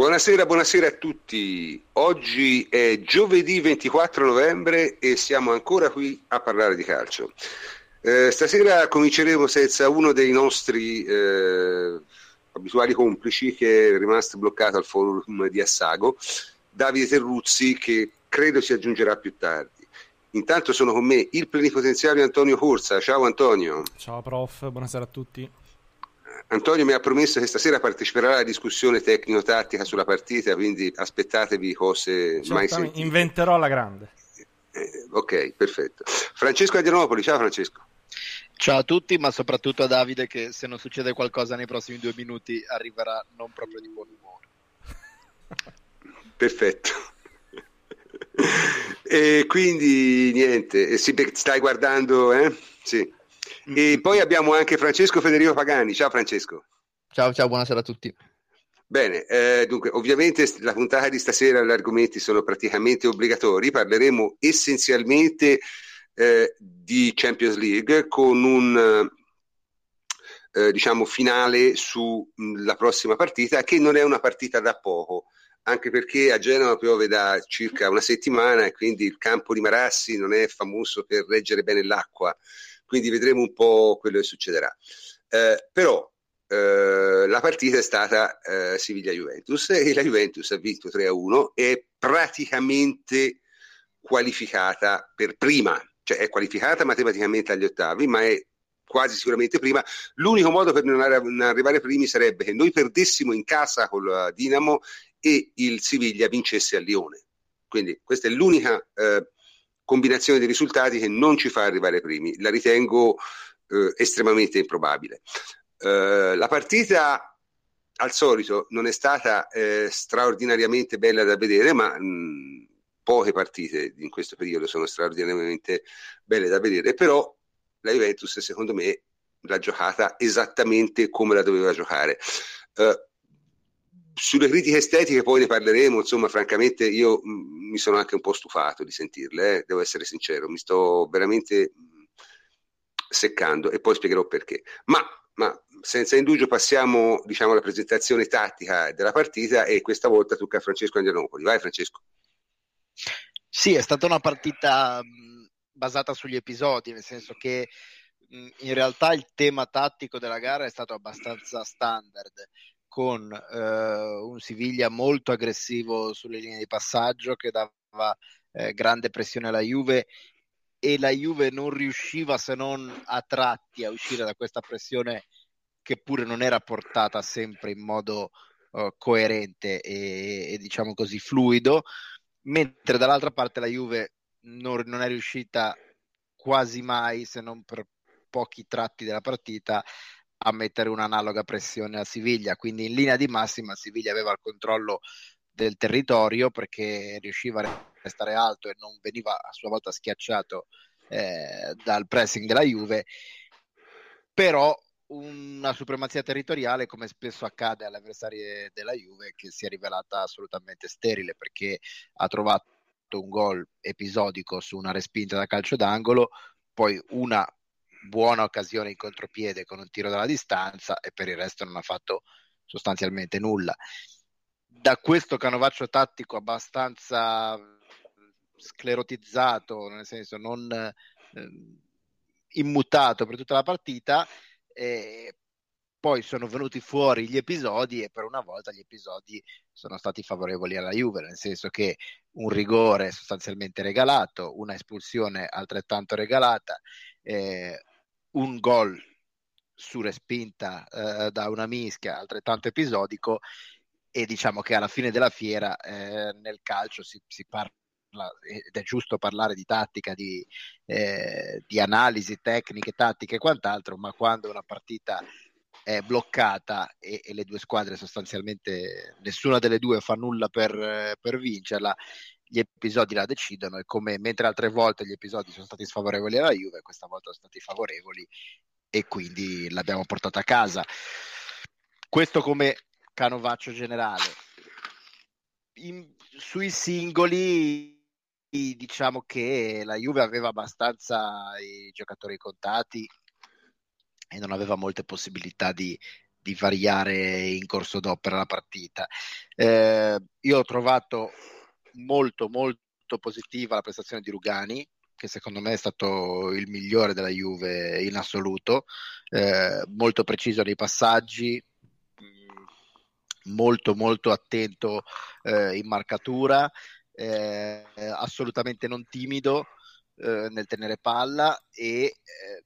Buonasera, buonasera a tutti. Oggi è giovedì 24 novembre e siamo ancora qui a parlare di calcio. Eh, stasera cominceremo senza uno dei nostri eh, abituali complici che è rimasto bloccato al forum di Assago, Davide Terruzzi, che credo si aggiungerà più tardi. Intanto sono con me il plenipotenziario Antonio Corsa. Ciao Antonio. Ciao prof, buonasera a tutti. Antonio mi ha promesso che stasera parteciperà alla discussione tecnico-tattica sulla partita, quindi aspettatevi cose mai sentite. Inventerò la grande. Eh, ok, perfetto. Francesco Adrianopoli, ciao Francesco. Ciao a tutti, ma soprattutto a Davide che se non succede qualcosa nei prossimi due minuti arriverà non proprio di buon umore. Perfetto. e quindi niente, stai guardando, eh? Sì. E poi abbiamo anche Francesco Federico Pagani. Ciao Francesco. Ciao, ciao, buonasera a tutti. Bene, eh, dunque, ovviamente la puntata di stasera gli argomenti sono praticamente obbligatori, parleremo essenzialmente eh, di Champions League con un eh, diciamo finale sulla prossima partita che non è una partita da poco, anche perché a Genova piove da circa una settimana e quindi il campo di Marassi non è famoso per reggere bene l'acqua quindi vedremo un po' quello che succederà. Eh, però eh, la partita è stata eh, Siviglia-Juventus e la Juventus ha vinto 3-1 e è praticamente qualificata per prima, cioè è qualificata matematicamente agli ottavi, ma è quasi sicuramente prima. L'unico modo per non arrivare primi sarebbe che noi perdessimo in casa con la Dinamo e il Siviglia vincesse a Lione. Quindi questa è l'unica eh, combinazione di risultati che non ci fa arrivare primi. La ritengo eh, estremamente improbabile. Eh, la partita al solito non è stata eh, straordinariamente bella da vedere, ma mh, poche partite in questo periodo sono straordinariamente belle da vedere, però la Juventus secondo me l'ha giocata esattamente come la doveva giocare. Uh, sulle critiche estetiche poi ne parleremo, insomma, francamente io mm, mi sono anche un po' stufato di sentirle, eh, devo essere sincero, mi sto veramente mm, seccando e poi spiegherò perché. Ma, ma senza indugio passiamo diciamo, alla presentazione tattica della partita e questa volta tocca a Francesco Angianopoli. Vai Francesco. Sì, è stata una partita mh, basata sugli episodi, nel senso che in realtà il tema tattico della gara è stato abbastanza standard con eh, un Siviglia molto aggressivo sulle linee di passaggio che dava eh, grande pressione alla Juve e la Juve non riusciva se non a tratti a uscire da questa pressione che pure non era portata sempre in modo uh, coerente e, e, diciamo così fluido, mentre dall'altra parte la Juve non, non, è riuscita quasi mai, se non per pochi tratti della partita, a mettere un'analoga pressione a Siviglia, quindi in linea di massima Siviglia aveva il controllo del territorio perché riusciva a restare alto e non veniva a sua volta schiacciato eh, dal pressing della Juve, però una supremazia territoriale come spesso accade alle avversarie della Juve che si è rivelata assolutamente sterile perché ha trovato un gol episodico su una respinta da calcio d'angolo, poi una buona occasione in contropiede con un tiro dalla distanza e per il resto non ha fatto sostanzialmente nulla. Da questo canovaccio tattico abbastanza sclerotizzato, nel senso non eh, immutato per tutta la partita, eh, poi sono venuti fuori gli episodi e per una volta gli episodi sono stati favorevoli alla Juve, nel senso che un rigore sostanzialmente regalato, una espulsione altrettanto regalata, eh, un gol su respinta eh, da una mischia altrettanto episodico e diciamo che alla fine della fiera eh, nel calcio si, si, parla ed è giusto parlare di tattica, di, eh, di analisi tecniche, tattiche e quant'altro, ma quando una partita è bloccata e, e, le due squadre sostanzialmente nessuna delle due fa nulla per, per vincerla gli episodi la decidono e come mentre altre volte gli episodi sono stati sfavorevoli alla Juve, questa volta sono stati favorevoli e quindi l'abbiamo portata a casa. Questo come canovaccio generale. In, sui singoli diciamo che la Juve aveva abbastanza i giocatori contati e non aveva molte possibilità di, di variare in corso d'opera la partita. Eh, io ho trovato molto molto positiva la prestazione di Rugani che secondo me è stato il migliore della Juve in assoluto, eh, molto preciso nei passaggi, mm, molto molto attento eh, in marcatura, eh, assolutamente non timido eh, nel tenere palla e eh,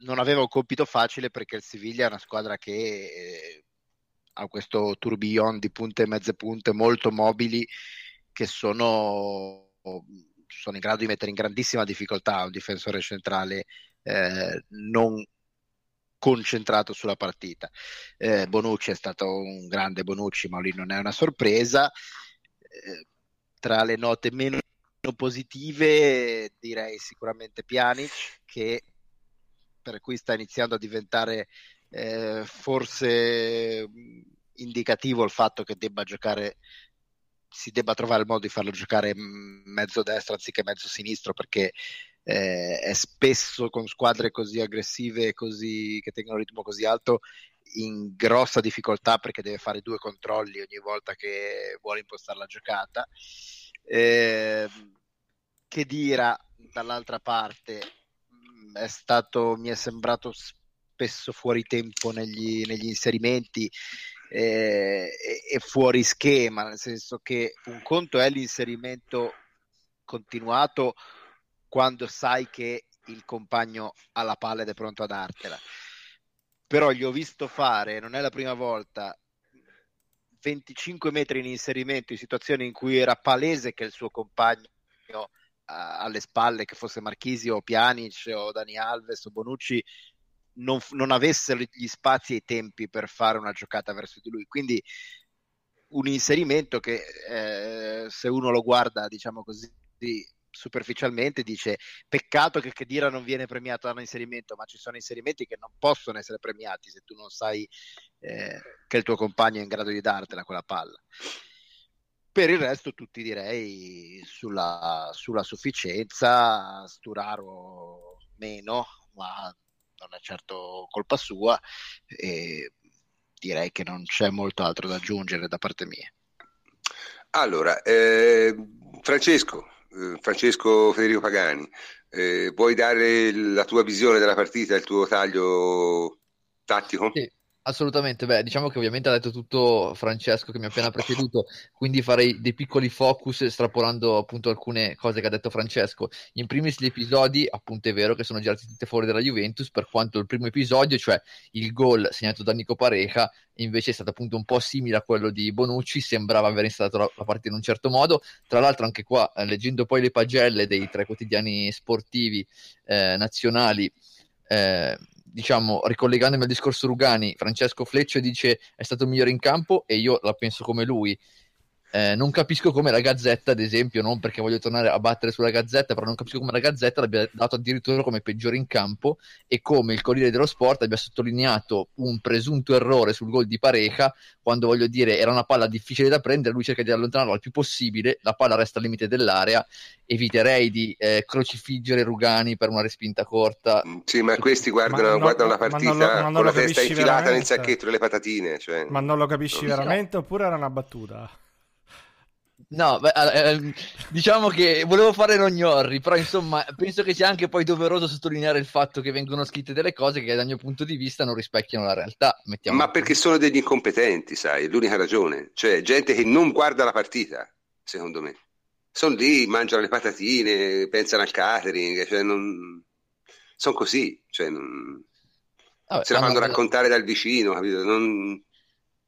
non aveva un compito facile perché il Siviglia è una squadra che eh, ha questo tourbillon di punte e mezze punte molto mobili che sono sono in grado di mettere in grandissima difficoltà un difensore centrale eh, non concentrato sulla partita. Eh, Bonucci è stato un grande Bonucci, ma lì non è una sorpresa. Eh, tra le note meno positive direi sicuramente Pjanic che per cui sta iniziando a diventare eh, forse indicativo il fatto che debba giocare si debba trovare il modo di farlo giocare mezzo destro anziché mezzo sinistro perché eh, è spesso con squadre così aggressive così, che tengono un ritmo così alto in grossa difficoltà perché deve fare due controlli ogni volta che vuole impostare la giocata. Eh, che Dira dall'altra parte è stato, mi è sembrato spesso fuori tempo negli, negli inserimenti eh, e fuori schema, nel senso che un conto è l'inserimento continuato quando sai che il compagno ha la palla ed è pronto a dartela. Però gli ho visto fare, non è la prima volta, 25 metri in inserimento in situazioni in cui era palese che il suo compagno alle spalle, che fosse Marchisi o Pjanic o Dani Alves o Bonucci, non, non avesse gli spazi e i tempi per fare una giocata verso di lui. Quindi un inserimento che eh, se uno lo guarda, diciamo così, superficialmente dice peccato che Kedira non viene premiato da un inserimento, ma ci sono inserimenti che non possono essere premiati se tu non sai eh, che il tuo compagno è in grado di dartela quella palla. Per il resto tutti direi sulla, sulla sufficienza, Sturaro meno, ma non è certo colpa sua e direi che non c'è molto altro da aggiungere da parte mia. Allora, eh, Francesco, eh, Francesco Federico Pagani, eh, vuoi dare la tua visione della partita, il tuo taglio tattico? Sì. Assolutamente, beh, diciamo che ovviamente ha detto tutto Francesco che mi ha appena preceduto, quindi farei dei piccoli focus estrapolando appunto alcune cose che ha detto Francesco. In primis gli episodi, appunto è vero che sono girati tutte fuori dalla Juventus, per quanto il primo episodio, cioè il gol segnato da Nico Pareja, invece è stato appunto un po' simile a quello di Bonucci, sembrava aver installato la, la partita in un certo modo. Tra l'altro anche qua, eh, leggendo poi le pagelle dei tre quotidiani sportivi eh, nazionali, eh, diciamo, ricollegandomi al discorso Rugani, Francesco Fleccio dice è stato migliore in campo e io la penso come lui. Eh, non capisco come la Gazzetta, ad esempio, non perché voglio tornare a battere sulla Gazzetta, però non capisco come la Gazzetta l'abbia dato addirittura come peggiore in campo e come il Corriere dello Sport abbia sottolineato un presunto errore sul gol di Pareja, quando voglio dire era una palla difficile da prendere, lui cerca di allontanarlo al più possibile, la palla resta al limite dell'area, eviterei di eh, crocifiggere Rugani per una respinta corta. Mm, sì, ma questi guardano, ma guardano la partita ma non lo, ma non con la testa infilata veramente. nel sacchetto delle patatine. Cioè, ma non lo capisci non veramente oppure era una battuta? No, beh, eh, diciamo che volevo fare Rognorri, però insomma penso che sia anche poi doveroso sottolineare il fatto che vengono scritte delle cose che dal mio punto di vista non rispecchiano la realtà. Mettiamo Ma perché sono degli incompetenti, sai, è l'unica ragione. Cioè, gente che non guarda la partita, secondo me. Sono lì, mangiano le patatine, pensano al catering, cioè non... sono così, cioè non... Vabbè, se la fanno raccontare dal vicino, capito? Non...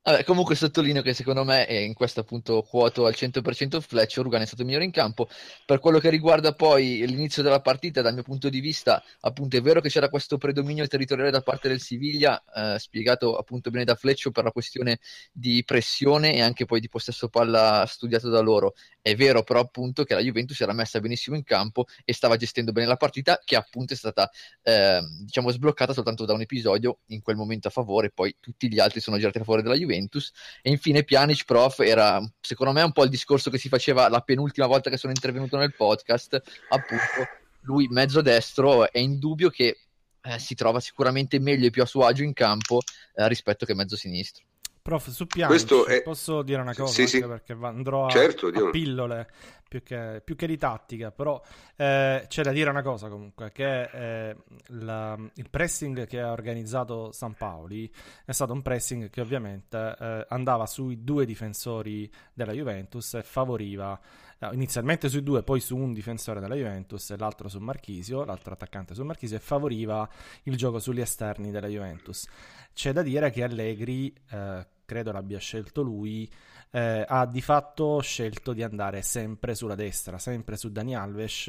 Vabbè, comunque sottolineo che secondo me, e in questo appunto quoto al 100% Fletcher, Urgan è stato migliore in campo. Per quello che riguarda poi l'inizio della partita, dal mio punto di vista, appunto è vero che c'era questo predominio territoriale da parte del Siviglia, eh, spiegato appunto bene da Fleccio per la questione di pressione e anche poi di possesso palla studiato da loro. È vero però appunto che la Juventus era messa benissimo in campo e stava gestendo bene la partita, che appunto è stata eh, diciamo sbloccata soltanto da un episodio in quel momento a favore, poi tutti gli altri sono girati a favore della Juventus. E infine Pjanic, prof, era secondo me un po' il discorso che si faceva la penultima volta che sono intervenuto nel podcast, appunto lui mezzo destro è indubbio che eh, si trova sicuramente meglio e più a suo agio in campo eh, rispetto che mezzo sinistro. Prof, su Pjanic è... posso dire una cosa? Sì, sì. Perché andrò a, certo, a pillole più che, più che, di tattica, però eh, c'è da dire una cosa comunque, che eh, la, il pressing che ha organizzato San Paoli è stato un pressing che ovviamente eh, andava sui due difensori della Juventus e favoriva eh, inizialmente sui due, poi su un difensore della Juventus e l'altro su Marchisio, l'altro attaccante su Marchisio e favoriva il gioco sugli esterni della Juventus. C'è da dire che Allegri eh, credo l'abbia scelto lui, eh, ha di fatto scelto di andare sempre sulla destra, sempre su Dani Alves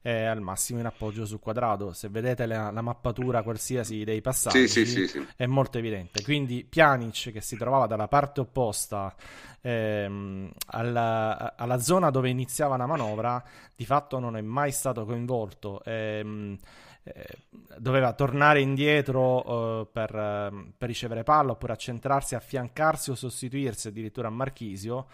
eh, al massimo in appoggio sul quadrato. Se vedete la, la mappatura qualsiasi dei passaggi sì, sì, sì, è molto evidente. Quindi Pjanic che si trovava dalla parte opposta ehm, alla, alla, zona dove iniziava la manovra, di fatto non è mai stato coinvolto. Ehm, eh, doveva tornare indietro uh, per, uh, per, ricevere palla oppure accentrarsi, affiancarsi o sostituirsi addirittura a Marchisio.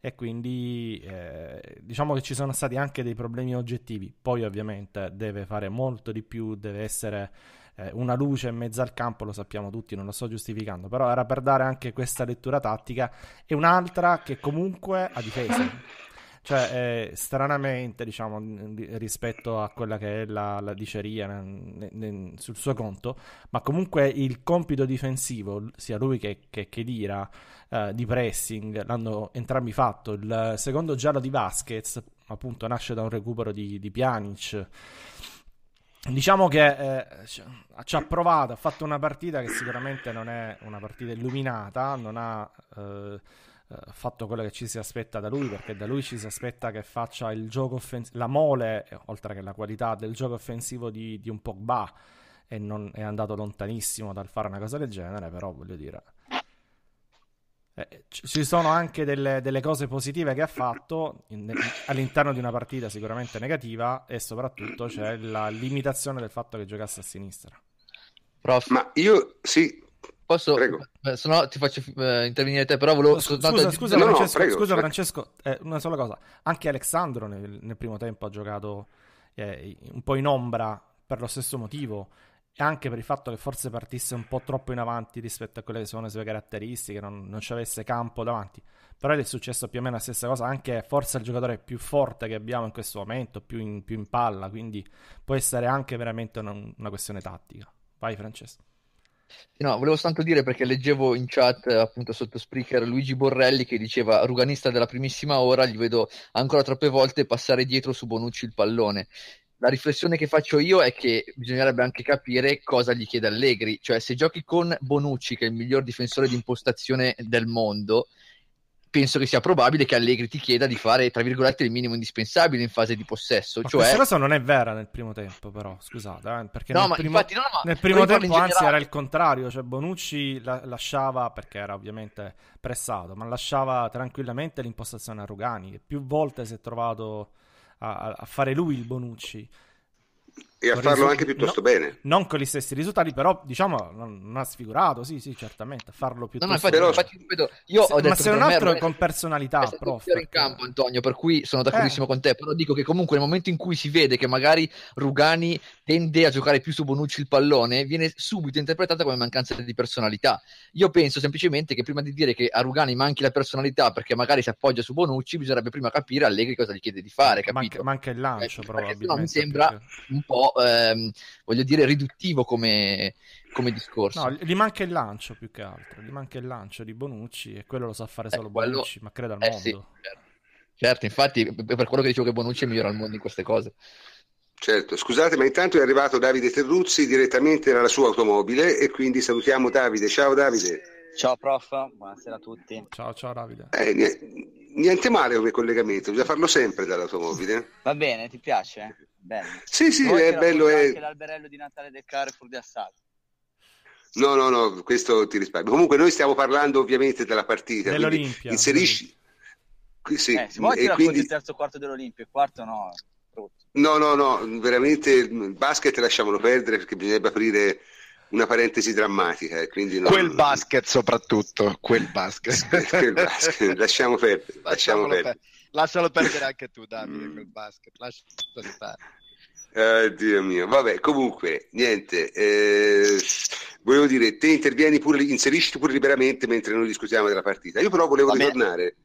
E quindi eh, diciamo che ci sono stati anche dei problemi oggettivi. Poi ovviamente deve fare molto di più deve essere eh, una luce in mezzo al campo lo sappiamo tutti non lo sto giustificando però era per dare anche questa lettura tattica e un'altra che comunque ha difesa cioè, eh, stranamente, diciamo, rispetto a quella che è la, la diceria ne, ne, sul suo conto, ma comunque il compito difensivo, sia lui che, che, che Dira, eh, di pressing, l'hanno entrambi fatto. Il secondo giallo di Vasquez, appunto, nasce da un recupero di, di Pjanic. Diciamo che eh, ci ha provato, ha fatto una partita che sicuramente non è una partita illuminata, non ha... Eh, eh, fatto quello che ci si aspetta da lui, perché da lui ci si aspetta che faccia il gioco offensivo, la mole, eh, oltre che la qualità del gioco offensivo di, di un Pogba, e non è andato lontanissimo dal fare una cosa del genere, però voglio dire... Eh, ci sono anche delle, delle, cose positive che ha fatto in, all'interno di una partita sicuramente negativa e soprattutto c'è la limitazione del fatto che giocasse a sinistra. Prof. Ma io sì, Posso, eh, se no ti faccio eh, intervenire te, però volevo soltanto... Scusa, scusa, no, Francesco, no, prego, scusa Francesco eh, una sola cosa. Anche Alessandro nel, nel primo tempo ha giocato eh, un po' in ombra per lo stesso motivo e anche per il fatto che forse partisse un po' troppo in avanti rispetto a quelle che sono le sue caratteristiche, non, non ci avesse campo davanti. Però è successo più o meno la stessa cosa, anche forse il giocatore più forte che abbiamo in questo momento, più in, più in palla, quindi può essere anche veramente una, una questione tattica. Vai Francesco. No, volevo soltanto dire perché leggevo in chat appunto sotto Spreaker Luigi Borrelli che diceva ruganista della primissima ora, gli vedo ancora troppe volte passare dietro su Bonucci il pallone. La riflessione che faccio io è che bisognerebbe anche capire cosa gli chiede Allegri, cioè se giochi con Bonucci che è il miglior difensore di impostazione del mondo, penso che sia probabile che Allegri ti chieda di fare, tra virgolette, il minimo indispensabile in fase di possesso. Ma cioè... Questa cosa non è vera nel primo tempo, però, scusate, eh, perché no, nel primo, infatti, no, ma nel primo tempo anzi era il contrario, cioè Bonucci la- lasciava, perché era ovviamente pressato, ma lasciava tranquillamente l'impostazione a Rugani, che più volte si è trovato a, a fare lui il Bonucci e a farlo risultati, anche piuttosto no, bene. Non con gli stessi risultati, però diciamo non, non ha sfigurato, sì, sì, certamente, a farlo piuttosto no, infatti, bene. Infatti, ripeto, io se, ho detto ma se non altro con personalità, è prof. Perché... in campo, Antonio, per cui sono d'accordissimo eh. con te, però dico che comunque nel momento in cui si vede che magari Rugani tende a giocare più su Bonucci il pallone, viene subito interpretata come mancanza di personalità. Io penso semplicemente che prima di dire che a Rugani manchi la personalità perché magari si appoggia su Bonucci, bisognerebbe prima capire Allegri cosa gli chiede di fare, capito? Manca, manca il lancio, eh, probabilmente. No, mi sembra perché... un po' ehm, voglio dire, riduttivo come, come discorso. No, gli manca il lancio più che altro, gli manca il lancio di Bonucci e quello lo sa fare eh, solo quello... Bonucci, ma credo al eh, mondo. Sì, certo. certo, infatti per quello che dicevo che Bonucci è migliore al mondo in queste cose. Certo, scusate, ma intanto è arrivato Davide Terruzzi direttamente dalla sua automobile e quindi salutiamo Davide. Ciao Davide. Ciao prof, buonasera a tutti. Ciao, ciao Davide. Eh, niente male come collegamento, bisogna farlo sempre dall'automobile. Va bene, ti piace? Bene. Sì, sì, Poi è bello. È... anche l'alberello di Natale del Carrefour di Assago. No, no, no, questo ti risparmio. Comunque noi stiamo parlando ovviamente della partita. Dell'Olimpia. Inserisci... Sì, eh, se vuoi ti quindi... il terzo quarto dell'Olimpia, il quarto no. No, no, no, veramente il basket lasciamolo perdere perché bisognerebbe aprire una parentesi drammatica. Eh, quindi non... Quel basket soprattutto, quel basket. quel basket. Lasciamo perdere. Lasciamo perdere. Per... Lascialo perdere anche tu, Davide, quel basket. Lascialo stare. Eh, Dio mio, vabbè, comunque, niente. Eh, volevo dire, te intervieni pure, inserisci pure liberamente mentre noi discutiamo della partita. Io però volevo ritornare,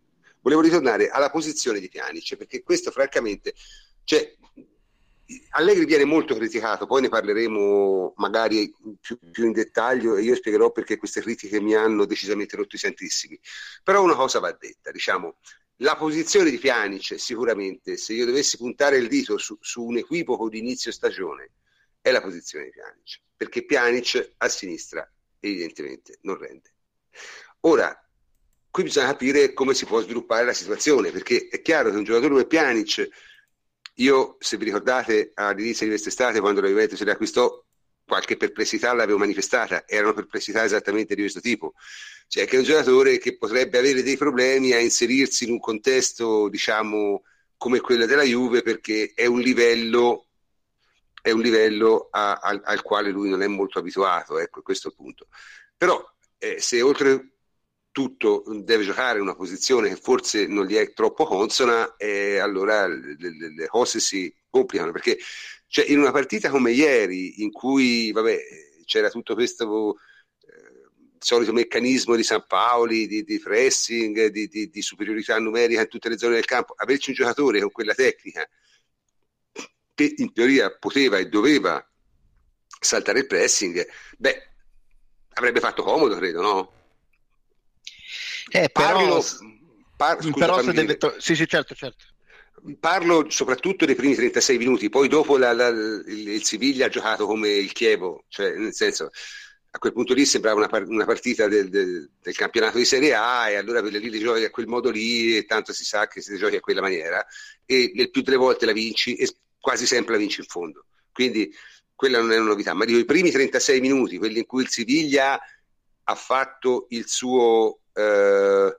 volevo ritornare alla posizione di Pjanic, perché questo francamente, cioè, Allegri viene molto criticato, poi ne parleremo magari più, più, in dettaglio e io spiegherò perché queste critiche mi hanno decisamente rotto i santissimi. Però una cosa va detta, diciamo, la posizione di Pjanic sicuramente, se io dovessi puntare il dito su, su un equivoco di inizio stagione, è la posizione di Pjanic, perché Pjanic a sinistra evidentemente non rende. Ora, qui bisogna capire come si può sviluppare la situazione, perché è chiaro che un giocatore come Pjanic, io se vi ricordate all'inizio di quest'estate quando la Juventus si riacquistò, qualche perplessità l'avevo manifestata, erano perplessità esattamente di questo tipo, cioè che è un giocatore che potrebbe avere dei problemi a inserirsi in un contesto, diciamo, come quello della Juve, perché è un livello, è un livello a, a, al quale lui non è molto abituato, ecco, questo è il punto. Però eh, se oltre tutto deve giocare una posizione che forse non gli è troppo consona, eh, allora le, le, le cose si complicano, perché cioè, in una partita come ieri, in cui vabbè, c'era tutto questo eh, solito meccanismo di San Paoli, di, di pressing, di, di, di, superiorità numerica in tutte le zone del campo, averci un giocatore con quella tecnica che in teoria poteva e doveva saltare il pressing, beh, avrebbe fatto comodo, credo, no? Eh, però, Parlo, par- scusa, però se deve... To- sì, sì, certo, certo. Parlo soprattutto dei primi 36 minuti, poi dopo la, la, il, il Siviglia ha giocato come il Chievo, cioè nel senso a quel punto lì sembrava una, una partita del, del, del, campionato di Serie A e allora quella lì li giochi a quel modo lì e tanto si sa che si giochi a quella maniera e nel più delle volte la vinci e quasi sempre la vinci in fondo. Quindi quella non è una novità, ma dico i primi 36 minuti, quelli in cui il Siviglia ha fatto il suo... Eh,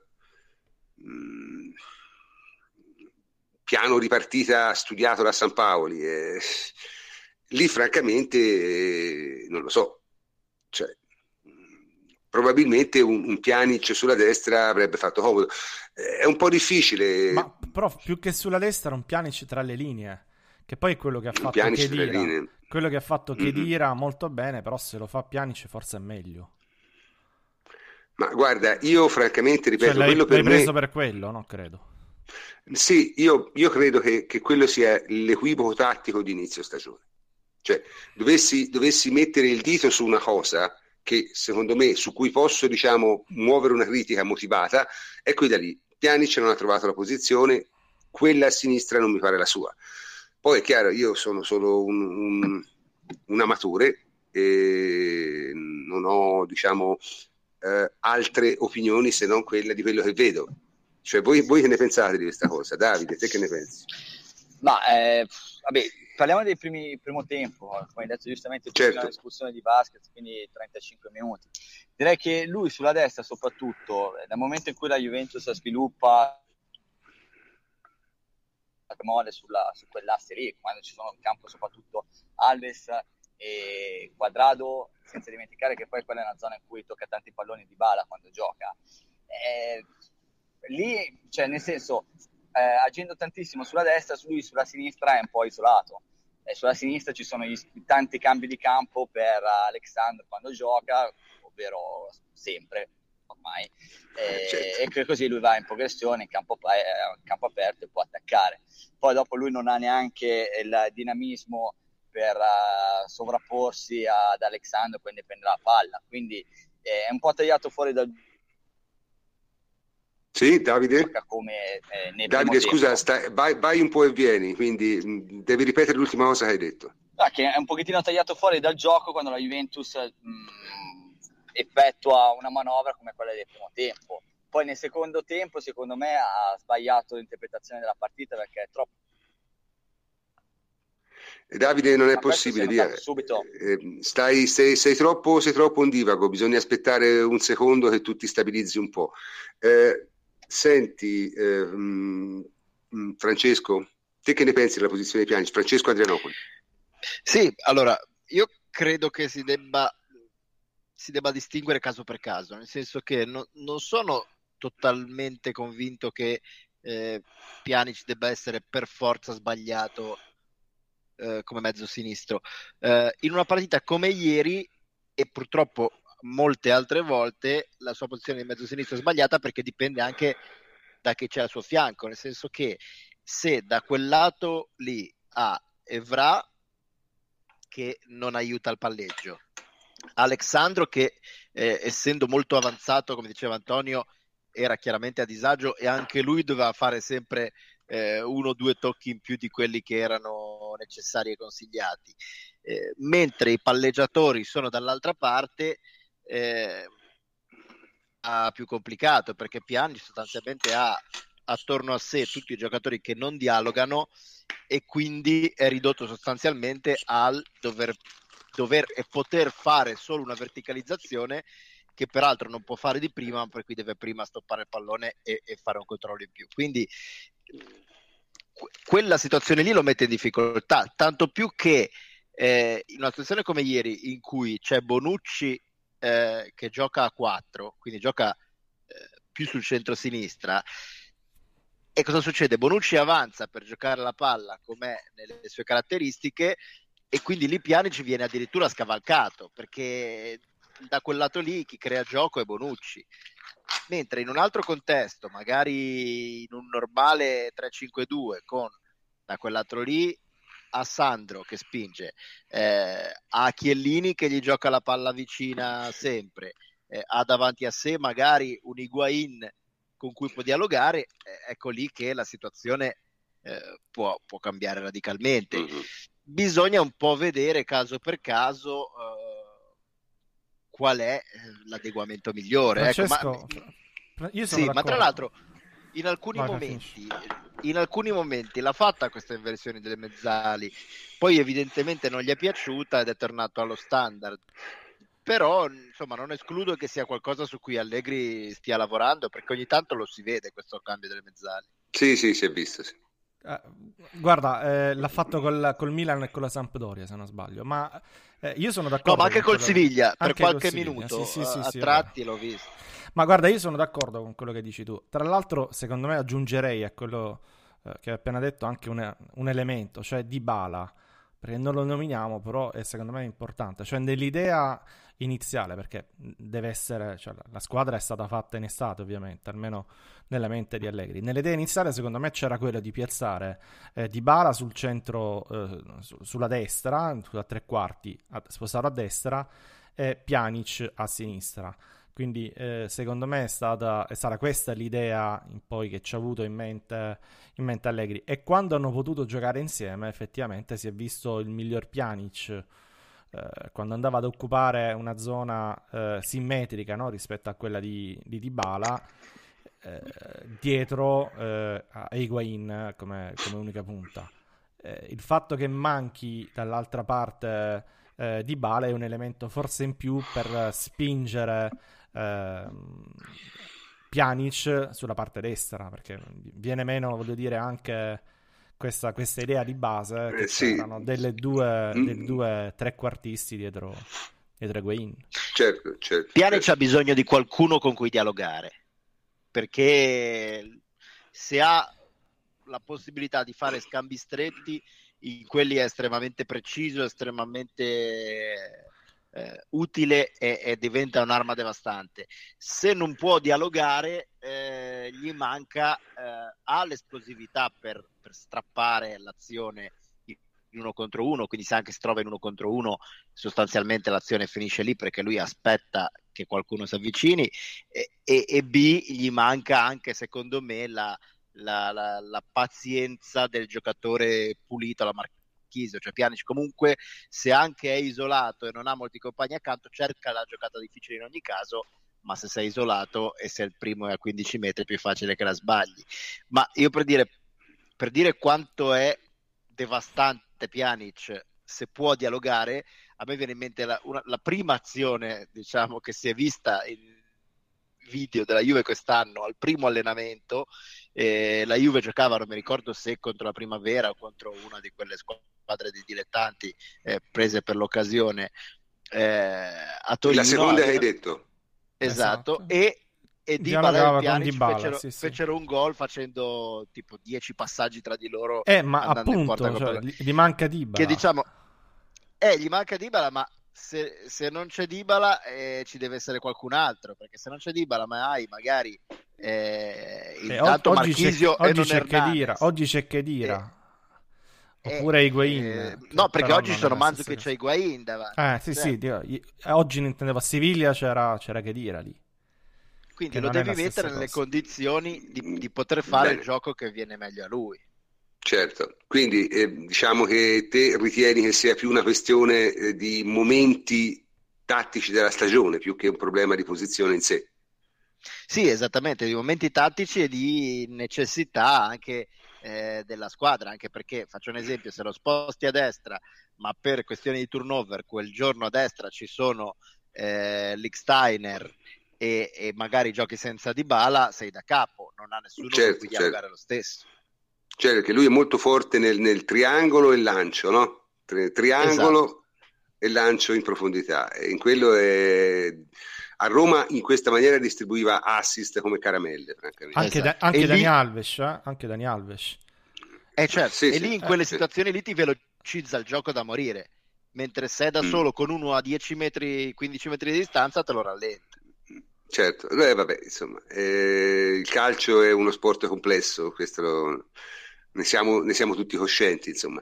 piano di partita studiato da San Paoli. Eh, lì francamente non lo so. Cioè, probabilmente un, un Pjanic sulla destra avrebbe fatto comodo. Eh, è un po' difficile. Ma però più che sulla destra un Pjanic tra le linee. Che poi è quello che ha fatto Chedira. Quello che ha fatto Chedira mm-hmm. molto bene, però se lo fa Pjanic forse è meglio. Ma guarda, io francamente ripeto, cioè, l'hai, quello per l'hai preso per quello, no? Credo. Sì, io, io credo che, che, quello sia l'equivoco tattico di inizio stagione. Cioè, dovessi, dovessi, mettere il dito su una cosa che secondo me, su cui posso diciamo, muovere una critica motivata, è quella lì. Pianic non ha trovato la posizione, quella a sinistra non mi pare la sua. Poi è chiaro, io sono solo un, un, un amatore e non ho diciamo, eh, altre opinioni se non quella di quello che vedo cioè, voi, voi, che ne pensate di questa cosa? Davide, te che ne pensi? Ma, eh, vabbè, parliamo del primo tempo, come hai detto giustamente, c'è certo. una discussione di basket, quindi 35 minuti. Direi che lui sulla destra soprattutto, eh, dal momento in cui la Juventus sviluppa mole sulla, su quell'asse lì, quando ci sono in campo soprattutto Alves e Quadrado, senza dimenticare che poi quella è una zona in cui tocca tanti palloni di bala quando gioca. Eh, lì, cioè, nel senso, eh, agendo tantissimo sulla destra, lui sulla sinistra è un po' isolato. E sulla sinistra ci sono gli, tanti cambi di campo per Alexander quando gioca, ovvero sempre ormai. E, certo. e così lui va in progressione in campo, eh, in campo aperto e può attaccare. Poi dopo lui non ha neanche il dinamismo per uh, sovrapporsi ad Alexander quando prende la palla, quindi eh, è un po' tagliato fuori dal sì, Davide? Come, eh, Davide, scusa, stai, vai, vai, un po' e vieni, quindi mh, devi ripetere l'ultima cosa che hai detto. Ah, che è un pochettino tagliato fuori dal gioco quando la Juventus mh, effettua una manovra come quella del primo tempo. Poi nel secondo tempo, secondo me, ha sbagliato l'interpretazione della partita perché è troppo Davide, non è possibile dire. Eh, stai, sei, sei, troppo, sei troppo ondivago, bisogna aspettare un secondo che tu ti stabilizzi un po'. Eh, Senti, eh, Francesco, te che ne pensi della posizione di Pianici? Francesco Adrianopoli. Sì, allora, io credo che si debba, si debba distinguere caso per caso, nel senso che no, non sono totalmente convinto che eh, Pjanic debba essere per forza sbagliato eh, come mezzo sinistro. Eh, in una partita come ieri, e purtroppo molte altre volte, la sua posizione di mezzo sinistro è sbagliata perché dipende anche da chi c'è al suo fianco, nel senso che se da quel lato lì ha Evra che non aiuta il palleggio, Alexandro che eh, essendo molto avanzato, come diceva Antonio, era chiaramente a disagio e anche lui doveva fare sempre eh, uno o due tocchi in più di quelli che erano necessari e consigliati. Eh, mentre i palleggiatori sono dall'altra parte, eh, più complicato perché Piani sostanzialmente ha attorno a sé tutti i giocatori che non dialogano e quindi è ridotto sostanzialmente al dover, dover e poter fare solo una verticalizzazione che peraltro non può fare di prima, per cui deve prima stoppare il pallone e, e fare un controllo in più. Quindi quella situazione lì lo mette in difficoltà, tanto più che eh, in una situazione come ieri in cui c'è Bonucci eh, che gioca a 4, quindi gioca eh, più sul centro-sinistra, e cosa succede? Bonucci avanza per giocare la palla come nelle sue caratteristiche e quindi lì Pianici viene addirittura scavalcato perché da quel lato lì chi crea gioco è Bonucci. Mentre in un altro contesto, magari in un normale 3-5-2 con da quel lato lì a Sandro che spinge, eh, a Chiellini che gli gioca la palla vicina sempre, eh, ha davanti a sé magari un Higuain con cui può dialogare, eh, ecco lì che la situazione eh, può, può, cambiare radicalmente. Mm-hmm. Bisogna un po' vedere caso per caso eh, qual è eh, l'adeguamento migliore. Francesco, ecco, ma, sì, ma tra l'altro in alcuni Vai, momenti in alcuni momenti l'ha fatta questa inversione delle mezzali, poi evidentemente non gli è piaciuta ed è tornato allo standard. Però insomma non escludo che sia qualcosa su cui Allegri stia lavorando perché ogni tanto lo si vede questo cambio delle mezzali. Sì, sì, si è visto, sì. Eh, guarda, eh, l'ha fatto col, col, Milan e con la Sampdoria, se non sbaglio. Ma eh, io sono d'accordo. No, ma anche col Siviglia, per qualche minuto. Sì, sì, sì, a tratti l'ho visto. Ma guarda, io sono d'accordo con quello che dici tu. Tra l'altro, secondo me aggiungerei a quello eh, che hai appena detto anche un, un elemento, cioè di Bala, perché non lo nominiamo, però è secondo me importante. Cioè, nell'idea iniziale, perché deve essere, cioè, la squadra è stata fatta in estate, ovviamente, almeno nella mente di Allegri. Nell'idea iniziale, secondo me, c'era quello di piazzare eh, Di Bala sul centro, eh, su, sulla destra, sulla tre quarti, a, spostato a destra, e Pjanic a sinistra. Quindi eh, secondo me è stata, è stata, questa l'idea poi che ci ha avuto in mente, in mente, Allegri. E quando hanno potuto giocare insieme, effettivamente si è visto il miglior Pjanic eh, quando andava ad occupare una zona eh, simmetrica no? rispetto a quella di, di Dybala. Eh, dietro eh, a Higuain come, come unica punta. Eh, il fatto che manchi dall'altra parte eh, di Bala è un elemento forse in più per spingere eh, Pjanic sulla parte destra, perché viene meno, voglio dire, anche questa, questa idea di base che eh, sì. c'erano delle due, mm. dei due trequartisti dietro, dietro Guain. Certo, certo. Pjanic certo. ha bisogno di qualcuno con cui dialogare, perché se ha la possibilità di fare scambi stretti, in quelli è estremamente preciso, estremamente eh, utile e, e, diventa un'arma devastante. Se non può dialogare, eh, gli manca, eh, ha l'esplosività per, per, strappare l'azione in uno contro uno, quindi se anche si trova in uno contro uno, sostanzialmente l'azione finisce lì perché lui aspetta che qualcuno si avvicini e, e, e B gli manca anche secondo me la, la, la, la, pazienza del giocatore pulito, la, mar- Marchisio, cioè Pjanic comunque se anche è isolato e non ha molti compagni accanto cerca la giocata difficile in ogni caso ma se sei isolato e se il primo è a 15 metri è più facile che la sbagli ma io per dire, per dire quanto è devastante Pjanic se può dialogare a me viene in mente la, una, la prima azione diciamo che si è vista in video della Juve quest'anno al primo allenamento eh, la Juve giocava, non mi ricordo se contro la Primavera o contro una di quelle squadre di dilettanti eh, prese per l'occasione eh, a Torino. La seconda hai detto. Esatto, esatto. e e Dybala e Pjanic fecero, sì, sì. fecero, un gol facendo tipo 10 passaggi tra di loro. Eh, ma appunto, cioè, gli manca Dybala. Che diciamo, eh, gli manca Dybala, ma se, se non c'è Dybala eh, ci deve essere qualcun altro, perché se non c'è Dybala ma hai magari eh, intanto eh, oggi Marchisio c'è, oggi c'è Chedira, oggi c'è Chedira. Eh, Oppure eh, Higuain. Eh, no, perché oggi ci sono Manzo che c'è Higuain davanti. Eh, sì, cioè. sì. Dio, oggi intendevo a Siviglia c'era, c'era Chedira lì. Quindi lo devi mettere nelle condizioni di, di poter fare Bene. il gioco che viene meglio a lui. Certo, quindi eh, diciamo che te ritieni che sia più una questione eh, di momenti tattici della stagione più che un problema di posizione in sé. Sì, esattamente, di momenti tattici e di necessità anche eh, della squadra, anche perché faccio un esempio, se lo sposti a destra, ma per questioni di turnover, quel giorno a destra ci sono eh, Licksteiner e, e, magari giochi senza Dybala, sei da capo, non ha nessuno certo, cui dialogare certo. lo stesso. Cioè, perché lui è molto forte nel, nel triangolo e lancio, no? Tri- triangolo esatto. e lancio in profondità. E in quello è... A Roma in questa maniera distribuiva assist come caramelle, francamente. Anche, esatto. da, anche Dani lì... Alves, eh? Anche Dani Alves. Eh certo, sì, e sì, lì in quelle eh, situazioni sì. lì ti velocizza il gioco da morire, mentre sei da mm. solo con uno a 10 metri, 15 metri di distanza te lo rallenta. Certo, eh, vabbè, insomma, eh, il calcio è uno sport complesso, questo lo, ne, siamo, ne, siamo, tutti coscienti, insomma.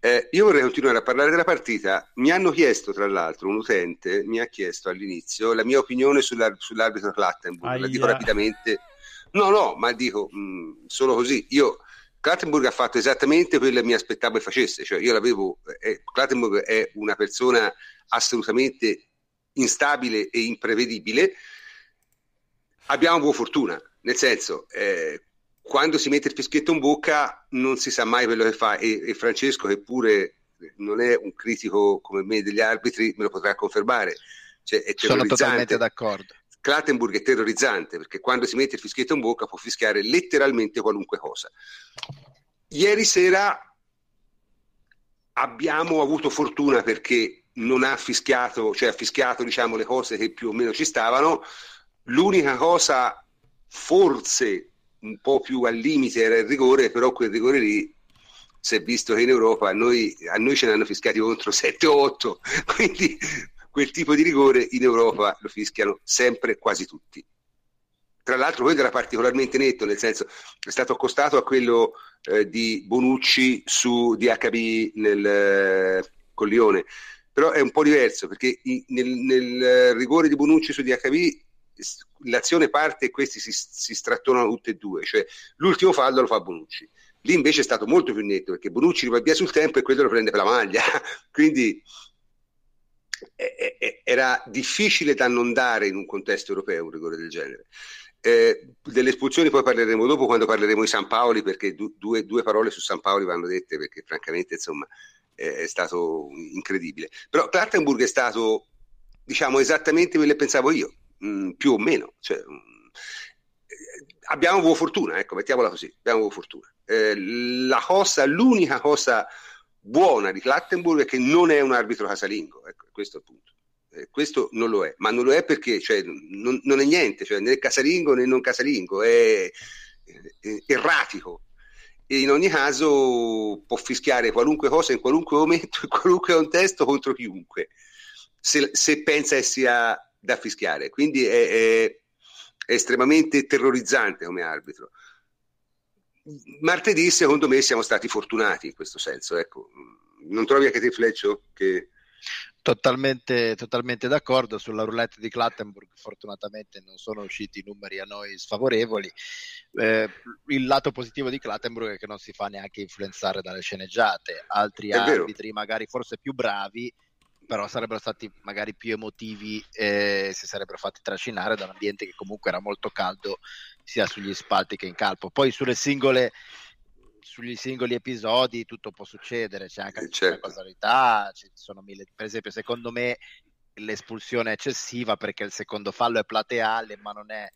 Eh, io vorrei continuare a parlare della partita. Mi hanno chiesto, tra l'altro, un utente mi ha chiesto all'inizio la mia opinione sull'ar- sull'arbitro Clattenburg, la dico rapidamente. No, no, ma dico mh, mm, solo così. Io Clattenburg ha fatto esattamente quello che mi aspettavo che facesse, cioè io l'avevo, eh, Clattenburg è una persona assolutamente instabile e imprevedibile, abbiamo buona fortuna, nel senso, eh, quando si mette il fischietto in bocca non si sa mai quello che fa e, e, Francesco, che pure non è un critico come me degli arbitri, me lo potrà confermare. Cioè, Sono totalmente d'accordo. Clattenburg è terrorizzante perché quando si mette il fischietto in bocca può fischiare letteralmente qualunque cosa. Ieri sera abbiamo avuto fortuna perché non ha fischiato, cioè ha fischiato diciamo, le cose che più o meno ci stavano, L'unica cosa forse un po' più al limite era il rigore, però quel rigore lì si è visto che in Europa a noi, a noi ce ne hanno fischiati contro 7 o 8, quindi quel tipo di rigore in Europa lo fischiano sempre quasi tutti. Tra l'altro quello era particolarmente netto, nel senso è stato accostato a quello eh, di Bonucci su DHB nel eh, Collione, però è un po' diverso perché i, nel, nel rigore di Bonucci su DHB l'azione parte e questi si, si strattonano tutti e due, cioè l'ultimo fallo lo fa Bonucci. Lì invece è stato molto più netto perché Bonucci va via sul tempo e quello lo prende per la maglia. Quindi eh, eh, era difficile da non dare in un contesto europeo un rigore del genere. Eh, delle espulsioni poi parleremo dopo quando parleremo di San Paoli perché du- due, due, parole su San Paoli vanno dette perché francamente insomma è stato incredibile. Però Plattenburg è stato diciamo esattamente quello che pensavo io mh, mm, più o meno. Cioè, mh, mm, abbiamo buona fortuna, ecco, mettiamola così, abbiamo buona fortuna. Eh, la cosa, l'unica cosa buona di Clattenburg è che non è un arbitro casalingo, ecco, questo è il punto. Eh, questo non lo è, ma non lo è perché cioè, non, non, è niente, cioè, né casalingo né non casalingo, è, è erratico e in ogni caso può fischiare qualunque cosa in qualunque momento, in qualunque contesto contro chiunque, se, se pensa che sia da fischiare, quindi è, è, è estremamente terrorizzante come arbitro. Martedì, secondo me, siamo stati fortunati in questo senso. Ecco. Non trovi anche te, Fleccio? Che... Totalmente, totalmente, d'accordo sulla roulette di Clattenburg. Fortunatamente non sono usciti i numeri a noi sfavorevoli. Eh, il lato positivo di Clattenburg è che non si fa neanche influenzare dalle sceneggiate. Altri è arbitri, vero. magari forse più bravi, però sarebbero stati magari più emotivi e si sarebbero fatti trascinare da un ambiente che comunque era molto caldo sia sugli spalti che in campo. Poi sulle singole sugli singoli episodi tutto può succedere, c'è anche certo. una casualità, ci sono mille, per esempio secondo me l'espulsione è eccessiva perché il secondo fallo è plateale ma non è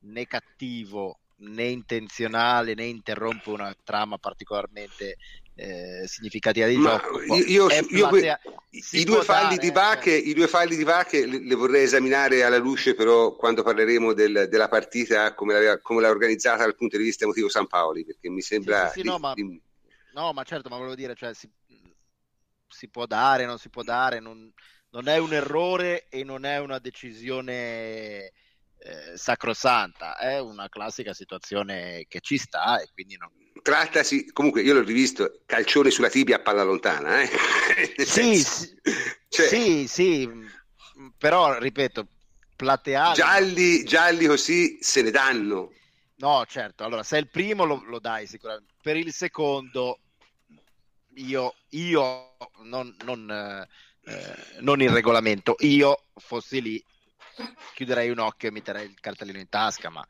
né cattivo né intenzionale né interrompe una trama particolarmente eh, significativa di Ma gioco. Io, i, due dare, di Vache. I due falli di Vache le, le, vorrei esaminare alla luce, però, quando parleremo del, della partita, come, come, l'ha organizzata dal punto di vista emotivo San Paoli, perché mi sembra... Sì, sì, di, no, ma, di... no, ma certo, ma volevo dire, cioè, si, si può dare, non si può dare, non, non è un errore e non è una decisione eh, sacrosanta, è una classica situazione che ci sta e quindi non... Trattasi, comunque io l'ho rivisto, calcione sulla tibia a palla lontana. Eh? sì, sì, cioè... sì, sì, però ripeto, plateale... Gialli, gialli così se ne danno. No, certo, allora se è il primo lo, lo dai sicuramente, per il secondo io, io non, non, eh, non il regolamento, io fossi lì chiuderei un occhio e metterei il cartellino in tasca, ma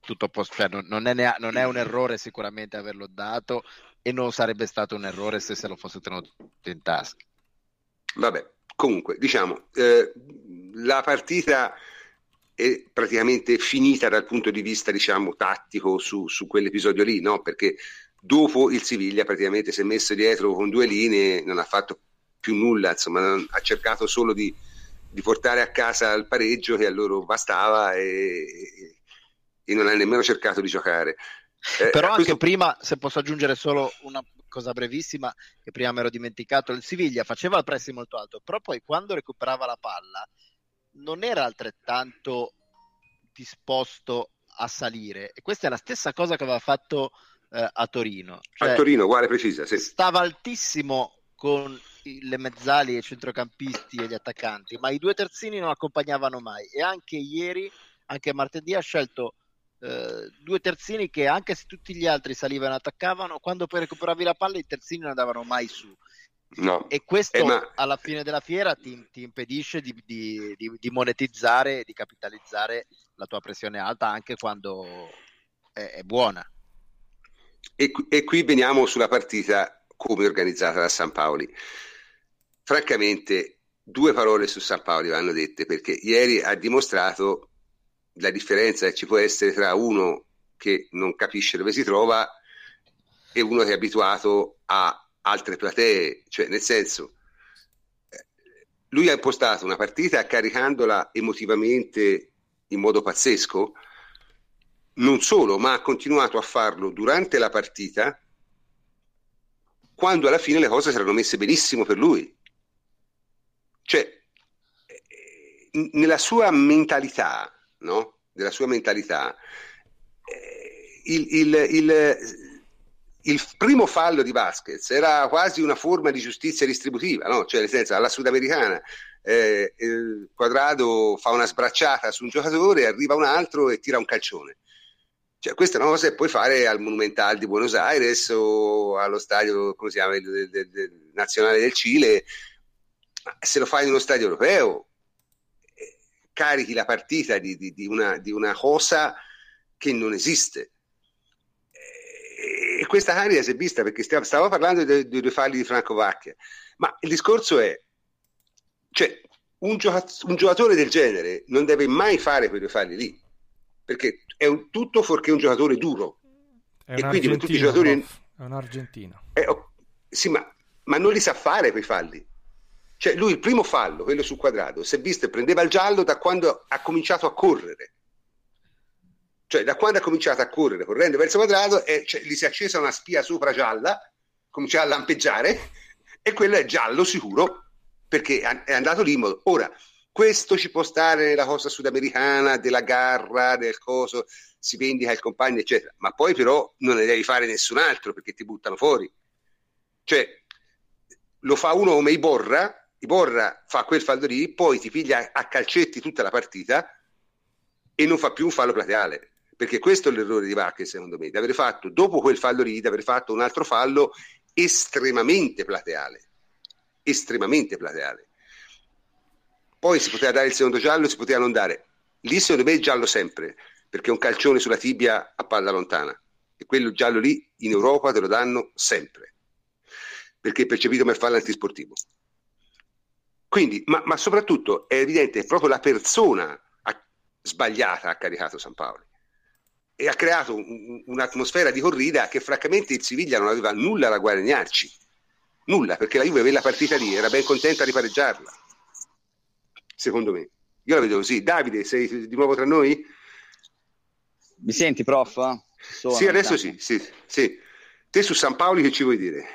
tutto post- cioè, non, non, è ne- non, è un errore sicuramente averlo dato e non sarebbe stato un errore se se lo fosse tenuto in tasca. Vabbè, comunque, diciamo, eh, la partita è praticamente finita dal punto di vista, diciamo, tattico su, su quell'episodio lì, no? Perché dopo il Siviglia praticamente si è messo dietro con due linee, non ha fatto più nulla, insomma, ha cercato solo di di portare a casa il pareggio che a loro bastava e, e non ha nemmeno cercato di giocare. Eh, Però anche questo... prima, se posso aggiungere solo una cosa brevissima che prima mi ero dimenticato, il Siviglia faceva il pressing molto alto, però poi quando recuperava la palla non era altrettanto disposto a salire e questa è la stessa cosa che aveva fatto eh, a Torino. Cioè, a Torino, uguale precisa, sì. Stava altissimo con le mezzali, i centrocampisti e gli attaccanti, ma i due terzini non accompagnavano mai. E anche ieri, anche martedì, ha scelto eh, due terzini che, anche se tutti gli altri salivano e attaccavano, quando poi recuperavi la palla, i terzini non andavano mai su. No. E questo eh, ma... alla fine della fiera ti, ti impedisce di, di, di, di monetizzare, di capitalizzare la tua pressione alta anche quando è, è buona. E, e, qui veniamo sulla partita come organizzata da San Paoli. Francamente, due parole su San Paoli vanno dette perché ieri ha dimostrato la differenza che ci può essere tra uno che non capisce dove si trova e uno che è abituato a altre platee, cioè nel senso lui ha impostato una partita caricandola emotivamente in modo pazzesco, non solo, ma ha continuato a farlo durante la partita quando alla fine le cose si erano messe benissimo per lui. Cioè, nella sua mentalità, no? Nella sua mentalità, eh, il, il, il, il, primo fallo di Vasquez era quasi una forma di giustizia distributiva, no? Cioè, nel senso, alla sudamericana, eh, il quadrato fa una sbracciata su un giocatore, arriva un altro e tira un calcione cioè, questa è una cosa che puoi fare al Monumental di Buenos Aires o allo stadio, chiama, del, del, del nazionale del Cile. Se lo fai in uno stadio europeo, carichi la partita di, di, di, una, di una, cosa che non esiste. E questa carica si è vista perché stiamo, stavo parlando dei, dei due falli di Franco Vacchia, ma il discorso è, cioè, un, un giocatore del genere non deve mai fare quei due falli lì perché è un, tutto fuorché un giocatore duro. È e quindi tutti i giocatori... È un argentino. Eh, oh, sì, ma, ma, non li sa fare quei falli. Cioè lui il primo fallo, quello sul quadrato, si è visto e prendeva il giallo da quando ha cominciato a correre. Cioè da quando ha cominciato a correre correndo verso il quadrato e cioè, gli si è accesa una spia sopra gialla, cominciava a lampeggiare e quello è giallo sicuro perché è andato lì. Ora, questo ci può stare nella cosa sudamericana della garra, del coso, si vendica il compagno, eccetera, ma poi però non ne devi fare nessun altro perché ti buttano fuori. Cioè, lo fa uno come Iborra, Iborra fa quel fallo lì, poi ti piglia a calcetti tutta la partita e non fa più un fallo plateale. Perché questo è l'errore di Vacche, secondo me, di aver fatto, dopo quel fallo lì, di aver fatto un altro fallo estremamente plateale. Estremamente plateale poi si poteva dare il secondo giallo, si poteva non dare. Lì secondo me è giallo sempre, perché è un calcione sulla tibia a palla lontana. E quello giallo lì in Europa te lo danno sempre, perché è percepito come fallo antisportivo. Quindi, ma, ma soprattutto è evidente, è proprio la persona ha, sbagliata ha caricato San Paolo. e ha creato un, un'atmosfera di corrida che francamente il Siviglia non aveva nulla da guadagnarci. Nulla, perché la Juve aveva la partita lì, era ben contenta di pareggiarla. Secondo me. Io la vedo così. Davide, sei di nuovo tra noi? Mi senti, prof? Sono, sì, adesso sì, sì, sì. Te su San Paolo che ci vuoi dire?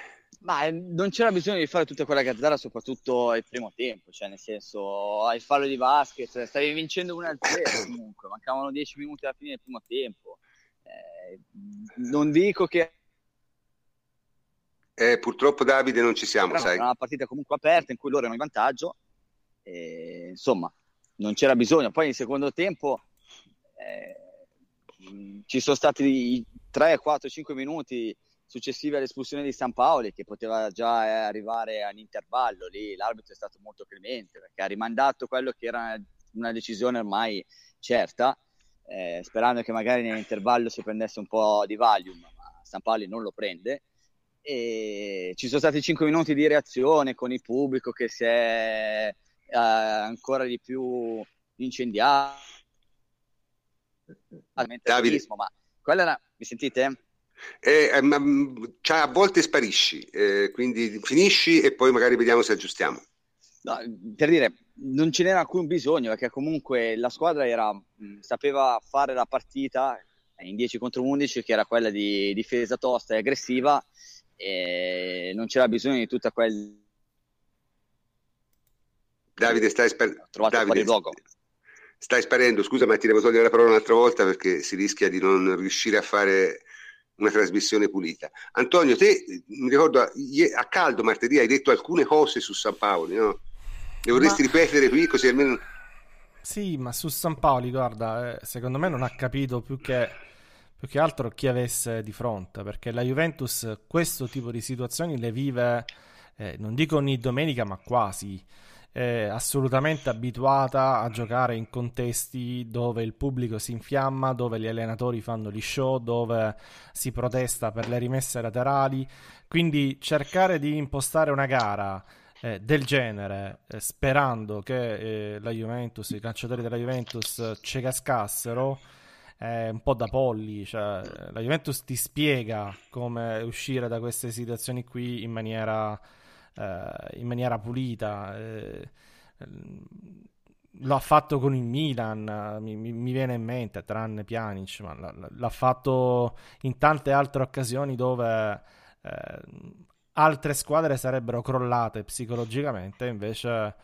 Ma eh, non c'era bisogno di fare tutta quella gazzara, soprattutto il primo tempo, cioè nel senso, hai fallo di basket, stavi vincendo 1-0 comunque, mancavano 10 minuti alla fine del primo tempo. Eh, non dico che... Eh, purtroppo Davide non ci siamo, sai. Era una partita comunque aperta in cui loro erano in vantaggio, e, insomma, non c'era bisogno. Poi nel secondo tempo eh, ci sono stati 3, 4, 5 minuti successivi all'espulsione di San Paoli che poteva già eh, arrivare all'intervallo lì l'arbitro è stato molto clemente perché ha rimandato quello che era una decisione ormai certa eh, sperando che magari nell'intervallo si prendesse un po' di Valium ma San Paoli non lo prende e ci sono stati 5 minuti di reazione con il pubblico che si è eh, ancora di più incendiato Davide. ma quella era mi sentite? Eh, ehm, cioè, a volte sparisci, eh, quindi finisci e poi magari vediamo se aggiustiamo. No, per dire, non ce n'era alcun bisogno perché comunque la squadra era, sapeva fare la partita in 10 contro 11 che era quella di difesa tosta e aggressiva e non c'era bisogno di tutta quel Davide stai, spar- Davide, stai sparendo scusa ma ti devo togliere la parola un'altra volta perché si rischia di non riuscire a fare una trasmissione pulita. Antonio, te mi ricordo a caldo martedì hai detto alcune cose su San Paolo, no? Le vorresti ma... ripetere qui così almeno... Sì, ma su San Paolo, guarda, eh, secondo me non ha capito più che, più che altro chi avesse di fronte, perché la Juventus questo tipo di situazioni le vive, eh, non dico ogni domenica, ma quasi è assolutamente abituata a giocare in contesti dove il pubblico si infiamma, dove gli allenatori fanno gli show, dove si protesta per le rimesse laterali. Quindi cercare di impostare una gara eh, del genere, eh, sperando che eh, la Juventus, i calciatori della Juventus ci cascassero, è un po' da polli. Cioè, la Juventus ti spiega come uscire da queste situazioni qui in maniera eh, in maniera pulita. Eh, l'ha fatto con il Milan, mi, mi, viene in mente, tranne Pjanic, ma l'ha, fatto in tante altre occasioni dove eh, altre squadre sarebbero crollate psicologicamente, invece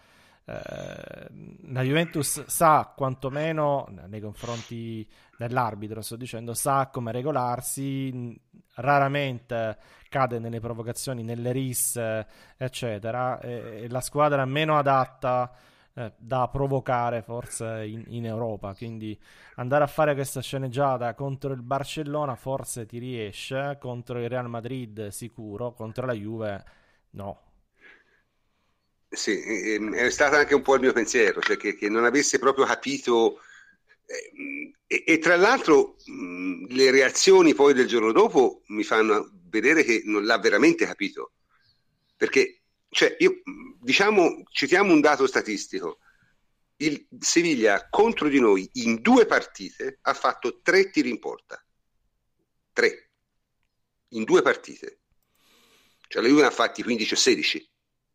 eh, la Juventus sa quantomeno nei confronti dell'arbitro, sto dicendo, sa come regolarsi, raramente cade nelle provocazioni, nelle risse, eccetera, e, e la squadra meno adatta eh, da provocare forse in, in, Europa. Quindi andare a fare questa sceneggiata contro il Barcellona forse ti riesce, contro il Real Madrid sicuro, contro la Juve no. Sì, è stato anche un po' il mio pensiero, cioè che, che non avesse proprio capito eh, e, e, tra l'altro mh, le reazioni poi del giorno dopo mi fanno vedere che non l'ha veramente capito. Perché, cioè, io, diciamo, citiamo un dato statistico. Il Siviglia contro di noi in due partite ha fatto tre tiri in porta. Tre. In due partite. Cioè, la Juve ha fatti 15 o 16.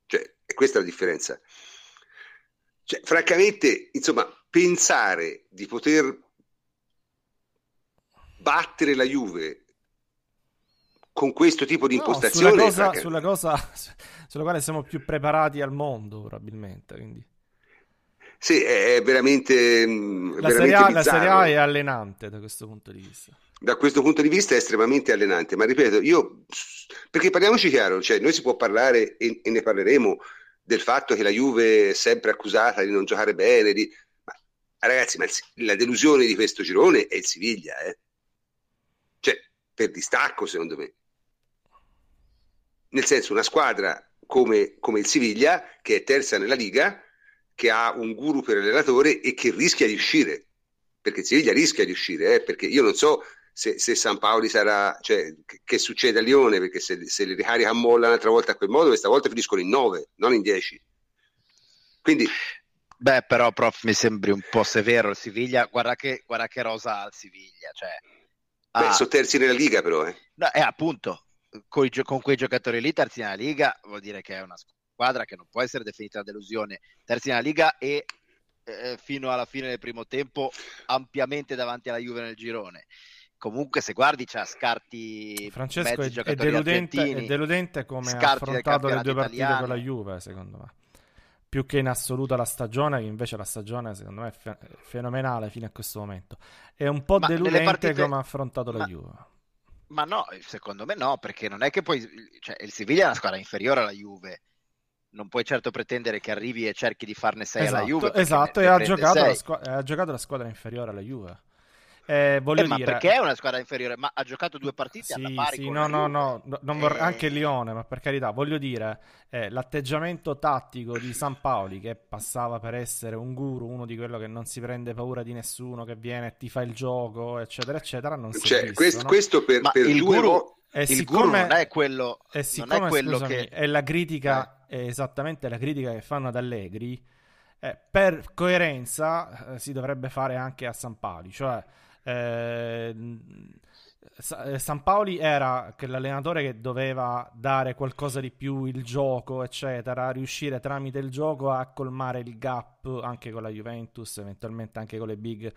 Cioè, e questa la differenza. Cioè, francamente, insomma, pensare di poter battere la Juve con questo tipo di impostazione. No, sulla, cosa, sulla, cosa, sulla quale siamo più preparati al mondo, probabilmente. Quindi. Sì, è veramente. Mm, la, veramente serie a, la, serie a, è allenante da questo punto di vista. Da questo punto di vista è estremamente allenante, ma ripeto, io. Perché parliamoci chiaro, cioè noi si può parlare e, e ne parleremo del fatto che la Juve è sempre accusata di non giocare bene, di... ma ragazzi, ma la delusione di questo girone è il Siviglia, eh? Cioè, per distacco, secondo me nel senso una squadra come, come il Siviglia, che è terza nella Liga, che ha un guru per allenatore e che rischia di uscire, perché il Siviglia rischia di uscire, eh, perché io non so se, se, San Paoli sarà, cioè, che, che succede a Lione, perché se, se li ricarica a molla un'altra volta a quel modo, questa volta finiscono in 9, non in 10. Quindi... Beh, però, prof, mi sembri un po' severo il Siviglia, guarda che, guarda che rosa ha il Siviglia, cioè Beh, sono terzi nella Liga però. Eh. No, è appunto, con, con quei giocatori lì terzi nella Liga vuol dire che è una squadra che non può essere definita una delusione. Terzi nella Liga e eh, fino alla fine del primo tempo ampiamente davanti alla Juve nel girone comunque se guardi c'ha scarti Francesco è, è, deludente, è, deludente, come ha affrontato le due partite italiano. con la Juve secondo me più che in assoluto la stagione che invece la stagione secondo me è fe- fenomenale fino a questo momento è un po' ma deludente partite... come ha affrontato ma... la Juve ma no, secondo me no, perché non è che poi cioè, il Siviglia è una squadra inferiore alla Juve. Non puoi certo pretendere che arrivi e cerchi di farne 6 esatto, alla Juve. Esatto, e ha giocato, squ- ha giocato la squadra inferiore alla Juve. Eh, voglio eh, dire... perché è una squadra inferiore? Ma ha giocato due partite sì, alla pari sì, no, no, no, no vorrei... eh... anche Lione, ma per carità, voglio dire, eh, l'atteggiamento tattico di San Paoli che passava per essere un guru, uno di quello che non si prende paura di nessuno, che viene e ti fa il gioco, eccetera, eccetera, non si cioè, è visto, questo, no? questo per, per il due guru... E il siccome, guru non è quello, e siccome, non è quello scusami, che... è la critica, è esattamente la critica che fanno ad Allegri, eh, per coerenza eh, si dovrebbe fare anche a San Paoli, cioè eh, San Paoli era l'allenatore che doveva dare qualcosa di più il gioco, eccetera, riuscire tramite il gioco a colmare il gap anche con la Juventus, eventualmente anche con le big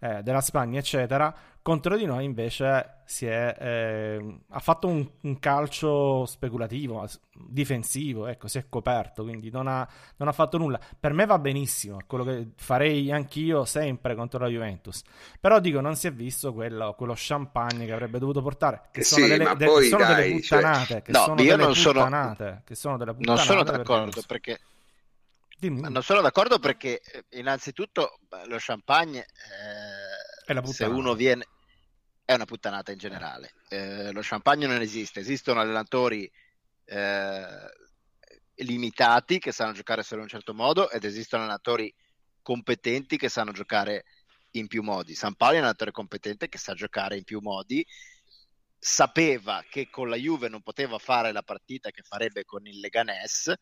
eh, della Spagna, eccetera. Contro di noi invece si è, eh, ha fatto un, un, calcio speculativo, difensivo, ecco, si è coperto, quindi non ha, non ha, fatto nulla. Per me va benissimo, quello che farei anch'io sempre contro la Juventus. Però dico, non si è visto quello, quello champagne che avrebbe dovuto portare, che sono, sì, delle, de, sono dai, delle, cioè, puttanate, cioè... che no, sono delle puttanate, sono... che sono delle puttanate. Non sono d'accordo perché... Dimmi. Non sono d'accordo perché eh, innanzitutto lo champagne, eh, se uno viene, è una puttanata in generale. Eh, lo champagne non esiste, esistono allenatori eh, limitati che sanno giocare solo in un certo modo ed esistono allenatori competenti che sanno giocare in più modi. San Paolo è un allenatore competente che sa giocare in più modi. Sapeva che con la Juve non poteva fare la partita che farebbe con il Leganés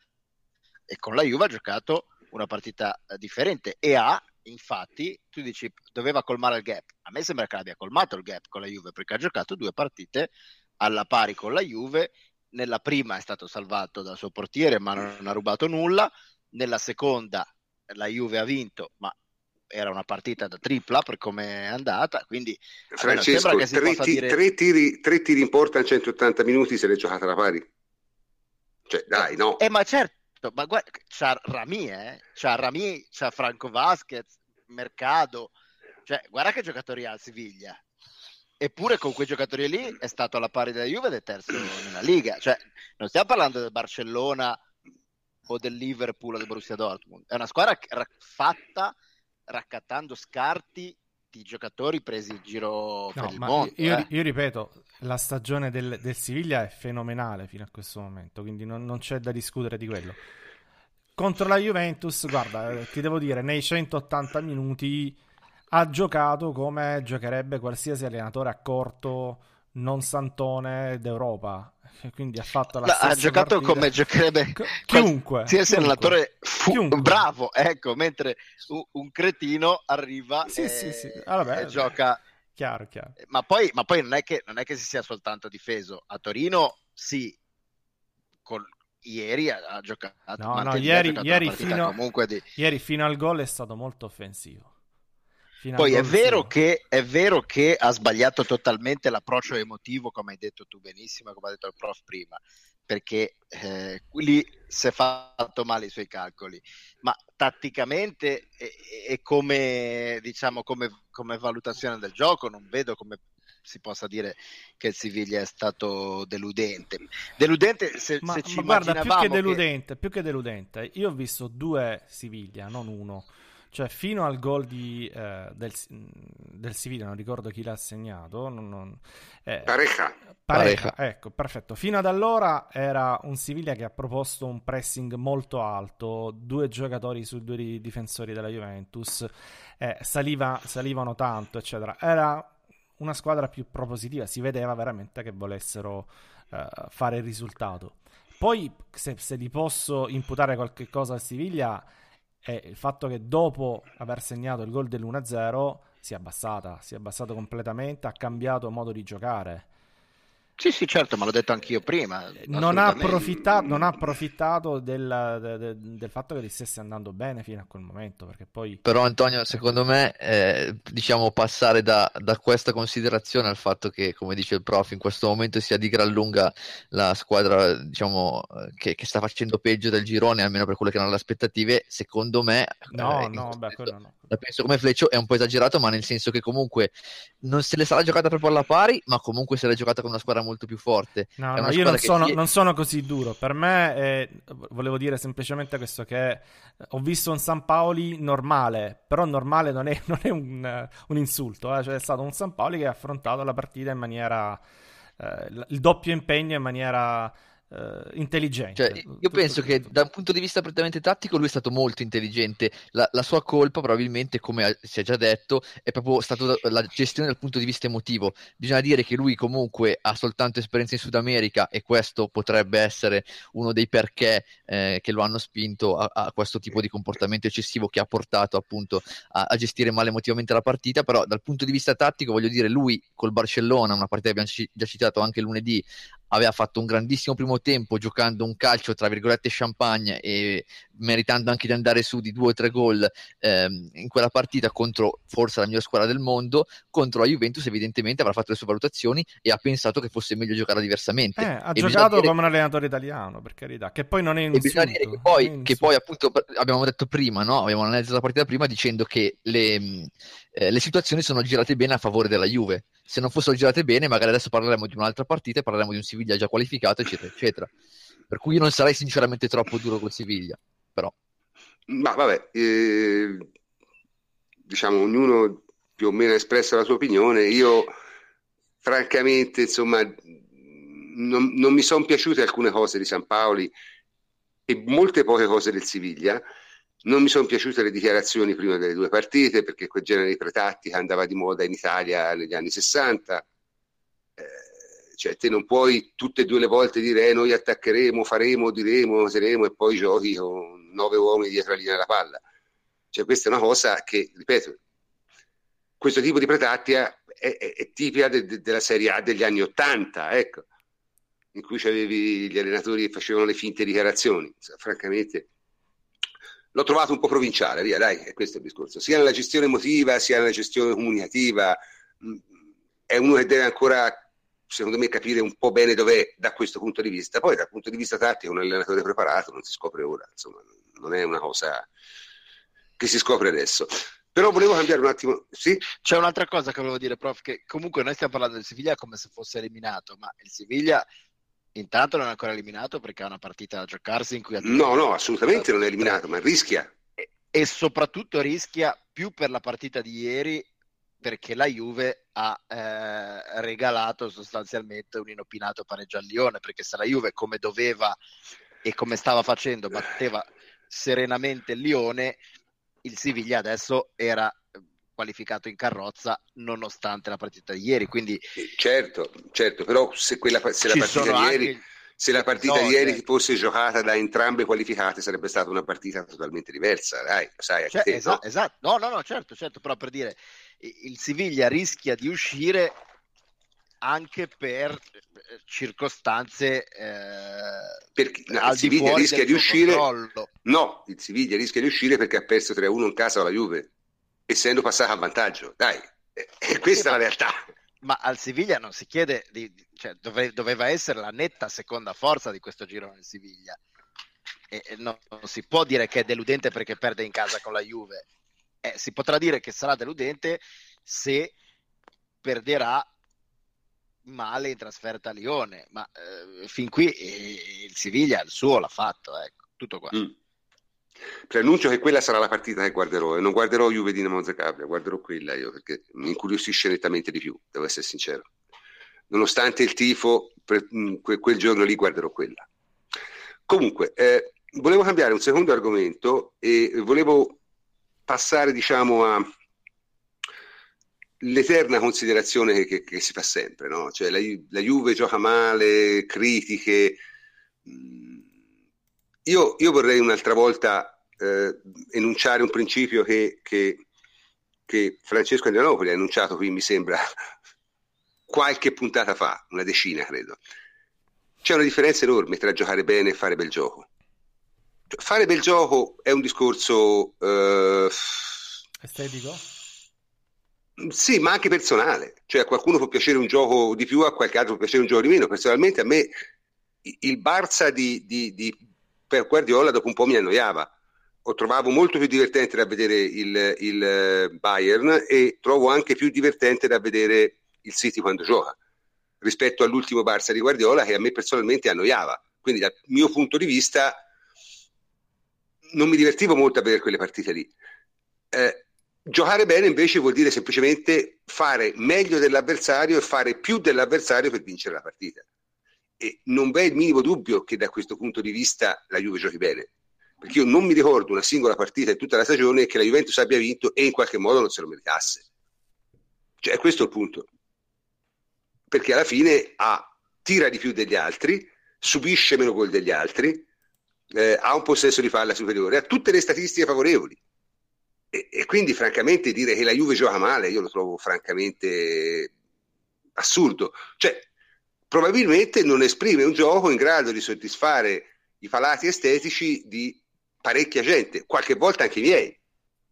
e con la Juve ha giocato una partita eh, differente. E ha infatti tu dici doveva colmare il gap. A me sembra che abbia colmato il gap con la Juve perché ha giocato due partite alla pari con la Juve. Nella prima è stato salvato dal suo portiere ma non ha rubato nulla. Nella seconda la Juve ha vinto ma era una partita da tripla per come è andata. Quindi Francesco tre, ti, dire... tre, tiri, tre tiri in porta in 180 minuti se l'è giocata alla pari. Cioè dai no. Eh ma certo ma guarda, c'ha Rami, eh? c'ha Rami, c'ha Franco Vasquez, Mercado, cioè guarda che giocatori ha il Siviglia. Eppure con quei giocatori lì è stato alla pari della Juve ed è terzo nella Liga. Cioè, non stiamo parlando del Barcellona o del Liverpool o del Borussia Dortmund. È una squadra fatta raccattando scarti di giocatori presi in giro no, per il mondo. Io, eh. io, ripeto, la stagione del, del, Siviglia è fenomenale fino a questo momento, quindi non, non, c'è da discutere di quello. Contro la Juventus, guarda, eh, ti devo dire, nei 180 minuti ha giocato come giocherebbe qualsiasi allenatore a corto non santone d'Europa. Quindi ha fatto la no, Ha giocato partita. come giocherebbe chiunque. Qualsiasi allenatore fu- bravo, ecco, mentre un, cretino arriva sì, e, sì, sì. Allora, e gioca. Chiaro, chiaro. Ma poi, ma poi non, è che, non, è che, si sia soltanto difeso. A Torino, sì, col, ieri ha, giocato. No, no, ieri, ieri, fino, di... ieri fino al gol è stato molto offensivo. Poi è vero, che, è vero, che, ha sbagliato totalmente l'approccio emotivo, come hai detto tu benissimo, come ha detto il prof prima, perché eh, lì si è fatto male i suoi calcoli, ma tatticamente e, e come, diciamo, come, come, valutazione del gioco non vedo come si possa dire che il Siviglia è stato deludente. Deludente se, ma, se ci ma guarda, più che, deludente, che... più che deludente, io ho visto due Siviglia, non uno cioè, fino al gol di, eh, del, del Siviglia, non ricordo chi l'ha segnato. Non, non, eh, Pareja. Pareja. Ecco, perfetto. Fino ad allora era un Siviglia che ha proposto un pressing molto alto, due giocatori su due difensori della Juventus, eh, saliva, salivano tanto, eccetera. Era una squadra più propositiva, si vedeva veramente che volessero eh, fare il risultato. Poi, se, se gli posso imputare qualche cosa a Siviglia è il fatto che dopo aver segnato il gol dell'1-0 si è abbassata, si è abbassata completamente, ha cambiato modo di giocare. Sì, sì, certo, ma l'ho detto anch'io prima. Non ha, approfittato, non ha approfittato del, de, de, del, fatto che gli stesse andando bene fino a quel momento. Perché poi... Però, Antonio, secondo me, eh, diciamo, passare da, da, questa considerazione al fatto che, come dice il prof, in questo momento sia di gran lunga la squadra diciamo, che, che sta facendo peggio del girone, almeno per quelle che erano le aspettative, secondo me. No, eh, no, beh, quello no. La penso come Fleccio, è un po' esagerato, ma nel senso che comunque non se le sarà giocata proprio alla pari, ma comunque se l'è giocata con una squadra molto più forte. No, no io non sono, si... non sono, così duro. Per me, è... volevo dire semplicemente questo: che ho visto un San Paoli normale, però normale non è, non è un, un, insulto. Eh? Cioè, è stato un San Paoli che ha affrontato la partita in maniera. Eh, il doppio impegno in maniera Uh, intelligente. Cioè, io penso che da un punto di vista prettamente tattico lui è stato molto intelligente. La, la sua colpa, probabilmente, come si è già detto, è proprio stata la gestione dal punto di vista emotivo. Bisogna dire che lui comunque ha soltanto esperienza in Sud America e questo potrebbe essere uno dei perché eh, che lo hanno spinto a, a, questo tipo di comportamento eccessivo che ha portato appunto a, a, gestire male emotivamente la partita. Però dal punto di vista tattico, voglio dire, lui col Barcellona, una partita che abbiamo già citato anche lunedì, aveva fatto un grandissimo primo tempo giocando un calcio tra virgolette champagne e meritando anche di andare su di due o tre gol ehm, in quella partita contro forse la miglior squadra del mondo contro la Juventus evidentemente avrà fatto le sue valutazioni e ha pensato che fosse meglio giocare diversamente. Eh, ha e giocato dire... come un allenatore italiano per carità che poi non è insulto, e bisogna dire che poi, che poi appunto abbiamo detto prima no? abbiamo analizzato la partita prima dicendo che le, eh, le situazioni sono girate bene a favore della Juve se non fossero girate bene magari adesso parleremo di un'altra partita e parleremo di un Siviglia già qualificato eccetera eccetera per cui io non sarei sinceramente troppo duro con Siviglia però. Ma vabbè, eh, diciamo, ognuno più o meno ha espresso la sua opinione. Io, francamente, insomma, non, non mi sono piaciute alcune cose di San Paoli e molte poche cose del Siviglia. Non mi sono piaciute le dichiarazioni prima delle due partite perché quel genere di pretattica andava di moda in Italia negli anni 60. Eh, cioè, te non puoi tutte e due le volte dire eh, noi attaccheremo, faremo, diremo, saremo e poi giochi con nove uomini dietro la linea della palla. Cioè, questa è una cosa che, ripeto, questo tipo di pretattia è, è, è tipica de, de, della Serie A degli anni Ottanta, ecco, in cui avevi gli allenatori che facevano le finte dichiarazioni. Francamente, l'ho trovato un po' provinciale, via, dai, è questo il discorso. Sia nella gestione emotiva, sia nella gestione comunicativa. Mm, è uno che deve ancora secondo me capire un po' bene dov'è da questo punto di vista. Poi dal punto di vista tattico un allenatore preparato non si scopre ora, insomma, non è una cosa che si scopre adesso. Però volevo cambiare un attimo. Sì? C'è un'altra cosa che volevo dire, prof, che comunque noi stiamo parlando del Siviglia come se fosse eliminato, ma il Siviglia intanto non è ancora eliminato perché ha una partita da giocarsi in cui... No, no, assolutamente non è eliminato, ma rischia. E, e soprattutto rischia più per la partita di ieri perché la Juve ha eh, regalato sostanzialmente un inopinato pareggio al Lione, perché se la Juve come doveva e come stava facendo batteva serenamente il Lione, il Siviglia adesso era qualificato in carrozza nonostante la partita di ieri. Quindi... Certo, certo, però se, quella, se la partita di ieri... Se la partita di ieri fosse giocata da entrambe qualificate sarebbe stata una partita totalmente diversa, dai, sai, cioè, te, esatto, no? esatto, no, no, no, certo, certo, però per dire, il Siviglia rischia di uscire anche per eh, circostanze eh, perché, no, il Siviglia rischia di uscire controllo. no, il Siviglia rischia di uscire perché ha perso 3-1 in casa alla Juve essendo passato a vantaggio dai, e questa sì, è la realtà ma al Siviglia non si chiede di, cioè, dove, doveva essere la netta seconda forza di questo girone del Siviglia e, e no, non si può dire che è deludente perché perde in casa con la Juve eh, si potrà dire che sarà deludente se perderà male in trasferta a Lione, ma eh, fin qui eh, il Siviglia il suo l'ha fatto, ecco, tutto qua. Mm. Preannuncio che quella sarà la partita che guarderò e non guarderò Juve di Monza Capria, guarderò quella io perché mi incuriosisce nettamente di più, devo essere sincero. Nonostante il tifo, per, mm, que, quel giorno lì guarderò quella. Comunque, eh, volevo cambiare un secondo argomento e volevo passare diciamo a l'eterna considerazione che, che, che si fa sempre, no? cioè la, la, Juve gioca male, critiche. Mm, io, io vorrei un'altra volta eh, enunciare un principio che, che che Francesco Andrianopoli ha annunciato qui, mi sembra, qualche puntata fa, una decina credo. C'è una differenza enorme tra giocare bene e fare bel gioco. Fare bel gioco è un discorso... Uh, Estetico? Sì, ma anche personale. Cioè, a qualcuno può piacere un gioco di più, a qualche altro può piacere un gioco di meno. Personalmente a me il Barça di, di, di per Guardiola dopo un po' mi annoiava. Ho trovato molto più divertente da vedere il, il eh, Bayern e trovo anche più divertente da vedere il City quando gioca rispetto all'ultimo Barça di Guardiola che a me personalmente annoiava. Quindi dal mio punto di vista non mi divertivo molto a vedere quelle partite lì. Eh, Giocare bene invece vuol dire semplicemente fare meglio dell'avversario e fare più dell'avversario per vincere la partita. E non v'è il minimo dubbio che da questo punto di vista la Juve giochi bene. Perché io non mi ricordo una singola partita in tutta la stagione che la Juventus abbia vinto e in qualche modo non se lo meritasse. Cioè, questo il punto. Perché alla fine ha, tira di più degli altri, subisce meno gol degli altri, eh, ha un possesso di palla superiore, ha tutte le statistiche favorevoli e, e, quindi francamente dire che la Juve gioca male io lo trovo francamente assurdo. Cioè, probabilmente non esprime un gioco in grado di soddisfare i palati estetici di parecchia gente, qualche volta anche i miei,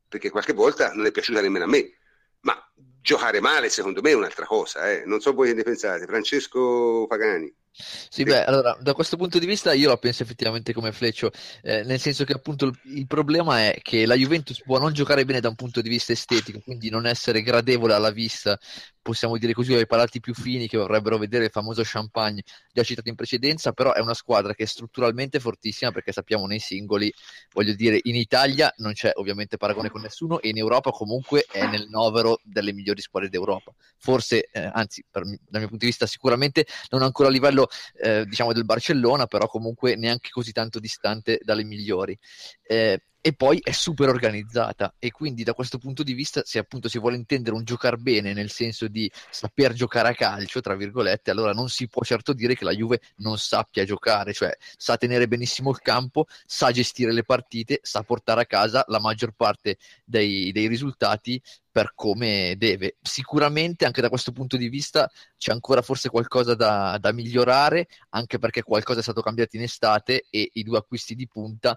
perché qualche volta non è piaciuta nemmeno a me. Ma giocare male, secondo me, è un'altra cosa. Eh. Non so voi che ne pensate. Francesco Pagani. Sì, beh, allora da questo punto di vista io la penso effettivamente come Fleccio, eh, nel senso che appunto il, il, problema è che la Juventus può non giocare bene da un punto di vista estetico, quindi non essere gradevole alla vista, possiamo dire così, ai palati più fini che vorrebbero vedere il famoso champagne già citato in precedenza, però è una squadra che è strutturalmente fortissima perché sappiamo nei singoli, voglio dire, in Italia non c'è ovviamente paragone con nessuno e in Europa comunque è nel novero delle migliori squadre d'Europa. Forse, eh, anzi, per, dal mio punto di vista sicuramente non ancora a livello eh, diciamo del Barcellona, però comunque neanche così tanto distante dalle migliori. Eh, e poi è super organizzata e quindi da questo punto di vista se appunto si vuole intendere un giocare bene nel senso di saper giocare a calcio tra virgolette allora non si può certo dire che la Juve non sappia giocare cioè sa tenere benissimo il campo sa gestire le partite sa portare a casa la maggior parte dei, dei risultati per come deve. Sicuramente anche da questo punto di vista c'è ancora forse qualcosa da, da, migliorare, anche perché qualcosa è stato cambiato in estate e i due acquisti di punta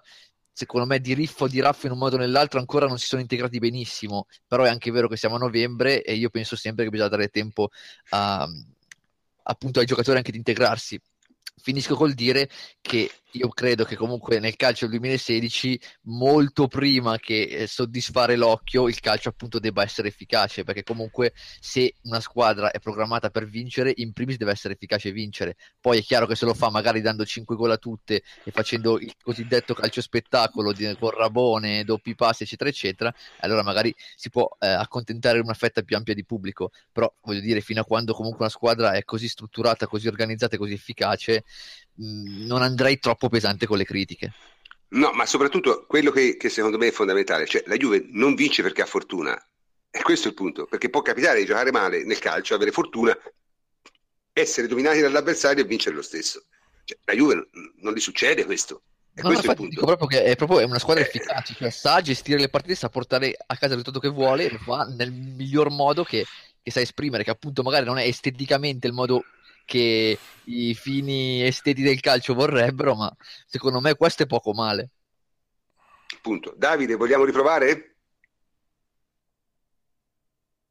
secondo me di riffo o di raffo in un modo o nell'altro ancora non si sono integrati benissimo, però è anche vero che siamo a novembre e io penso sempre che bisogna dare tempo a, appunto ai giocatori anche di integrarsi. Finisco col dire che io credo che comunque nel calcio del 2016 molto prima che eh, soddisfare l'occhio il calcio appunto debba essere efficace perché comunque se una squadra è programmata per vincere in primis deve essere efficace vincere. Poi è chiaro che se lo fa magari dando 5 gol a tutte e facendo il cosiddetto calcio spettacolo con Rabone, doppi passi eccetera eccetera allora magari si può eh, accontentare una fetta più ampia di pubblico. Però voglio dire fino a quando comunque una squadra è così strutturata, così organizzata e così efficace mh, non andrei troppo pesante con le critiche. No, ma soprattutto quello che, che, secondo me è fondamentale, cioè la Juve non vince perché ha fortuna, e questo è il punto, perché può capitare di giocare male nel calcio, avere fortuna, essere dominati dall'avversario e vincere lo stesso. Cioè, la Juve non gli succede questo. E no, questo dico proprio che è, proprio, è una squadra eh, efficace, cioè sa gestire le partite, sa portare a casa il risultato che vuole lo fa nel miglior modo che, che sa esprimere, che appunto magari non è esteticamente il modo che i fini esteti del calcio vorrebbero, ma secondo me questo è poco male. Punto. Davide, vogliamo riprovare?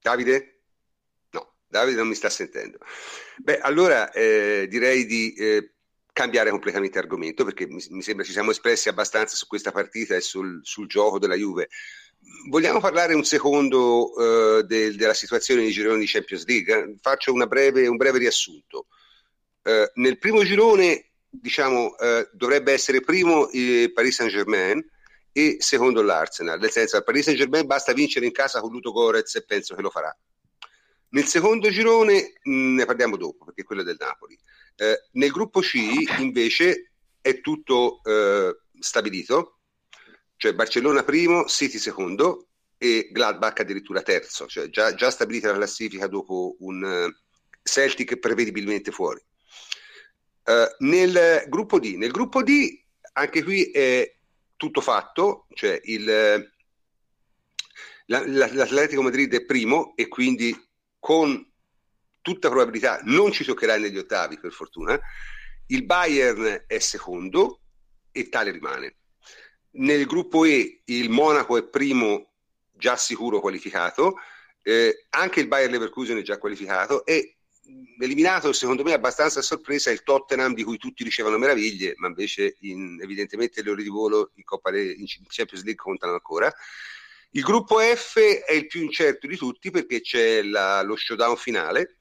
Davide? No, Davide non mi sta sentendo. Beh, allora eh, direi di eh, cambiare completamente argomento perché mi, mi, sembra ci siamo espressi abbastanza su questa partita e sul, sul gioco della Juve. Vogliamo parlare un secondo uh, del, della situazione nei gironi di Champions League? Faccio breve, un breve riassunto. Uh, nel primo girone, diciamo, uh, dovrebbe essere primo il Paris Saint-Germain e secondo l'Arsenal, nel senso al Paris Saint-Germain basta vincere in casa con Luto Gorez e penso che lo farà. Nel secondo girone mh, mm, ne parliamo dopo, perché è quello del Napoli. nel gruppo C invece è tutto stabilito cioè Barcellona primo, City secondo e Gladbach addirittura terzo, cioè già, già stabilita la classifica dopo un uh, Celtic prevedibilmente fuori. Uh, nel gruppo D, nel gruppo D anche qui è tutto fatto, cioè il, la, L'Atletico Madrid è primo e quindi con tutta probabilità non ci toccherà negli ottavi, per fortuna. Il Bayern è secondo e tale rimane. Nel gruppo E il Monaco è primo, già sicuro qualificato, eh, anche il Bayern Leverkusen è già qualificato e eliminato secondo me abbastanza a sorpresa il Tottenham di cui tutti dicevano meraviglie, ma invece in, evidentemente le ore di volo in, Coppa Le- in Champions League contano ancora. Il gruppo F è il più incerto di tutti perché c'è la, lo showdown finale,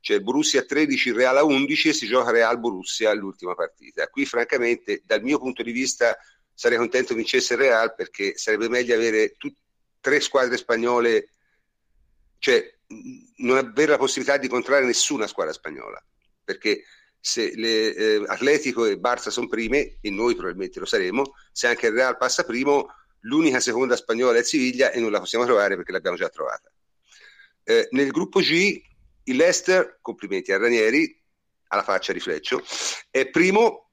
c'è Borussia a 13, il Real a 11 e si gioca Real Borussia all'ultima partita. Qui francamente dal mio punto di vista sarei contento vincesse il Real perché sarebbe meglio avere tut- tre squadre spagnole, cioè non avere la possibilità di incontrare nessuna squadra spagnola, perché se le, eh, Atletico e Barça sono prime, e noi probabilmente lo saremo, se anche il Real passa primo, l'unica seconda spagnola è Siviglia e non la possiamo trovare perché l'abbiamo già trovata. Eh, nel gruppo G, il Leicester, complimenti a Ranieri, alla faccia di Fleccio, è primo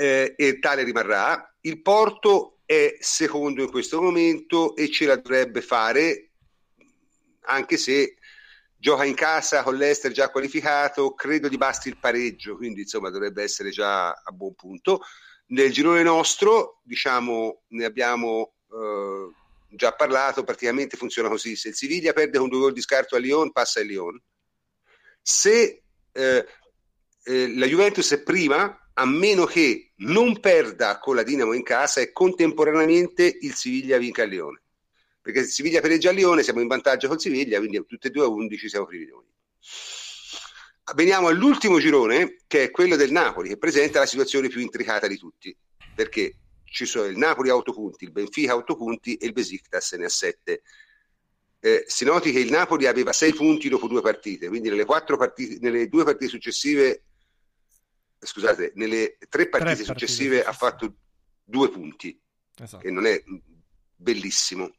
eh, e tale rimarrà. Il Porto è secondo in questo momento e ce la dovrebbe fare anche se gioca in casa con l'Ester già qualificato, credo di basti il pareggio, quindi insomma dovrebbe essere già a buon punto. Nel girone nostro, diciamo, ne abbiamo eh, già parlato, praticamente funziona così, se il Siviglia perde con due gol di scarto a Lyon, passa il Lyon. Se eh, eh, la Juventus è prima, a meno che non perda con la Dinamo in casa e contemporaneamente il Siviglia vinca il Lione perché se Siviglia pareggia a Lione siamo in vantaggio con Siviglia, quindi tutte e due a 11 siamo privi di noi. Veniamo all'ultimo girone, che è quello del Napoli, che presenta la situazione più intricata di tutti, perché ci sono il Napoli a 8 punti, il Benfica a 8 punti e il Besiktas ne ha 7. Eh, si noti che il Napoli aveva 6 punti dopo due partite, quindi nelle, partite, nelle due partite successive, scusate, nelle tre partite, tre successive partite. ha fatto due punti, esatto. che non è bellissimo.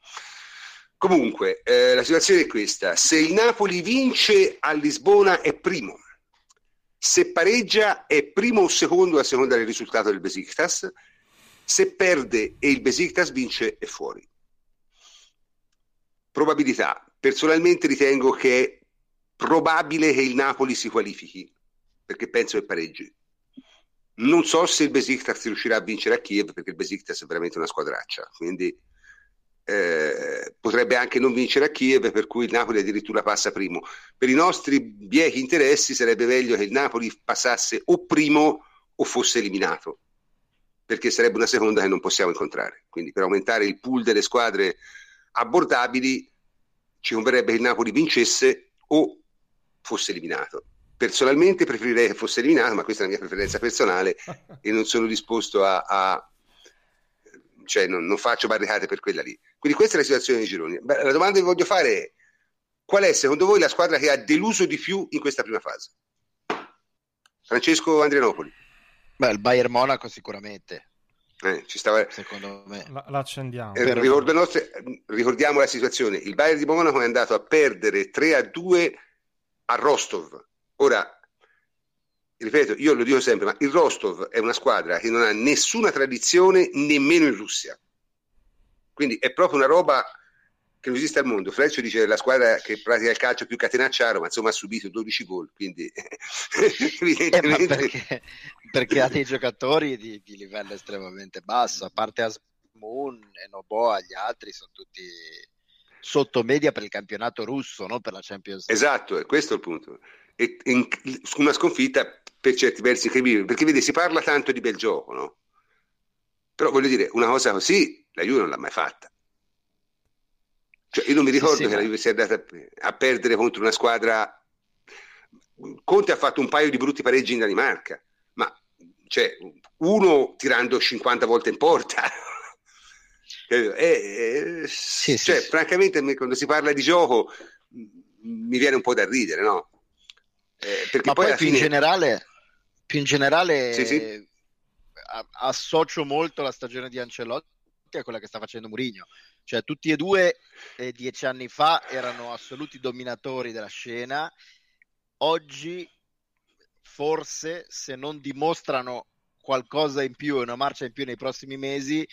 Comunque, eh, la situazione è questa: se il Napoli vince a Lisbona è primo, se pareggia è primo o secondo a seconda del risultato del Besiktas, se perde e il Besiktas vince è fuori. Probabilità. Personalmente ritengo che è probabile che il Napoli si qualifichi, perché penso che pareggi. Non so se il Besiktas riuscirà a vincere a Kiev, perché il Besiktas è veramente una squadraccia, quindi eh, potrebbe anche non vincere a Kiev, per cui il Napoli addirittura passa primo. Per i nostri biechi interessi sarebbe meglio che il Napoli passasse o primo o fosse eliminato, perché sarebbe una seconda che non possiamo incontrare. Quindi per aumentare il pool delle squadre abbordabili ci converrebbe che il Napoli vincesse o fosse eliminato. Personalmente preferirei che fosse eliminato, ma questa è la mia preferenza personale e non sono disposto a, a cioè non, non, faccio barricate per quella lì. Quindi questa è la situazione dei gironi. Beh, la domanda che voglio fare è qual è secondo voi la squadra che ha deluso di più in questa prima fase? Francesco Andrianopoli. Beh, il Bayern Monaco sicuramente. Eh, ci stava... Secondo me. La, l'accendiamo. Eh, nostre... ricordiamo la situazione. Il Bayern di Monaco è andato a perdere 3 a 2 a Rostov. Ora, ripeto, io lo dico sempre, ma il Rostov è una squadra che non ha nessuna tradizione nemmeno in Russia. Quindi è proprio una roba che non esiste al mondo. Freccio dice la squadra che pratica il calcio più catenacciaro, ma insomma ha subito 12 gol, quindi evidentemente... Eh, perché, perché, ha dei giocatori di, di, livello estremamente basso, a parte Asmoon e Noboa, gli altri sono tutti sotto media per il campionato russo, non per la Champions League. Esatto, è questo il punto. E, in, una sconfitta per certi versi incredibile, perché vedi, si parla tanto di bel gioco, no? Però voglio dire, una cosa così la Juve non l'ha mai fatta. Cioè, io non mi ricordo sì, sì, che ma... la Juve sia andata a perdere contro una squadra. Conte ha fatto un paio di brutti pareggi in Danimarca, ma cioè, uno tirando 50 volte in porta. e, e, sì, cioè, francamente, quando si parla di gioco mi viene un po' da ridere, no? Eh, perché ma poi, poi più fine... in generale più in generale sì, sì. associo molto la stagione di Ancelotti a quella che sta facendo Mourinho. Cioè, tutti e due eh, dieci anni fa erano assoluti dominatori della scena. Oggi, forse, se non dimostrano qualcosa in più e una marcia in più nei prossimi mesi,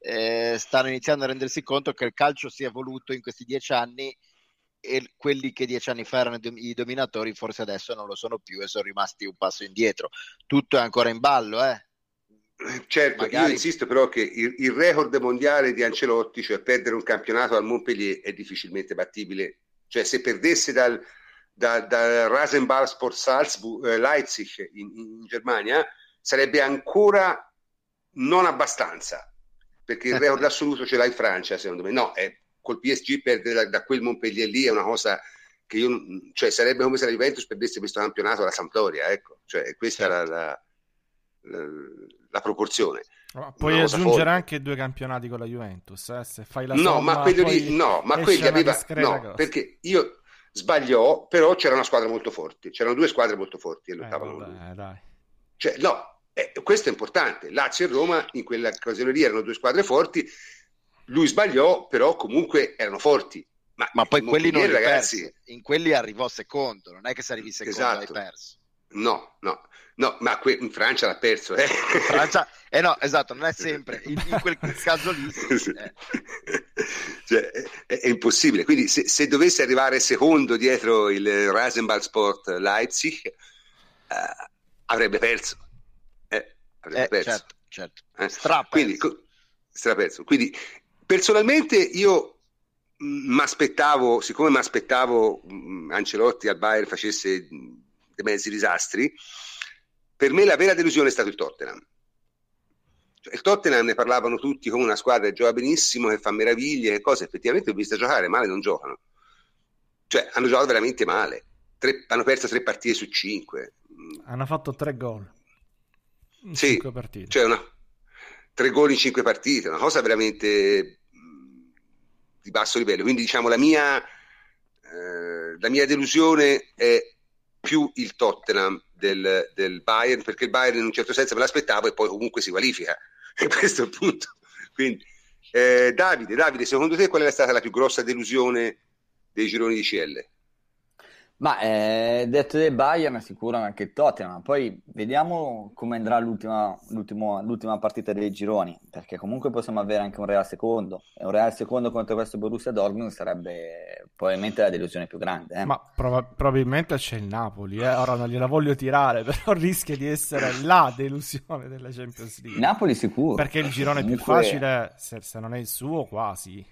eh, stanno iniziando a rendersi conto che il calcio si è evoluto in questi dieci anni e quelli che dieci anni fa erano i dominatori forse adesso non lo sono più e sono rimasti un passo indietro. Tutto è ancora in ballo, eh? Certo, Magari... io insisto però che il, il, record mondiale di Ancelotti, cioè perdere un campionato al Montpellier, è difficilmente battibile. Cioè se perdesse dal, da, da Rasenball Sport Salzburg, eh, Leipzig in, in, Germania, sarebbe ancora non abbastanza, perché il record assoluto ce l'ha in Francia, secondo me. No, è, col PSG perdere da, da, quel Montpellier lì è una cosa che io, cioè sarebbe come se la Juventus perdesse questo campionato alla Sampdoria, ecco, cioè questa certo. è la, la, la proporzione. Puoi aggiungere forte. anche due campionati con la Juventus, eh? se fai la no, somma, ma quello lì, no, ma quelli aveva, no, perché io sbagliò, però c'era una squadra molto forte, c'erano due squadre molto forti e lottavano. Eh, dai. Cioè, no, eh, questo è importante. Lazio e Roma in quella occasione lì erano due squadre forti, lui sbagliò, però comunque erano forti. Ma, ma poi quelli non ragazzi, in quelli arrivò secondo, non è che se arrivi secondo esatto. hai perso. No, no, no, ma que- in Francia l'ha perso. Eh. Francia, eh no, esatto, non è sempre, in, in quel caso lì. Eh. cioè, è, è, impossibile. Quindi se, se, dovesse arrivare secondo dietro il Rasenball Sport Leipzig, eh, avrebbe perso. Eh, avrebbe eh, perso. Certo, certo. Eh. Straperso. Quindi, co- straperso. Quindi, personalmente io mi aspettavo, siccome mi aspettavo Ancelotti al Bayern facesse dei mezzi disastri, per me la vera delusione è stato il Tottenham. Cioè, il Tottenham ne parlavano tutti come una squadra che gioca benissimo, che fa meraviglie, che cose. Effettivamente ho visto giocare male, non giocano. Cioè, hanno giocato veramente male. Tre, hanno perso tre partite su cinque. Hanno fatto tre gol. In sì, cinque partite. Cioè una, tre gol in cinque partite, una cosa veramente di basso livello. Quindi, diciamo, la mia, eh, la mia delusione è più il Tottenham del, del, Bayern, perché il Bayern in un certo senso me l'aspettavo e poi comunque si qualifica. E questo è il punto. Quindi, eh, Davide, Davide, secondo te qual è stata la più grossa delusione dei gironi di CL? Ma eh, detto del Bayern, sicuro anche il Tottenham. Poi vediamo come andrà l'ultima, l'ultima, partita dei gironi, perché comunque possiamo avere anche un Real secondo. E un Real secondo contro questo Borussia Dortmund sarebbe probabilmente la delusione più grande. Eh. Ma prov- probabilmente c'è il Napoli, eh? ora non gliela voglio tirare, però rischia di essere la delusione della Champions League. Napoli sicuro. Perché il girone comunque... più facile, se, se, non è il suo, quasi.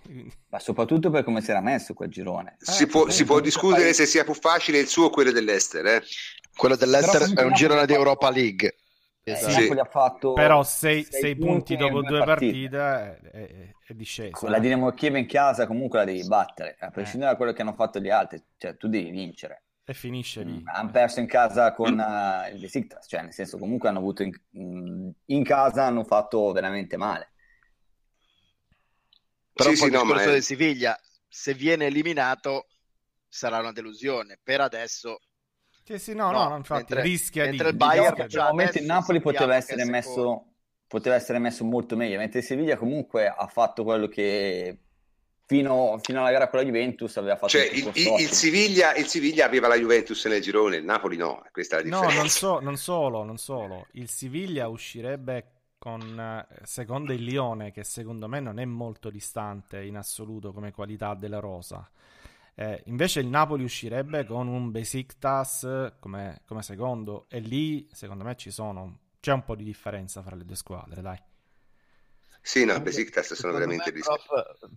Ma soprattutto per come si era messo quel girone. Si, può, si può discutere se sia più facile facile il suo o quello dell'Ester. Eh? Quello dell'Ester è un girone di Europa League. Esatto. Sì. Ha fatto però 6 punti, punti dopo due partite, partite è, è, è disceso. Con la Dinamo Kiev in casa comunque la devi battere, a prescindere eh. da quello che hanno fatto gli altri, cioè tu devi vincere. E finisce lì. Mm, hanno perso in casa con uh, il Besiktas, cioè nel senso comunque hanno avuto in, mm, in casa hanno fatto veramente male. Però sì, sì, no, ma è... del Siviglia, se viene eliminato sarà una delusione. Per adesso sì, sì, no, no, no infatti mentre, rischia mentre di... il Bayern già momento il Napoli poteva essere, messo, poteva essere messo molto meglio, mentre il Siviglia comunque ha fatto quello che fino, fino alla gara con la Juventus aveva fatto cioè, il, il, il, Siviglia, il, Siviglia, aveva la Juventus nel girone, il Napoli no, questa è la differenza. No, non, so, non solo, non solo. Il Siviglia uscirebbe con eh, secondo il Lione, che secondo me non è molto distante in assoluto come qualità della rosa. Eh, invece il Napoli uscirebbe con un Besiktas come, come, secondo e lì secondo me ci sono, c'è un po' di differenza fra le due squadre, dai. Sì, no, Besiktas sono veramente rischi.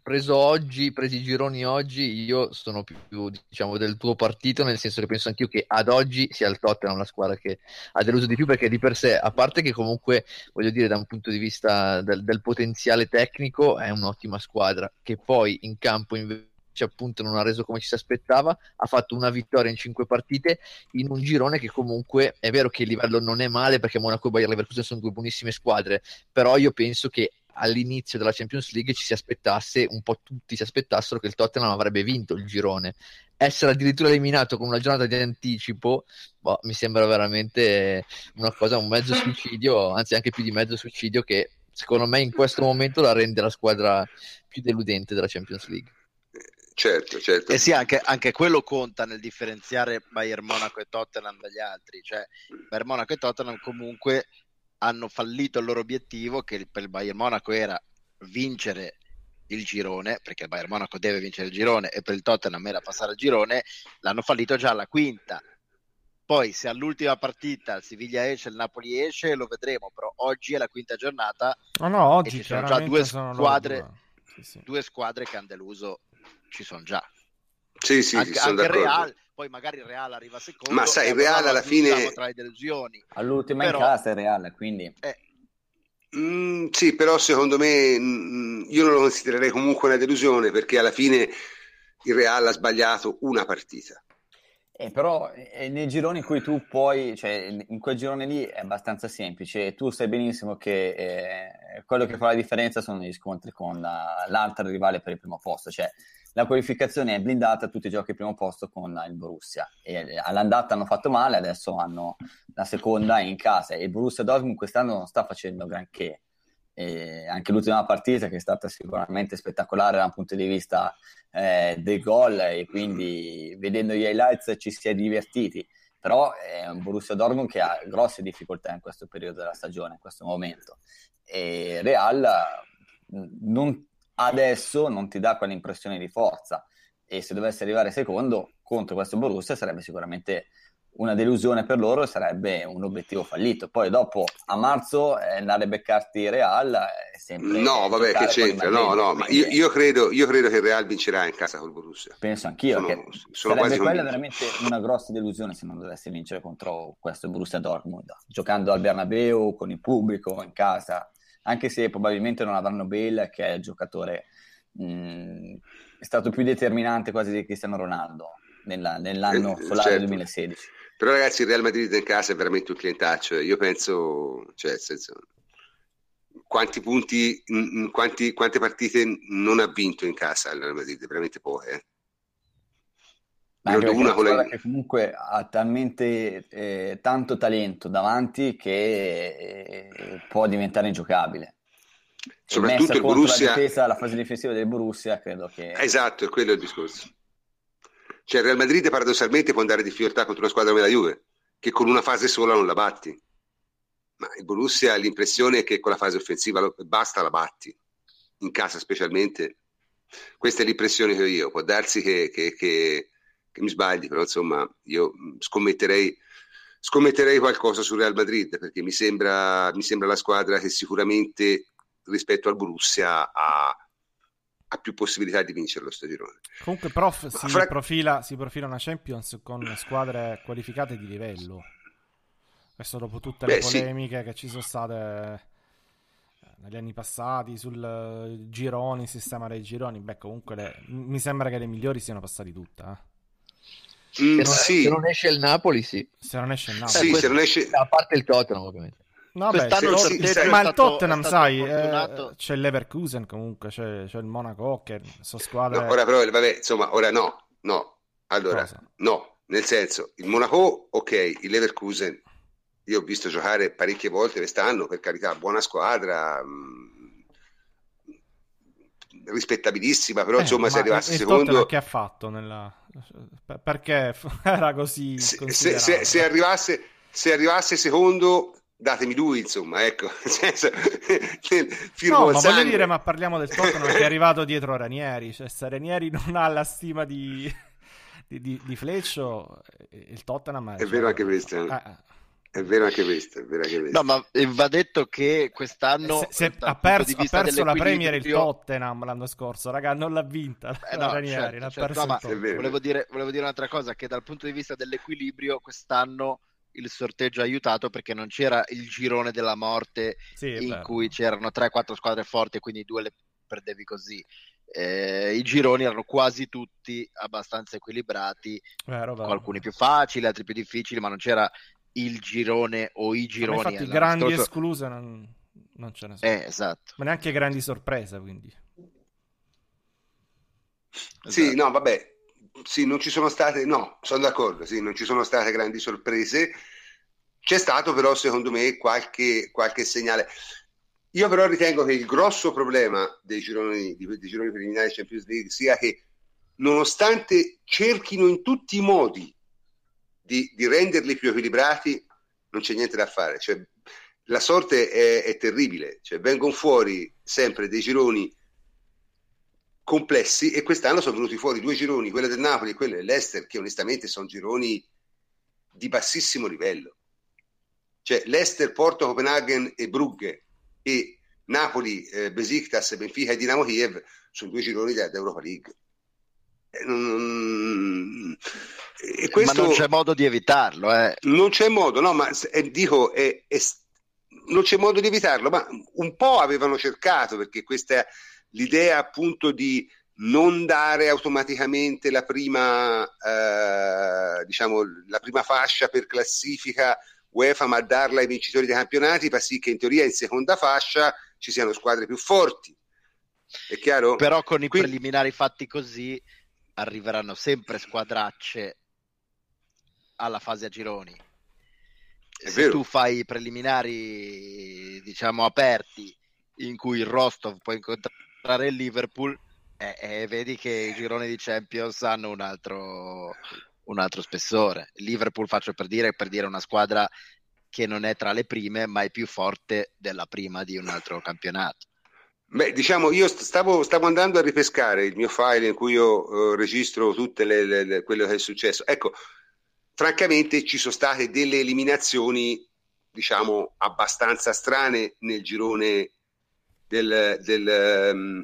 Preso oggi, presi i gironi oggi, io sono più, diciamo, del tuo partito, nel senso che penso anch'io che ad oggi sia il Tottenham la squadra che ha deluso di più, perché di per sé, a parte che comunque, voglio dire, da un punto di vista del, del potenziale tecnico, è un'ottima squadra, che poi in campo invece appunto non ha reso come ci si aspettava, ha fatto una vittoria in cinque partite in un girone che comunque è vero che il livello non è male perché Monaco e Bayer Leverkusen sono due buonissime squadre, però io penso che all'inizio della Champions League ci si aspettasse, un po' tutti si aspettassero che il Tottenham avrebbe vinto il girone. Essere addirittura eliminato con una giornata di anticipo boh, mi sembra veramente una cosa, un mezzo suicidio, anzi anche più di mezzo suicidio che secondo me in questo momento la rende la squadra più deludente della Champions League. Certo, certo. E sì, anche, anche, quello conta nel differenziare Bayern Monaco e Tottenham dagli altri. Cioè, Bayern Monaco e Tottenham comunque hanno fallito il loro obiettivo, che per il Bayern Monaco era vincere il girone, perché il Bayern Monaco deve vincere il girone e per il Tottenham era passare il girone, l'hanno fallito già alla quinta. Poi se all'ultima partita il Siviglia esce, il Napoli esce, lo vedremo, però oggi è la quinta giornata. No, no, oggi ci sono già due sono squadre, sì, sì. due squadre che hanno deluso, ci sono già. Sì, sì, anche, sì, anche il Real, poi magari il Real arriva secondo. Ma sai, il Real alla fine... Tra le delusioni. All'ultima però... in casa il Real, quindi... Eh, Mm, sì, però secondo me mm, io non lo considererei comunque una delusione perché alla fine il Real ha sbagliato una partita. Eh, però eh, nei gironi in cui tu puoi, cioè in quel girone lì è abbastanza semplice, tu sai benissimo che eh, quello che fa la differenza sono gli scontri con la, l'altro rivale per il primo posto, cioè la qualificazione è blindata, tutti giochi al primo posto con il Borussia. E all'andata hanno fatto male, adesso hanno la seconda in casa. E il Borussia Dortmund quest'anno non sta facendo granché. E anche l'ultima partita, che è stata sicuramente spettacolare da un punto di vista eh, del gol, e quindi vedendo gli highlights ci si è divertiti. Però è un Borussia Dortmund che ha grosse difficoltà in questo periodo della stagione, in questo momento. E Real non adesso non ti dà quell'impressione di forza e se dovesse arrivare secondo contro questo Borussia sarebbe sicuramente una delusione per loro sarebbe un obiettivo fallito. Poi dopo a marzo eh, andare a beccarti Real è sempre... No, vabbè, che c'entra? No, no, ma io, io, credo, io, credo, che il Real vincerà in casa col Borussia. Penso anch'io sono, che sono sarebbe quella veramente una grossa delusione se non dovesse vincere contro questo Borussia Dortmund, giocando al Bernabeu con il pubblico in casa anche se probabilmente non avranno Bale, che è il giocatore mh, è stato più determinante quasi di Cristiano Ronaldo nella, nell'anno eh, solare certo. 2016. Però ragazzi il Real Madrid in casa è veramente un clientaccio, io penso, cioè, senso, quanti punti, quanti, quante partite non ha vinto in casa il Real Madrid, veramente poche. Eh? Ma anche una con la... che comunque ha talmente eh, tanto talento davanti che eh, può diventare ingiocabile. Soprattutto il Borussia... La, difesa, la fase difensiva del Borussia credo che... Esatto, è quello il discorso. Cioè il Real Madrid paradossalmente può andare di difficoltà contro una squadra come la Juve, che con una fase sola non la batti. Ma il Borussia ha l'impressione che con la fase offensiva basta la batti, in casa specialmente. Questa è l'impressione che ho io. Può darsi che, che, che che mi sbagli, però insomma io scommetterei, scommetterei qualcosa sul Real Madrid perché mi sembra, mi sembra la squadra che sicuramente rispetto al Borussia ha, ha più possibilità di vincere lo girone. Comunque, prof, si, fra... profila, si profila una Champions con squadre qualificate di livello. Questo dopo tutte le Beh, polemiche sì. che ci sono state eh, negli anni passati sul eh, gironi, il sistema dei gironi. Beh, comunque le... mi sembra che le migliori siano passate tutte. Eh. Mm, se, non, sì. se, non, esce il Napoli, sì. Se non esce il Napoli. Sì, se non esce... A parte il Tottenham, ovviamente. No, beh, sì, sì, ma il Tottenham, sai, eh, c'è l'Everkusen comunque, c'è, c'è, il Monaco che sono squadre... No, ora però, vabbè, insomma, ora no, no. Allora, Cosa? no, nel senso, il Monaco, ok, il Leverkusen, io ho visto giocare parecchie volte quest'anno, per carità, buona squadra, mh, rispettabilissima, però eh, insomma se arrivasse secondo... che ha fatto nella... perché era così se, se, se, se, arrivasse, se arrivasse secondo datemi lui insomma ecco no, ma voglio dire ma parliamo del Tottenham che è arrivato dietro Ranieri cioè se Ranieri non ha la stima di, di, di, di Fleccio il Tottenham è, è vero anche questo eh, eh è vero anche questo, è vero anche questo. No, ma va detto che quest'anno se, se ha perso, ha perso la Premier il Tottenham l'anno scorso, raga, non l'ha vinta. Eh no, Ranieri, certo, certo. No, volevo, dire, volevo dire un'altra cosa, che dal punto di vista dell'equilibrio quest'anno il sorteggio ha aiutato perché non c'era il girone della morte sì, in vero. cui c'erano 3-4 squadre forti e quindi due le perdevi così. Eh, I gironi erano quasi tutti abbastanza equilibrati, vero, vero. alcuni più facili, altri più difficili, ma non c'era il girone o i gironi. Ma infatti, grandi scorso... escluse non, non, ce ne sono. Eh, esatto. Ma neanche grandi sorprese, quindi. Esatto. Sì, no, vabbè, sì, non ci sono state, no, sono d'accordo, sì, non ci sono state grandi sorprese. C'è stato però, secondo me, qualche, qualche segnale. Io però ritengo che il grosso problema dei gironi, dei gironi preliminari Champions League sia che nonostante cerchino in tutti i modi di, di renderli più equilibrati non c'è niente da fare. Cioè, la sorte è, è terribile, cioè vengono fuori sempre dei gironi complessi e quest'anno sono venuti fuori due gironi, quello del Napoli e quello dell'Ester, che onestamente sono gironi di bassissimo livello. Cioè l'Ester, Porto, Copenaghen e Brugge e Napoli, eh, Besiktas, Benfica e Dinamo Kiev sono due gironi dell'Europa League. Eh, non... E questo... Ma non c'è modo di evitarlo. Eh. Non c'è modo, no, ma eh, dico, è, è, non c'è modo di evitarlo, ma un po' avevano cercato perché questa l'idea appunto di non dare automaticamente la prima, eh, diciamo, la prima fascia per classifica UEFA, ma darla ai vincitori dei campionati fa sì che in teoria in seconda fascia ci siano squadre più forti. È chiaro? Però con i Quindi... preliminari fatti così arriveranno sempre squadracce alla fase a gironi. È Se vero. tu fai i preliminari, diciamo, aperti in cui il Rostov può incontrare il Liverpool, e eh, eh, vedi che i gironi di Champions hanno un altro, un altro spessore. Liverpool, faccio per dire, per dire una squadra che non è tra le prime, ma è più forte della prima di un altro campionato. Beh, diciamo, io stavo, stavo, andando a ripescare il mio file in cui io uh, registro le, quello che è successo. Ecco, francamente ci sono state delle eliminazioni, diciamo, abbastanza strane nel girone del... del um,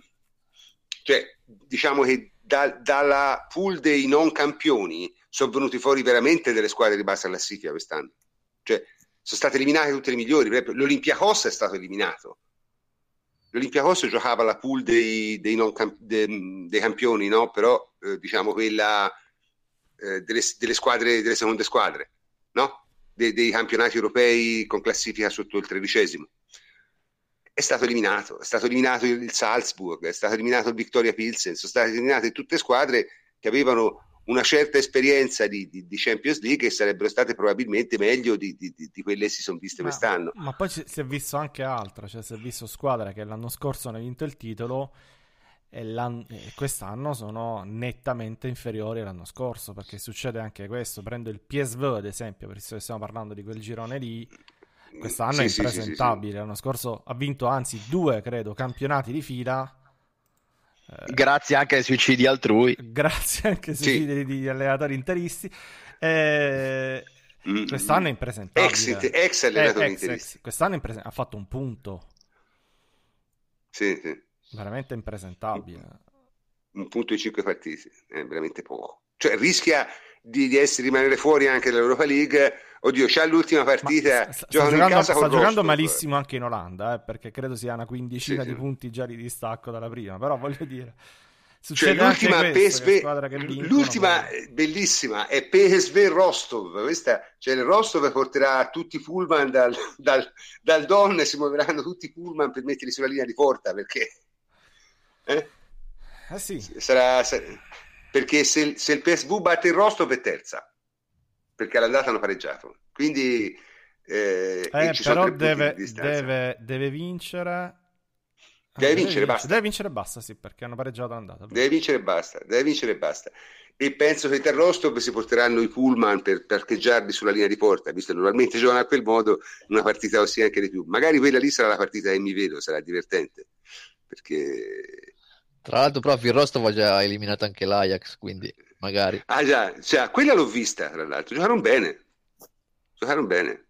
cioè, diciamo che da, dalla pool dei non campioni sono venuti fuori veramente delle squadre di bassa classifica quest'anno. Cioè, sono state eliminate tutte le migliori. L'Olympiacos è stato eliminato l'Olympiacos giocava la pool dei, dei, camp- dei, dei campioni, no? però eh, diciamo quella eh, delle, delle, squadre, delle seconde squadre, no? De, dei campionati europei con classifica sotto il tredicesimo. È stato eliminato, è stato eliminato il Salzburg, è stato eliminato il Victoria Pilsen, sono state eliminate tutte squadre che avevano una certa esperienza di, di, di, Champions League e sarebbero state probabilmente meglio di, di quelle che si sono viste ma, quest'anno. Ma poi si è visto anche altro, cioè si è visto squadre che l'anno scorso hanno vinto il titolo e, e, quest'anno sono nettamente inferiori all'anno scorso, perché succede anche questo. Prendo il PSV ad esempio, perché stiamo parlando di quel girone lì. Quest'anno sì, è impresentabile. Sì, sì, L'anno scorso ha vinto anzi due, credo, campionati di fila eh, grazie anche ai suicidi altrui. Grazie anche ai suicidi di allenatori interisti. Eh, mm. Quest'anno è impresentabile. Ex, ex allenatori eh, ex, interisti. Ex. Quest'anno impres- ha fatto un punto. Sì, sì. Veramente impresentabile. Un punto in cinque partite, è veramente poco. Cioè rischia di, di essere, rimanere fuori anche dall'Europa League Oddio, c'ha l'ultima partita. sta, sta giocando, sta giocando malissimo anche in Olanda, eh, perché credo sia una quindicina sì, di sì. punti già di distacco dalla prima. Però voglio dire, cioè, l'ultima, questo, PSV, vincono, l'ultima poi... bellissima è PSV Rostov. Questa, cioè, il Rostov porterà tutti i pullman dal, dal, dal Don e si muoveranno tutti i pullman per metterli sulla linea di porta perché. Eh? Eh sì. Sarà, sarà, perché se, se il PSV batte il Rostov è terza perché all'andata hanno pareggiato. Quindi eh, eh, però deve, deve, deve, vincere. Deve, vincere, basta. Deve vincere basta, sì, perché hanno pareggiato l'andata. Deve vincere basta, deve vincere basta. E penso che per Rostov si porteranno i pullman per parcheggiarli sulla linea di porta, visto che normalmente giocano a quel modo, una partita ossia anche di più. Magari quella lì sarà la partita che mi vedo, sarà divertente. Perché... Tra l'altro, il Rostov ha già eliminato anche l'Ajax, quindi magari. Ah già, cioè, quella l'ho vista, tra l'altro, giocarono bene, giocarono bene.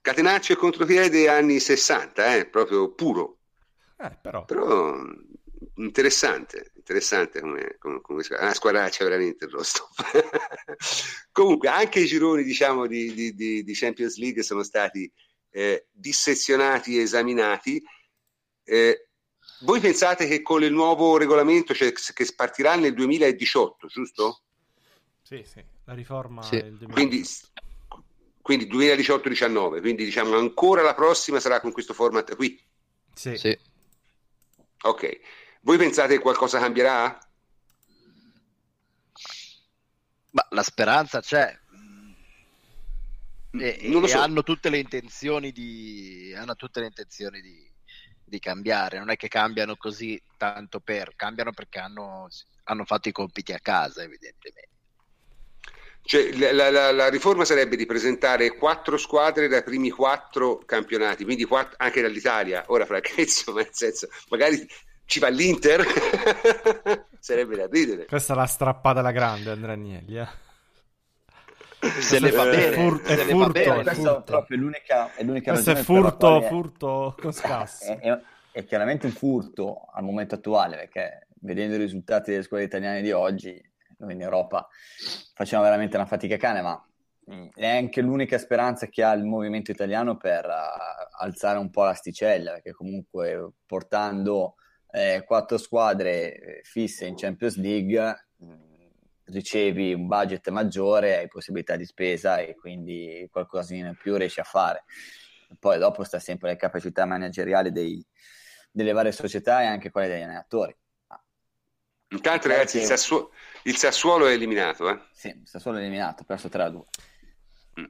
Catenaccio e contropiede anni 60, eh, proprio puro. Eh, però. però interessante, interessante come, come, come una squadraccia veramente il Rostov. Comunque anche i gironi diciamo, di, di, di, di Champions League sono stati eh, dissezionati e esaminati. Eh, voi pensate che con il nuovo regolamento, cioè che partirà nel 2018, giusto? Sì, sì, la riforma sì. è Quindi, quindi 2018-19, quindi diciamo ancora la prossima sarà con questo format qui? Sì. sì. Ok. Voi pensate che qualcosa cambierà? Ma la speranza c'è. E, e so. hanno tutte le intenzioni di hanno tutte le intenzioni di di cambiare, non è che cambiano così tanto per, cambiano perché hanno, hanno fatto i compiti a casa evidentemente. Cioè, la, la, la, riforma sarebbe di presentare quattro squadre dai primi quattro campionati, quindi quattro, anche dall'Italia. Ora, francamente, nel senso, magari ci va l'Inter, sarebbe da ridere. Questa è la strappata alla grande, Andrea Agnelli. Eh? Se le va bene, fur- se è le va bene. è Questa è l'unica, è l'unica Questo è furto, furto con scasso. è, è- è chiaramente un furto al momento attuale perché vedendo i risultati delle scuole italiane di oggi noi in Europa facciamo veramente una fatica cane ma mh, è anche l'unica speranza che ha il movimento italiano per uh, alzare un po' l'asticella perché comunque portando eh, quattro squadre eh, fisse in Champions League ricevi un budget maggiore hai possibilità di spesa e quindi qualcosina in più riesci a fare poi dopo sta sempre le capacità manageriali dei- delle varie società e anche quelle degli allenatori. Intanto, ragazzi, il, Sassuolo, il Sassuolo è eliminato. Eh? Sì, sta solo eliminato, ha perso 3 a 2.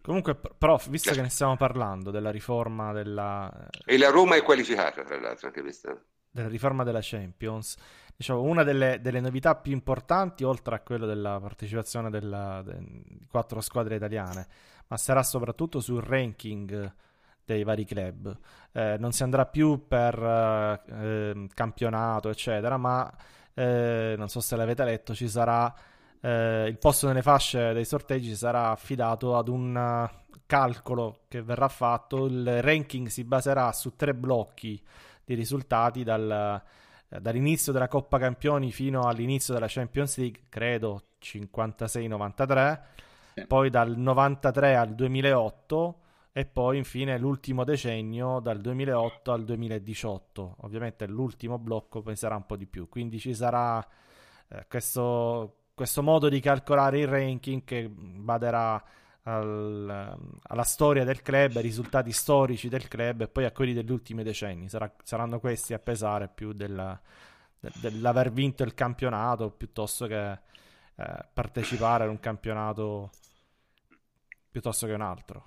Comunque, prof, visto che ne stiamo parlando della riforma della, E la Roma è qualificata, tra l'altro, anche questa. della riforma della Champions, diciamo, una delle, delle novità più importanti, oltre a quello della partecipazione della, de- di quattro squadre italiane, ma sarà soprattutto sul ranking dei vari club. Eh, non si andrà più per eh, ehm, campionato, eccetera, ma eh, non so se l'avete letto, ci sarà eh, il posto nelle fasce dei sorteggi sarà affidato ad un eh, calcolo che verrà fatto. Il ranking si baserà su tre blocchi di risultati dal, dall'inizio della Coppa Campioni fino all'inizio della Champions League, credo 56-93, Sì. poi dal 93 al 2008 e poi infine l'ultimo decennio dal 2008 al 2018. Ovviamente l'ultimo blocco poi sarà un po' di più, quindi ci sarà eh, questo, questo modo di calcolare il ranking che baderà al- alla storia del club, ai risultati storici del club e poi a quelli degli ultimi decenni. Sarà- saranno questi a pesare più della- de- dell'aver vinto il campionato piuttosto che eh, partecipare ad un campionato piuttosto che un altro.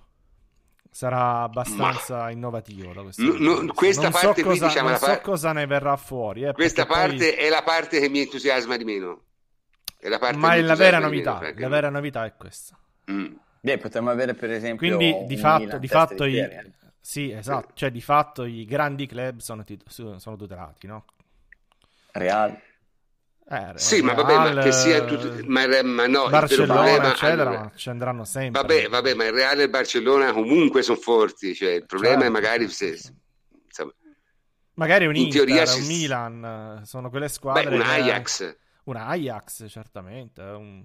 Sarà abbastanza innovativo da questo No, no, questa non so parte qui, cosa, diciamo, non so par- cosa ne verrà fuori. eh, Questa perché poi- parte è la parte che mi entusiasma di meno. È parte Ma è la vera meno, novità. La vera novità è questa. Mm. Beh, potremmo avere per esempio Quindi di un fatto, di fatto di i, sì, esatto, cioè di fatto i grandi club sono, tit- sono tutelati, no? Real. Eh, Sì, ma vabbè, ma Real, che sia in tutti... Ma, ma no, Barcellona, problema... eccetera, allora, ci andranno sempre. Vabbè, vabbè, ma il Reale e il Barcellona comunque sono forti. Cioè, il problema Certo, è magari se... insomma, Magari un in Inter, teoria un si- Milan, eh, sono quelle beh, squadre un che- Ajax, un Ajax, certamente, un,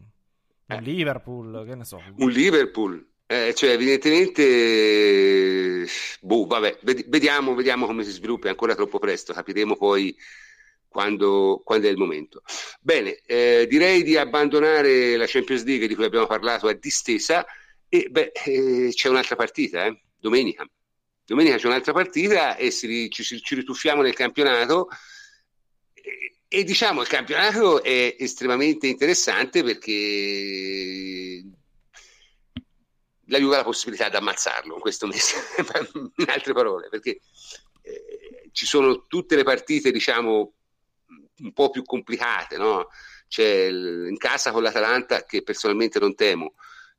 un Eh. Liverpool, che ne so. un Liverpool. Eh, cioè, evidentemente, boh, vabbè, ved- vediamo, vediamo come si sviluppa, è ancora troppo presto, capiremo poi quando, quando è il momento. Bene, eh, direi di abbandonare la Champions League di cui abbiamo parlato a distesa e beh, eh, c'è un'altra partita, eh, domenica. Domenica c'è un'altra partita e si ci, ci rituffiamo nel campionato e, e diciamo il campionato è estremamente interessante perché la Juve ha la possibilità di ammazzarlo in questo mese, in altre parole, perché eh, ci sono tutte le partite, diciamo, un po' più complicate, no? C'è il- in casa con l'Atalanta che personalmente non temo,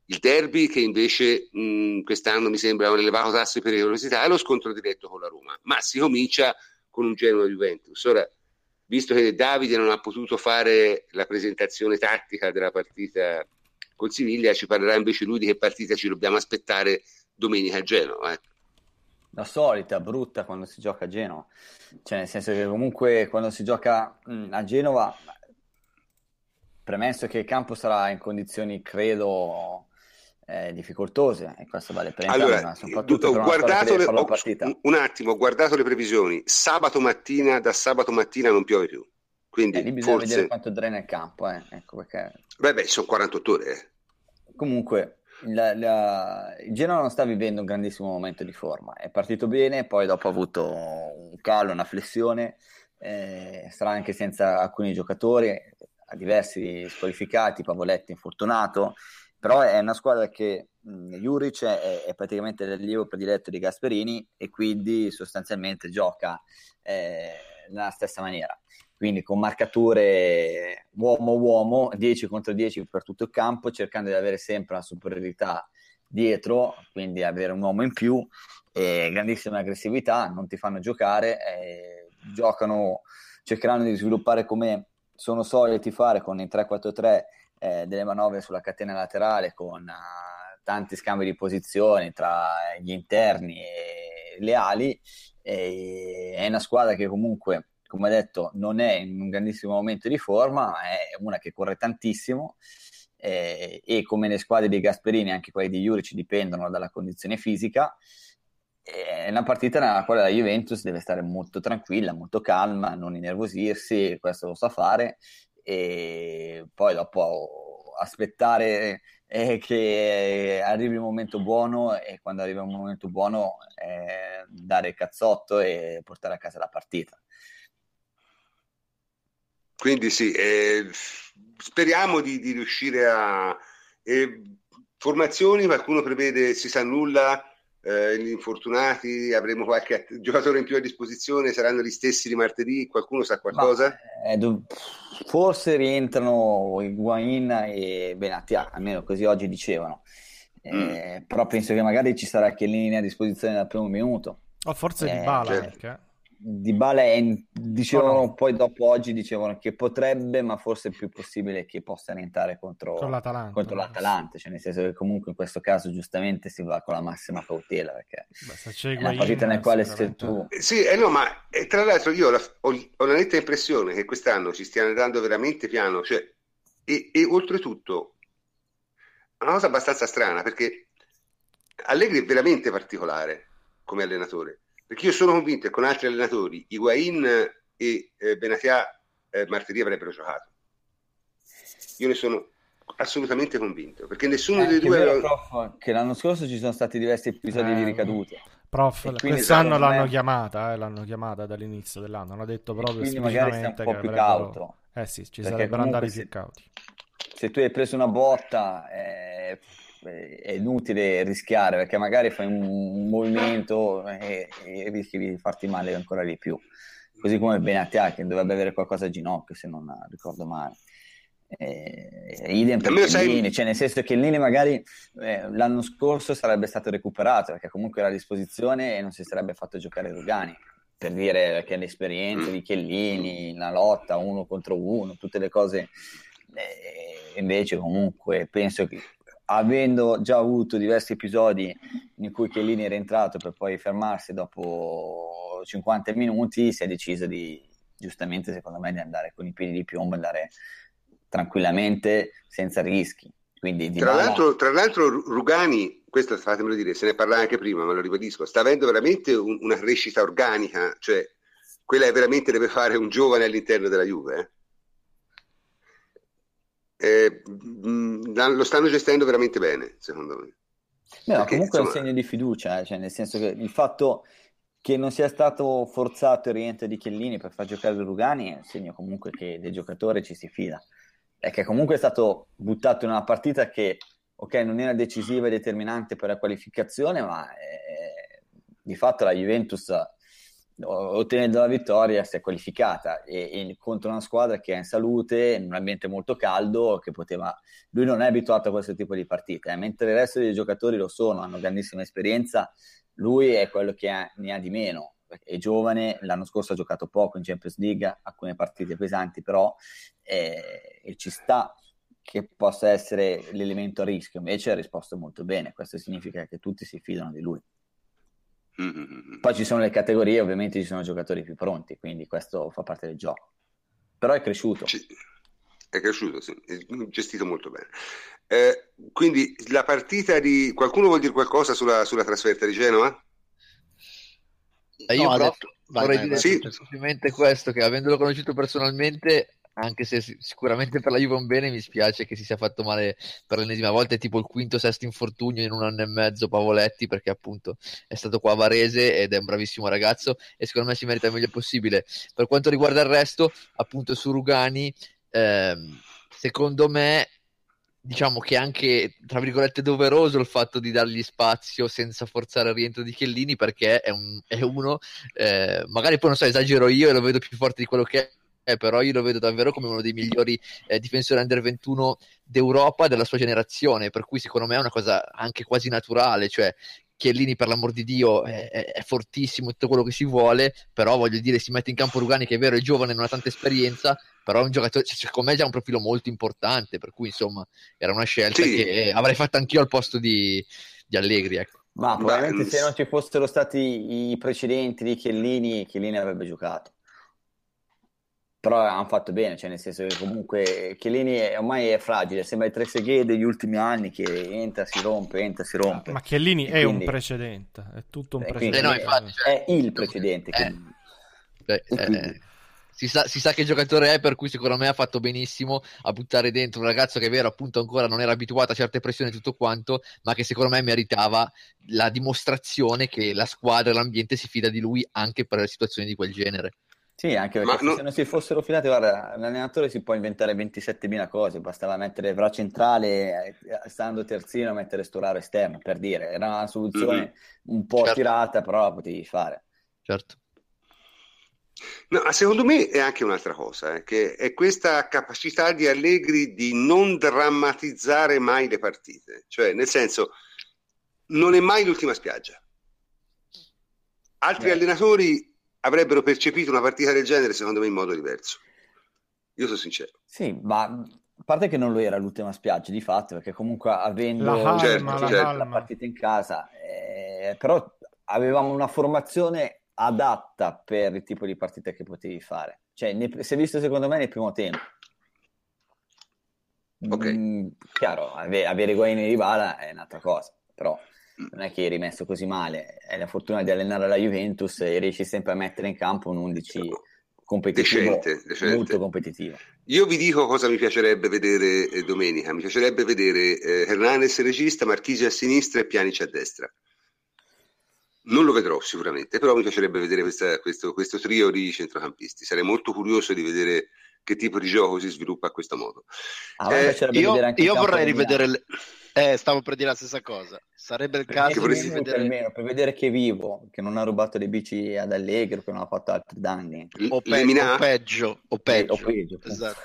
il derby che invece mh, quest'anno mi sembra un elevato tasso di pericolosità e lo scontro diretto con la Roma, ma si comincia con un Genoa Juventus. Ora, visto che Davide non ha potuto fare la presentazione tattica della partita con Siviglia, ci parlerà invece lui di che partita ci dobbiamo aspettare domenica a Genova. eh. La solita, brutta quando si gioca a Genova. Cioè, nel senso che comunque quando si gioca mh, a Genova, premesso che il campo sarà in condizioni, credo, eh, difficoltose, e questo vale per entrambi, Allora, ma soprattutto ho guardato le- ho- un- attimo, ho guardato le previsioni. Sabato mattina, da sabato mattina non piove più. Quindi Eh, lì bisogna vedere forse... quanto drena il campo, eh. Ecco perché Beh, beh, sono 48 ore. eh. Comunque, la- la- il Genoa non sta vivendo un grandissimo momento di forma. È partito bene, poi dopo ha avuto un calo, una flessione. eh, sarà anche senza alcuni giocatori, ha diversi squalificati, Pavoletti infortunato. Però è una squadra che mh, Juric è, è praticamente l'allievo prediletto di Gasperini e quindi sostanzialmente gioca eh, nella stessa maniera. Quindi con marcature uomo-uomo, 10 contro 10 per tutto il campo, cercando di avere sempre una superiorità dietro, quindi avere un uomo in più, e grandissima aggressività, non ti fanno giocare, giocano, cercheranno di sviluppare come sono soliti fare con i 3-4-3 eh, delle manovre sulla catena laterale con uh, tanti scambi di posizioni tra gli interni e le ali. E, è una squadra che comunque, come detto, non è in un grandissimo momento di forma, ma è una che corre tantissimo. Eh, e come le squadre di Gasperini, anche quelle di Juric dipendono dalla condizione fisica. È una partita nella quale la Juventus deve stare molto tranquilla, molto calma, non innervosirsi, questo lo sa fare e poi dopo aspettare eh, che arrivi il momento buono e quando arriva un momento buono eh, dare il cazzotto e portare a casa la partita. Quindi sì, eh, speriamo di, di, riuscire a... Formazioni, qualcuno prevede, si sa nulla, eh, gli infortunati, avremo qualche giocatore in più a disposizione, saranno gli stessi di martedì, qualcuno sa qualcosa? Ma, eh, forse rientrano Higuain e Benatia, almeno così oggi dicevano. Eh, mm. Però penso che magari ci sarà Chiellini a disposizione dal primo minuto. O forse di Bala certo. anche. Di Bala dicevano oh no. poi dopo oggi dicevano che potrebbe, ma forse è più possibile che possa rientrare contro, l'Atalanta, contro l'Atalanta, cioè nel senso che comunque in questo caso giustamente si va con la massima cautela perché Beh, è una partita nel quale se tu... Sì, eh no, ma eh, tra l'altro io ho la, ho, ho la, netta impressione che quest'anno ci stiano andando veramente piano, cioè, e, e oltretutto una cosa abbastanza strana perché Allegri è veramente particolare come allenatore perché io sono convinto che con altri allenatori, Higuain e eh, Benatia eh, martedì avrebbero giocato. Io ne sono assolutamente convinto, perché nessuno eh, dei due... Vero, prof, che l'anno scorso ci sono stati diversi episodi di eh, ricadute. Prof, quest'anno l'hanno me... chiamata, eh, l'hanno chiamata dall'inizio dell'anno, hanno detto proprio quindi magari un po' più cauto. Eh sì, ci sarebbero andati più cauti. Se tu hai preso una botta, eh, è inutile rischiare perché magari fai un, movimento e, e, rischi di farti male ancora di più. Così come Benatia che dovrebbe avere qualcosa a ginocchio, se non ricordo male. Eh, idem per Chiellini, cioè nel senso che Chiellini magari eh, l'anno scorso sarebbe stato recuperato perché comunque era a disposizione e non si sarebbe fatto giocare Rugani per dire che l'esperienza di Chiellini, la lotta uno contro uno, tutte le cose eh, invece comunque penso che avendo già avuto diversi episodi in cui Chiellini era entrato per poi fermarsi dopo 50 minuti, si è deciso di, giustamente secondo me, di andare con i piedi di piombo, andare tranquillamente senza rischi. Quindi, tra, l'altro, tra, l'altro, Rugani, questo fatemelo dire, se ne parlava anche prima, ma lo ribadisco, sta avendo veramente un, una crescita organica, cioè quella è veramente deve fare un giovane all'interno della Juve. Eh? Eh, mh, lo stanno gestendo veramente bene, secondo me. No, Perché, comunque insomma... è un segno di fiducia, eh, cioè nel senso che il fatto che non sia stato forzato il rientro di Chiellini per far giocare Rugani è un segno comunque che del giocatore ci si fida. È che comunque è stato buttato in una partita che, ok, non era decisiva e determinante per la qualificazione, ma eh, di fatto la Juventus ottenendo la vittoria si è qualificata e, e, contro una squadra che è in salute, in un ambiente molto caldo, che poteva... Lui non è abituato a questo tipo di partite, eh? mentre il resto dei giocatori lo sono, hanno grandissima esperienza, lui è quello che ha, ne ha di meno, è giovane, l'anno scorso ha giocato poco in Champions League, alcune partite pesanti però, eh, e ci sta che possa essere l'elemento a rischio, invece ha risposto molto bene, questo significa che tutti si fidano di lui. Mm-hmm. Poi ci sono le categorie, ovviamente ci sono giocatori più pronti, quindi questo fa parte del gioco. Però è cresciuto. C- è cresciuto, sì, è gestito molto bene. Eh, quindi la partita di... Qualcuno vuol dire qualcosa sulla, sulla trasferta di Genova? Eh, io no, però detto... vorrei vai, dire vai, sì. semplicemente questo, che avendolo conosciuto personalmente anche se sicuramente per la Juve un bene, mi spiace che si sia fatto male per l'ennesima volta, è tipo il quinto, sesto infortunio in un anno e mezzo Pavoletti, perché appunto è stato qua a Varese ed è un bravissimo ragazzo e secondo me si merita il meglio possibile. Per quanto riguarda il resto, appunto su Rugani, ehm, secondo me diciamo che è anche, tra virgolette, doveroso il fatto di dargli spazio senza forzare il rientro di Chiellini perché è, un, è uno, eh, magari poi non so, esagero io e lo vedo più forte di quello che è, però io lo vedo davvero come uno dei migliori eh, difensori under 21 d'Europa della sua generazione, per cui secondo me è una cosa anche quasi naturale, cioè Chiellini per l'amor di Dio è, è, fortissimo tutto quello che si vuole, però voglio dire si mette in campo Rugani che è vero è giovane, non ha tanta esperienza, però è un giocatore, cioè, secondo me ha un profilo molto importante, per cui insomma era una scelta sì. che avrei fatto anch'io al posto di, di Allegri. Ecco. Ma probabilmente Beh, se non ci fossero stati i precedenti di Chiellini, Chiellini avrebbe giocato però hanno fatto bene, cioè nel senso che comunque Chiellini è, ormai è fragile, sembra il Trezeguet degli ultimi anni che entra, si rompe, entra, si rompe. Ma Chiellini è quindi... un precedente, è tutto un precedente. Eh no, infatti, cioè... È il precedente. Eh, beh, eh, si, sa, si, sa, che giocatore è, per cui secondo me ha fatto benissimo a buttare dentro un ragazzo che è vero, appunto ancora non era abituato a certe pressioni e tutto quanto, ma che secondo me meritava la dimostrazione che la squadra e l'ambiente si fida di lui anche per situazioni di quel genere. Sì, anche perché non... se non si fossero filati, guarda, l'allenatore si può inventare 27.000 cose, bastava mettere Vra centrale, eh, stando terzino, mettere Storaro esterno, per dire, era una soluzione mm-hmm. un po' certo. tirata, però la potevi fare. Certo. No, secondo me è anche un'altra cosa, eh, che è questa capacità di Allegri di non drammatizzare mai le partite, cioè nel senso non è mai l'ultima spiaggia. Altri Beh. allenatori avrebbero percepito una partita del genere, secondo me, in modo diverso. Io sono sincero. Sì, ma a parte che non lo era l'ultima spiaggia di fatto, perché comunque avendo la, calma, certo, la, certo. la partita in casa, eh, però avevamo una formazione adatta per il tipo di partita che potevi fare. Cioè, ne, si è visto secondo me nel primo tempo. Ok. Mm, chiaro, avere, avere Guaini di Bala è un'altra cosa, però non è che eri messo così male, hai la fortuna di allenare la Juventus e riesci sempre a mettere in campo un 11 competitivo, decente, decente. molto competitivo. Io vi dico cosa mi piacerebbe vedere eh, domenica, mi piacerebbe vedere eh, Hernanes regista, Marchisi a sinistra e Pianici a destra. Non lo vedrò sicuramente, però mi piacerebbe vedere questa, questo, questo trio di centrocampisti. Sarei molto curioso di vedere che tipo di gioco si sviluppa a questo modo. Ah, eh, io, io vorrei rivedere, le, eh, stavo per dire la stessa cosa. Sarebbe il caso di vedere... per, meno, per vedere che è vivo, che non ha rubato le bici ad Allegro, che non ha fatto altri danni. O, pe- o peggio, o peggio. o peggio esatto.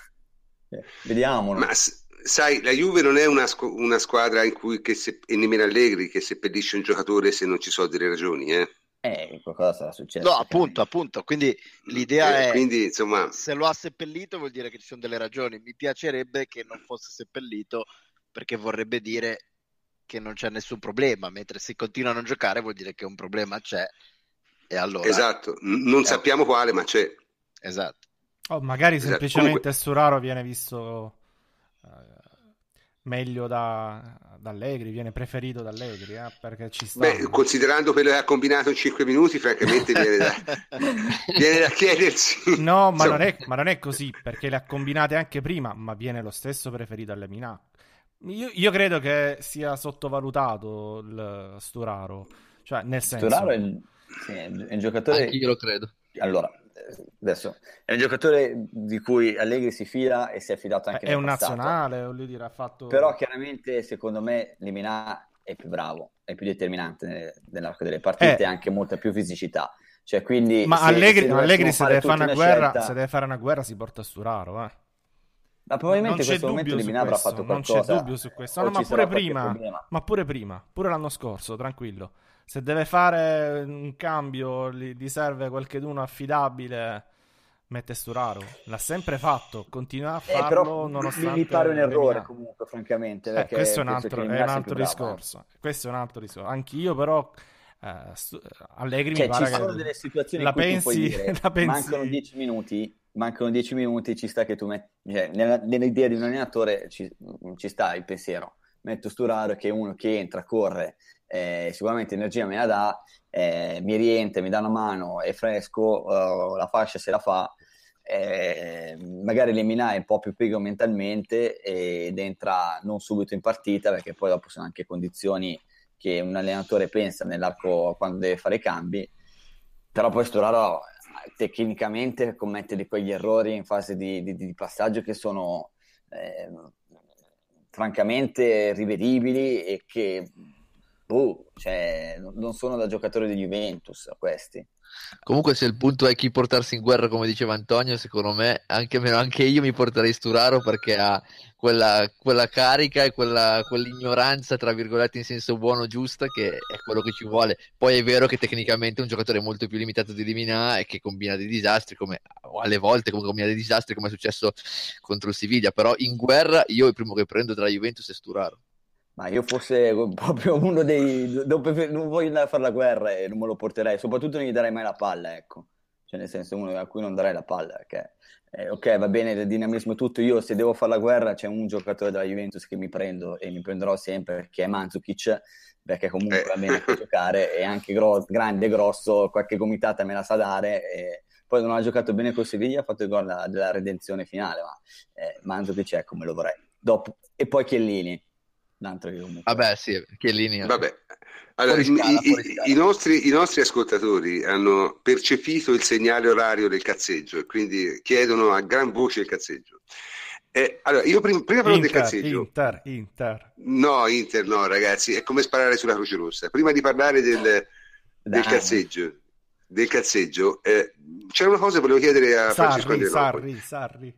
eh, vediamolo. Ma sai, la Juve non è una, squ- una squadra in cui che se- e nemmeno Allegri che seppellisce un giocatore se non ci sono delle ragioni, eh? Eh, qualcosa sarà successo. No, appunto, appunto. Quindi l'idea eh, è: quindi, insomma... se lo ha seppellito, vuol dire che ci sono delle ragioni. Mi piacerebbe che non fosse seppellito perché vorrebbe dire che non c'è nessun problema, mentre se continua a non giocare vuol dire che un problema c'è. E allora... Esatto, non eh, sappiamo quale, ma c'è. Esatto. Oh, magari esatto. semplicemente Comunque... Suraro viene visto uh, meglio da, da, Allegri, viene preferito da Allegri, eh, perché ci sta. Beh, considerando quello che ha combinato in 5 minuti, francamente viene da, viene da chiedersi. No, ma non, è, ma non, è, così, perché le ha combinate anche prima, ma viene lo stesso preferito alle Minà. Io, io, credo che sia sottovalutato il Sturaro, cioè nel senso... Sturaro è, sì, è un giocatore... Anche io lo credo. Allora, adesso, è un giocatore di cui Allegri si fida e si è fidato anche è nel un passato. nazionale, voglio dire, ha fatto... Però chiaramente, secondo me, Limina è più bravo, è più determinante nell'arco delle partite, eh. ha anche molta più fisicità. Cioè, quindi, Ma se, Allegri, se, Allegri se, deve fare una, guerra, scelta... se deve fare una guerra si porta a Sturaro, eh. Ma probabilmente in questo momento Limina avrà fatto qualcosa. Non c'è dubbio su questo. No, ma pure prima, ma pure prima, pure l'anno scorso, tranquillo. Se deve fare un cambio, gli serve qualcheduno affidabile, mette Sturaro. L'ha sempre fatto, continua a farlo eh, però nonostante... Mi pare un errore comunque, francamente. Eh, questo è un altro, è un altro discorso. Bravo, eh. Questo è un altro discorso. Anch'io però... Eh, Allegri cioè, mi pare ci sono che delle situazioni la in cui pensi, dire, la pensi... mancano 10 minuti mancano 10 minuti, ci sta che tu metti, cioè, nella, nell'idea di un allenatore ci, ci, sta il pensiero. Metto Sturaro che è uno che entra, corre, eh, sicuramente energia me la dà, eh, mi rientra, mi dà una mano, è fresco, uh, la fascia se la fa, eh, magari Lemina è un po' più piego mentalmente ed entra non subito in partita perché poi dopo sono anche condizioni che un allenatore pensa nell'arco quando deve fare i cambi, però poi Sturaro tecnicamente commette di quegli errori in fase di, di, di passaggio che sono eh, francamente rivedibili e che boh, cioè, non sono da giocatore di Juventus questi. Comunque, se il punto è chi portarsi in guerra, come diceva Antonio, secondo me anche, anche io mi porterei Sturaro perché ha quella, quella carica e quella, quell'ignoranza, tra virgolette, in senso buono, giusta, che è quello che ci vuole. Poi è vero che tecnicamente è un giocatore molto più limitato di Limina e che combina dei disastri, come alle volte come combina dei disastri, come è successo contro il Siviglia. Però in guerra, io il primo che prendo tra Juventus è Sturaro. Ma io fosse proprio uno dei... non voglio fare la guerra e non me lo porterei, soprattutto non gli darei mai la palla, ecco. Cioè nel senso uno a cui non darei la palla, perché eh, ok, va bene il dinamismo e tutto, io se devo fare la guerra c'è un giocatore della Juventus che mi prendo e mi prenderò sempre, che è Mandzukic, perché comunque va bene a giocare, è anche gro- grande, grosso, qualche gomitata me la sa dare, e poi non ha giocato bene con Seviglia, ha fatto il gol della redenzione finale, ma eh, Mandzukic ecco, me lo vorrei. Dopo, e poi Chiellini che comunque... Vabbè, sì, Chiellini... Vabbè. Allora, scala, i, i, i, nostri, i, nostri, ascoltatori hanno percepito il segnale orario del cazzeggio e quindi chiedono a gran voce il cazzeggio. Eh, allora, io prima, prima parlo del cazzeggio. Inter, Inter. No, Inter no, ragazzi, è come sparare sulla Croce Rossa. Prima di parlare del, del cazzeggio, del cazzeggio eh, c'era una cosa che volevo chiedere a Sarri, Francesco Sarri, Sarri.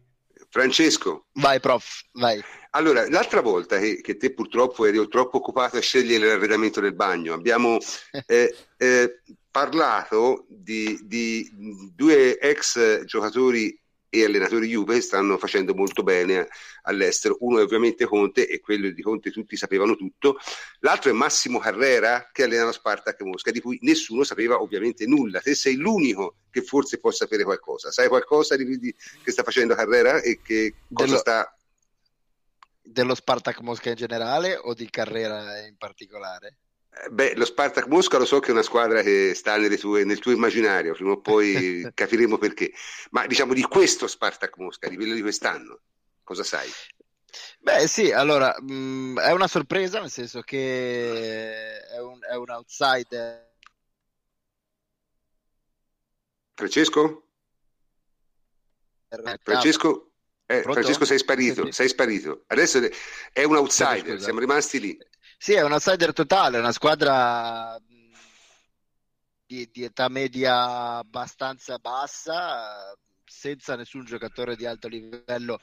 Francesco. Vai, prof, vai. Allora, l'altra volta che, che, te purtroppo eri troppo occupato a scegliere l'arredamento del bagno, abbiamo eh, eh, parlato di, di, due ex giocatori e allenatori Juve stanno facendo molto bene all'estero. Uno è ovviamente Conte e quello di Conte tutti sapevano tutto. L'altro è Massimo Carrera che allena lo Spartak Mosca, di cui nessuno sapeva ovviamente nulla. Te sei l'unico che forse può sapere qualcosa. Sai qualcosa di, di, che sta facendo Carrera e che cosa Dello... sta dello Spartak Mosca in generale o di Carrera in particolare? Eh, beh, lo Spartak Mosca lo so che è una squadra che sta tue, nel tuo immaginario, prima o poi capiremo perché. Ma diciamo di questo Spartak Mosca, di quello di quest'anno, cosa sai? Beh sì, allora mh, mm, è una sorpresa nel senso che è un, è un outsider. Francesco? Francesco? Eh, Francesco sei sparito, sei sparito. Adesso è un outsider, siamo rimasti lì. Sì, è un outsider totale, una squadra di, di, età media abbastanza bassa, senza nessun giocatore di alto livello,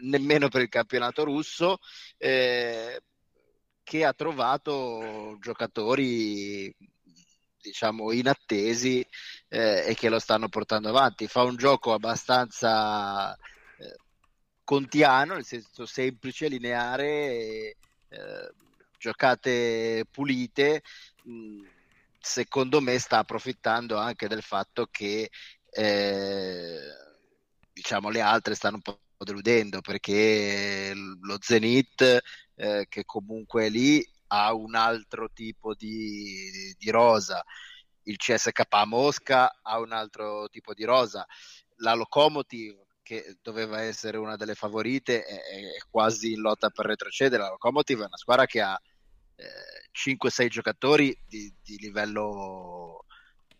nemmeno per il campionato russo, eh, che ha trovato giocatori diciamo inattesi eh, e che lo stanno portando avanti. Fa un gioco abbastanza contiano, nel senso semplice, lineare, eh, giocate pulite, mm, secondo me sta approfittando anche del fatto che eh, diciamo le altre stanno un po' deludendo perché lo Zenit eh, che comunque è lì ha un altro tipo di, di rosa il CSK Mosca ha un altro tipo di rosa la Locomotive che doveva essere una delle favorite, è, è quasi in lotta per retrocedere. La Locomotive è una squadra che ha 5-6 giocatori di, di, livello,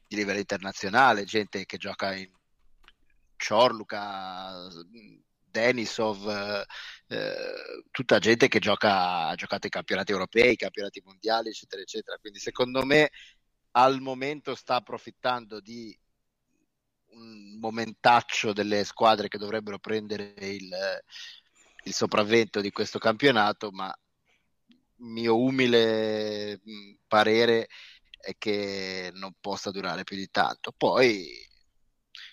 di livello internazionale, gente che gioca in Ciorluca, Denisov, eh, tutta gente che gioca, ha giocato i campionati europei, i campionati mondiali, eccetera, eccetera. Quindi secondo me al momento sta approfittando di un momentaccio delle squadre che dovrebbero prendere il, il sopravvento di questo campionato, ma mio umile parere è che non possa durare più di tanto. Poi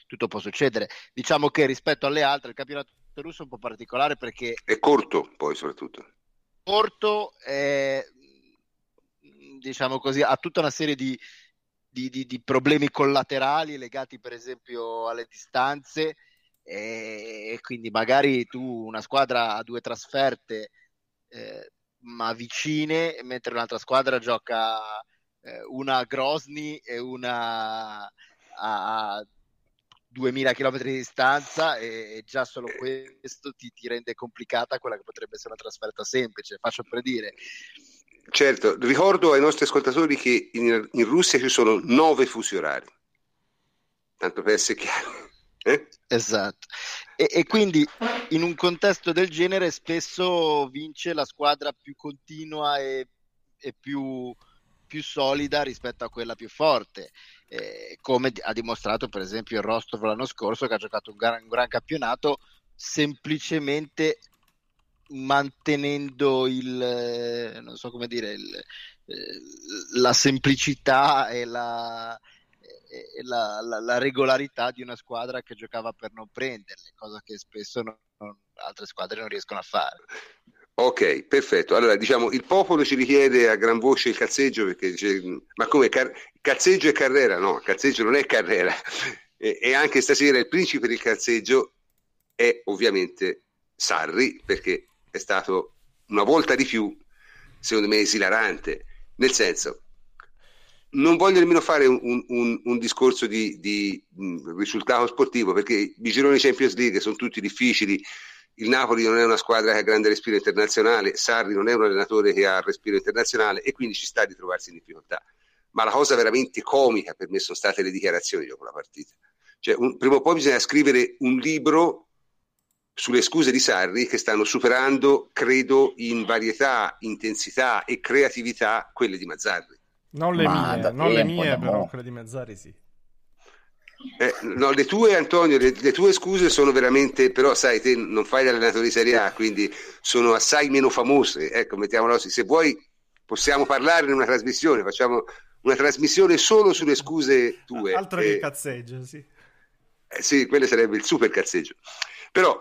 tutto può succedere. Diciamo che rispetto alle altre il campionato russo è un po' particolare perché è corto, poi soprattutto. Corto è diciamo così, ha tutta una serie di di, di, di, problemi collaterali legati per esempio alle distanze e, quindi magari tu una squadra ha due trasferte eh, ma vicine mentre un'altra squadra gioca eh, una a Grozny e una a, a 2000 km di distanza e, e già solo questo ti, ti, rende complicata quella che potrebbe essere una trasferta semplice faccio per dire. Certo, ricordo ai nostri ascoltatori che in, in Russia ci sono nove fusi orari, tanto per essere chiaro. Eh? Esatto. E, e, quindi in un contesto del genere spesso vince la squadra più continua e, e più, più, solida rispetto a quella più forte, eh, come ha dimostrato per esempio il Rostov l'anno scorso che ha giocato un gran, un gran campionato semplicemente mantenendo il, eh, so dire, il, eh, la semplicità e la, la, la, la, regolarità di una squadra che giocava per non prenderle, cosa che spesso non, non, altre squadre non riescono a fare. Ok, perfetto. Allora, diciamo, il popolo ci richiede a gran voce il cazzeggio perché dice, ma come car- cazzeggio e carrera? No, cazzeggio non è carrera. E, e anche stasera il principe del cazzeggio è ovviamente Sarri perché è stato una volta di più, secondo me, esilarante. Nel senso, non voglio nemmeno fare un, un, un discorso di, di mh, risultato sportivo perché i gironi Champions League sono tutti difficili. Il Napoli non è una squadra che ha grande respiro internazionale, Sarri non è un allenatore che ha respiro internazionale e quindi ci sta di trovarsi in difficoltà. Ma la cosa veramente comica per me sono state le dichiarazioni dopo la partita. Cioè, un, prima o poi bisogna scrivere un libro sulle scuse di Sarri che stanno superando, credo, in varietà, intensità e creatività quelle di Mazzarri. Non le Ma mie, non le mie però quelle di Mazzari sì. Eh, no, le tue Antonio, le, le, tue scuse sono veramente, però sai, te non fai l'allenatore di Serie A, quindi sono assai meno famose, ecco, mettiamolo così. Se vuoi possiamo parlare in una trasmissione, facciamo una trasmissione solo sulle scuse tue. Altro eh, che cazzeggio, sì. Eh, sì, quello sarebbe il super cazzeggio. Però,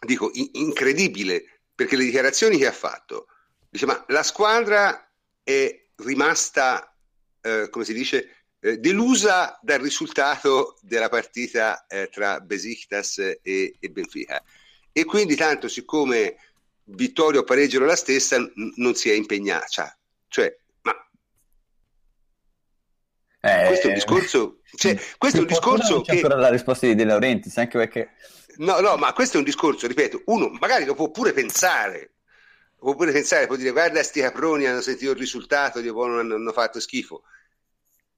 dico, in- incredibile, perché le dichiarazioni che ha fatto, dice, ma la squadra è rimasta, eh, come si dice, eh, delusa dal risultato della partita eh, tra Besiktas e, e, Benfica. E quindi tanto siccome vittoria o pareggio la stessa, n- non si è impegnata. Cioè, cioè ma eh, questo è un discorso, cioè, questo è un discorso che... ancora la risposta di De Laurentiis, anche perché... No, no, ma questo è un discorso, ripeto, uno magari lo può pure pensare, Oppure pensare, può dire guarda sti caproni hanno sentito il risultato, non hanno, hanno fatto schifo.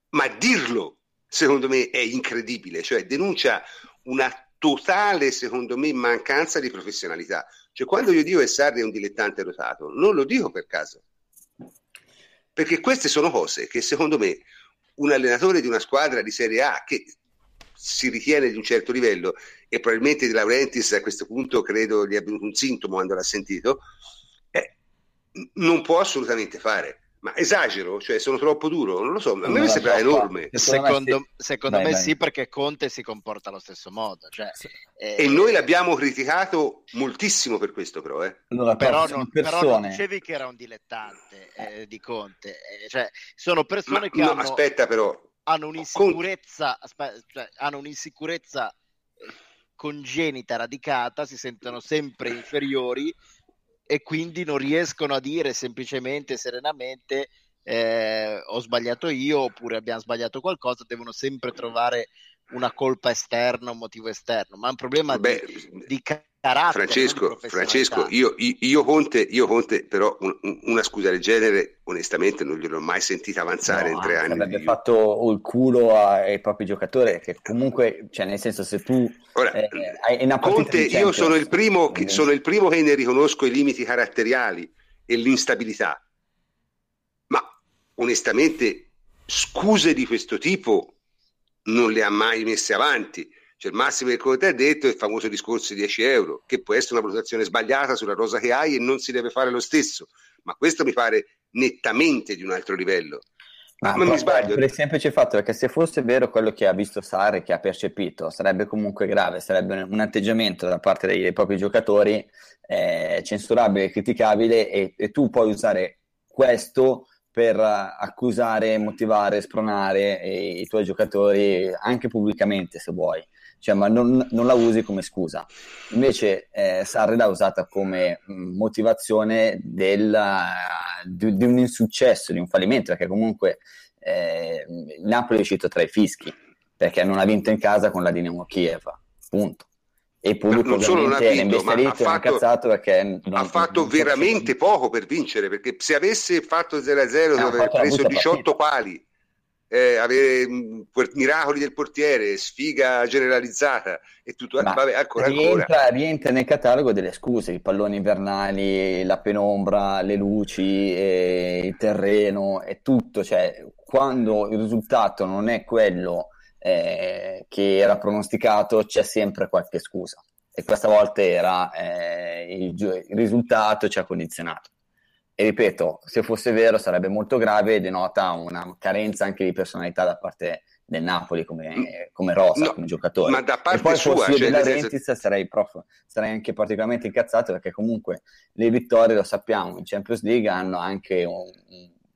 Ma dirlo, secondo me, è incredibile, cioè denuncia una totale, secondo me, mancanza di professionalità. Cioè quando io dico che Sarri è un dilettante rotato, non lo dico per caso. Perché queste sono cose che secondo me un allenatore di una squadra di Serie A che si ritiene di un certo livello e probabilmente di Laurentiis a questo punto credo gli è venuto un sintomo quando l'ha sentito, non può assolutamente fare. Ma esagero? Cioè sono troppo duro? Non lo so, a me mi sembra enorme. Secondo, secondo vai, me vai. sì, perché Conte si comporta allo stesso modo. Cioè, eh... E noi l'abbiamo criticato moltissimo per questo, però. Eh. Allora, però, non, però, non, dicevi che era un dilettante eh, di Conte. Eh, cioè, sono persone Ma, che no, hanno, aspetta, però. hanno un'insicurezza, aspetta, cioè, hanno un'insicurezza congenita, radicata, si sentono sempre inferiori e quindi non riescono a dire semplicemente serenamente eh, ho sbagliato io oppure abbiamo sbagliato qualcosa, devono sempre trovare una colpa esterna, un motivo esterno, ma è un problema Beh, di, di carattere. Francesco, Francesco io, io, Conte, io Conte, però un, una scusa del genere, onestamente non gliel'ho mai sentita avanzare no, in tre anni. Avrebbe fatto il culo ai propri giocatori, che comunque, cioè nel senso se tu Ora, eh, hai una Conte, io sono il, primo che, sono il primo che ne riconosco i limiti caratteriali e l'instabilità, ma onestamente scuse di questo tipo non le ha mai messe avanti. Cioè, il massimo che Conte ha detto è il famoso discorso di 10 euro, che può essere una valutazione sbagliata sulla rosa che hai e non si deve fare lo stesso, ma questo mi pare nettamente di un altro livello. Ma, ma mi sbaglio. Per il semplice fatto che se fosse vero quello che ha visto Sare, che ha percepito, sarebbe comunque grave, sarebbe un atteggiamento da parte dei, dei propri giocatori eh, censurabile, criticabile e, e tu puoi usare questo per accusare, motivare, spronare i, i tuoi giocatori anche pubblicamente se vuoi, cioè, ma non, non, la usi come scusa. Invece eh, Sarri l'ha usata come mm, motivazione del, di, di, un insuccesso, di un fallimento, perché comunque eh, Napoli è uscito tra i fischi, perché non ha vinto in casa con la Dinamo Kiev, punto e pubblico non solo non ha vinto, ma ha fatto, non, ha fatto non veramente poco per vincere perché se avesse fatto 0-0 dove avrebbe preso 18 partita. pali eh, avere mh, miracoli del portiere, sfiga generalizzata e tutto. Ma Vabbè, ancora, rientra, ancora. rientra nel catalogo delle scuse, i palloni invernali, la penombra, le luci, eh, il terreno e tutto. Cioè, quando il risultato non è quello eh, che era pronosticato, c'è sempre qualche scusa. E questa volta era eh, il, il risultato ci ha condizionato. E ripeto, se fosse vero sarebbe molto grave e denota una carenza anche di personalità da parte del Napoli come, come Rosa, No, come giocatore. ma da E parte poi sua, cioè, della Rentis sarei, prof, sarei anche particolarmente incazzato perché comunque le vittorie, lo sappiamo, in Champions League hanno anche un,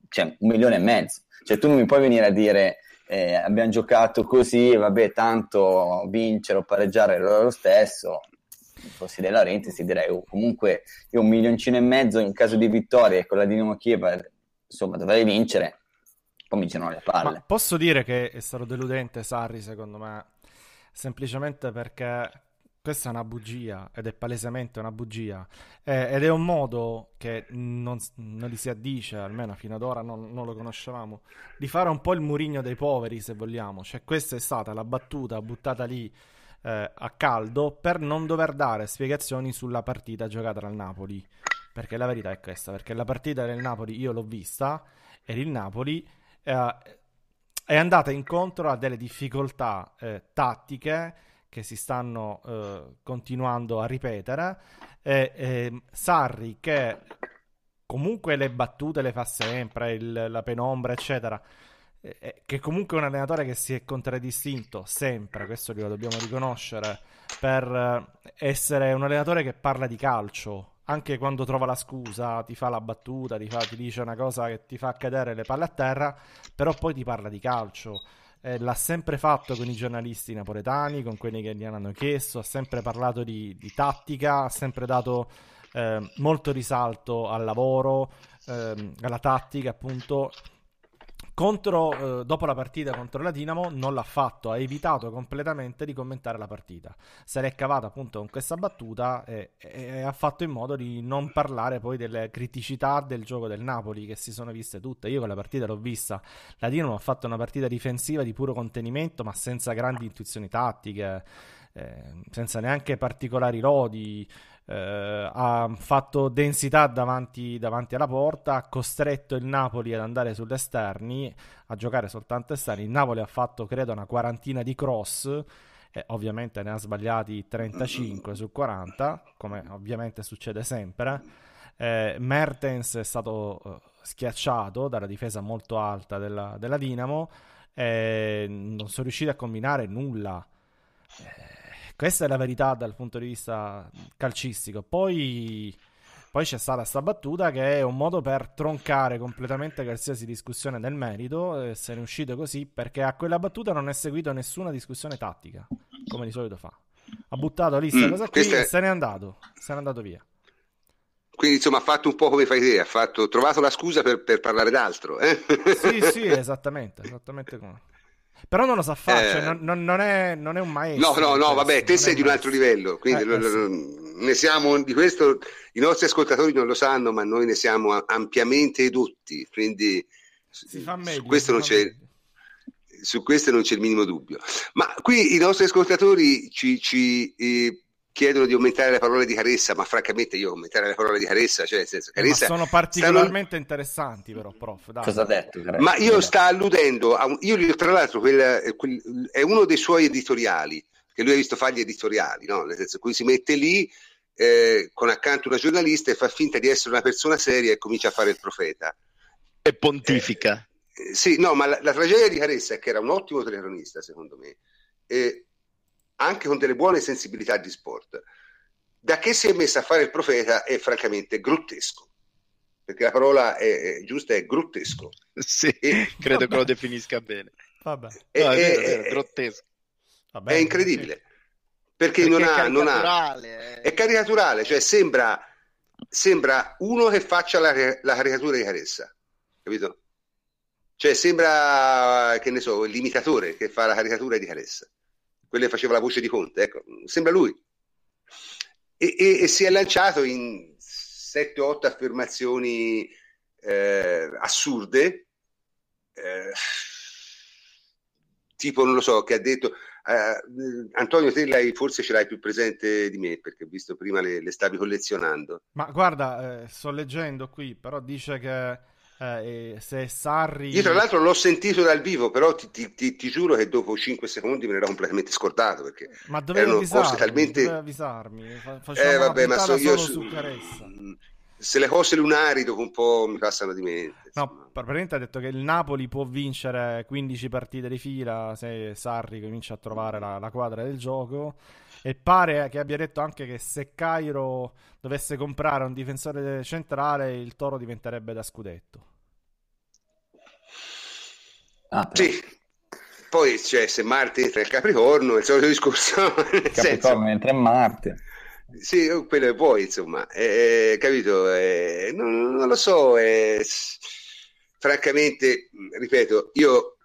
cioè, un milione e mezzo. Cioè tu non mi puoi venire a dire eh, abbiamo giocato così, vabbè, tanto vincere o pareggiare lo stesso. Fossi della Rentis ti direi oh, comunque io un milioncino e mezzo in caso di vittoria e con la Dinamo Kiev, insomma, dovrei vincere, poi mi girano le palle. Ma posso dire che è stato deludente Sarri, secondo me, semplicemente perché questa è una bugia ed è palesemente una bugia Eh, ed è un modo che non, non gli si addice, almeno fino ad ora non, non lo conoscevamo, di fare un po' il murigno dei poveri, se vogliamo. Cioè, questa è stata la battuta buttata lì eh, a caldo per non dover dare spiegazioni sulla partita giocata dal Napoli. Perché la verità è questa, perché la partita del Napoli io l'ho vista e il Napoli eh, è andata incontro a delle difficoltà eh, tattiche che si stanno eh, continuando a ripetere. E, e Sarri, che comunque le battute le fa sempre, il- la penombra, eccetera, che comunque è un allenatore che si è contraddistinto sempre, questo glielo dobbiamo riconoscere, per eh, essere un allenatore che parla di calcio. Anche quando trova la scusa, ti fa la battuta, ti, fa- ti dice una cosa che ti fa cadere le palle a terra, però poi ti parla di calcio. Eh, l'ha sempre fatto con i giornalisti napoletani, con quelli che gli hanno chiesto, ha sempre parlato di, di tattica, ha sempre dato eh, molto risalto al lavoro, ehm, alla tattica, appunto. Contro, eh, dopo la partita contro la Dinamo non l'ha fatto, ha evitato completamente di commentare la partita. Se l'è cavata appunto con questa battuta e, e ha fatto in modo di non parlare poi delle criticità del gioco del Napoli che si sono viste tutte. Io quella partita l'ho vista. La Dinamo ha fatto una partita difensiva di puro contenimento, ma senza grandi intuizioni tattiche, eh, senza neanche particolari lodi. Eh, ha fatto densità davanti, davanti alla porta, ha costretto il Napoli ad andare sugli esterni, a giocare soltanto esterni. Il Napoli ha fatto, credo, una quarantina di cross. E ovviamente ne ha sbagliati 35 su 40, come ovviamente succede sempre. Eh, Mertens è stato eh, schiacciato dalla difesa molto alta della, della Dinamo e non sono riusciti a combinare nulla. Eh, questa è la verità dal punto di vista calcistico. Poi, poi c'è stata questa battuta che è un modo per troncare completamente qualsiasi discussione nel merito. E se ne è uscito così perché a quella battuta non è seguito nessuna discussione tattica, come di solito fa. Ha buttato lì questa Mm, cosa qui questa e è- se n'è andato. Se n'è andato via. Quindi insomma ha fatto un po' come fai te, ha fatto, trovato la scusa per, per parlare d'altro. Eh? Sì, sì, esattamente, esattamente come. Però non lo sa fare, Eh. cioè non, non- non è, non è un No, maestro. no, no, questo, vabbè, te sei di un altro livello, quindi Eh, eh, sì. ne siamo di questo, i nostri ascoltatori non lo sanno, ma noi ne siamo ampiamente edotti, quindi meglio. su questo su questo non c'è il minimo dubbio. Ma qui i nostri ascoltatori ci, ci, eh, chiedono di aumentare le parole di Caressa, ma francamente io aumentare le parole di Caressa, cioè nel senso, Eh, ma Caressa sono particolarmente interessanti, però, prof. Dai. Cosa ha detto? Caressa? Ma io sta alludendo a un, io tra l'altro quel- quel- è uno dei suoi editoriali, che lui ha visto fare gli editoriali, no? Nel senso cui si mette lì eh, con accanto una giornalista e fa finta di essere una persona seria e comincia a fare il profeta. E pontifica. Eh, sì, no, ma la, la tragedia di Caressa è che era un ottimo telecronista, secondo me, e anche con delle buone sensibilità di sport. Da che si è messa a fare il profeta è francamente grottesco, perché la parola è, è giusta è grottesco. Sì, E- credo che vabbè. lo definisca bene. Vabbè, e- No, è vero, è vero, grottesco. va è incredibile perché, Perché non, è ha, non ha caricaturale, eh. è caricaturale cioè sembra, sembra uno che faccia la, la caricatura di Caressa capito? cioè sembra che ne so l'imitatore che fa la caricatura di Caressa quello che faceva la voce di Conte ecco sembra lui e, e- e si è lanciato in 7-8 affermazioni eh, assurde eh, tipo, non lo so, che ha detto... Uh, Antonio, te l'hai, forse ce l'hai più presente di me perché ho visto prima le, le stavi collezionando. Ma guarda, eh, sto leggendo qui, però dice che eh, se Sarri... Io tra l'altro l'ho sentito dal vivo, però ti, ti, ti, ti giuro che dopo 5 secondi me l'era completamente scordato perché ma dovevo avvisarmi, cose talmente... dovevo avvisarmi. eh vabbè, ma so io su... se le cose lunari dopo un po' mi passano di mente. No, praticamente ha detto che il Napoli può vincere 15 partite di fila se Sarri comincia a trovare la, la quadra del gioco e pare che abbia detto anche che se Cairo dovesse comprare un difensore centrale il Toro diventerebbe da scudetto. Ah, sì. Poi cioè, se Marte entra il Capricorno, il solito discorso. Capricorno senso... entra in Marte. Sì, quello è poi, insomma, eh, capito? Eh, non, non, lo so, eh, francamente, ripeto, io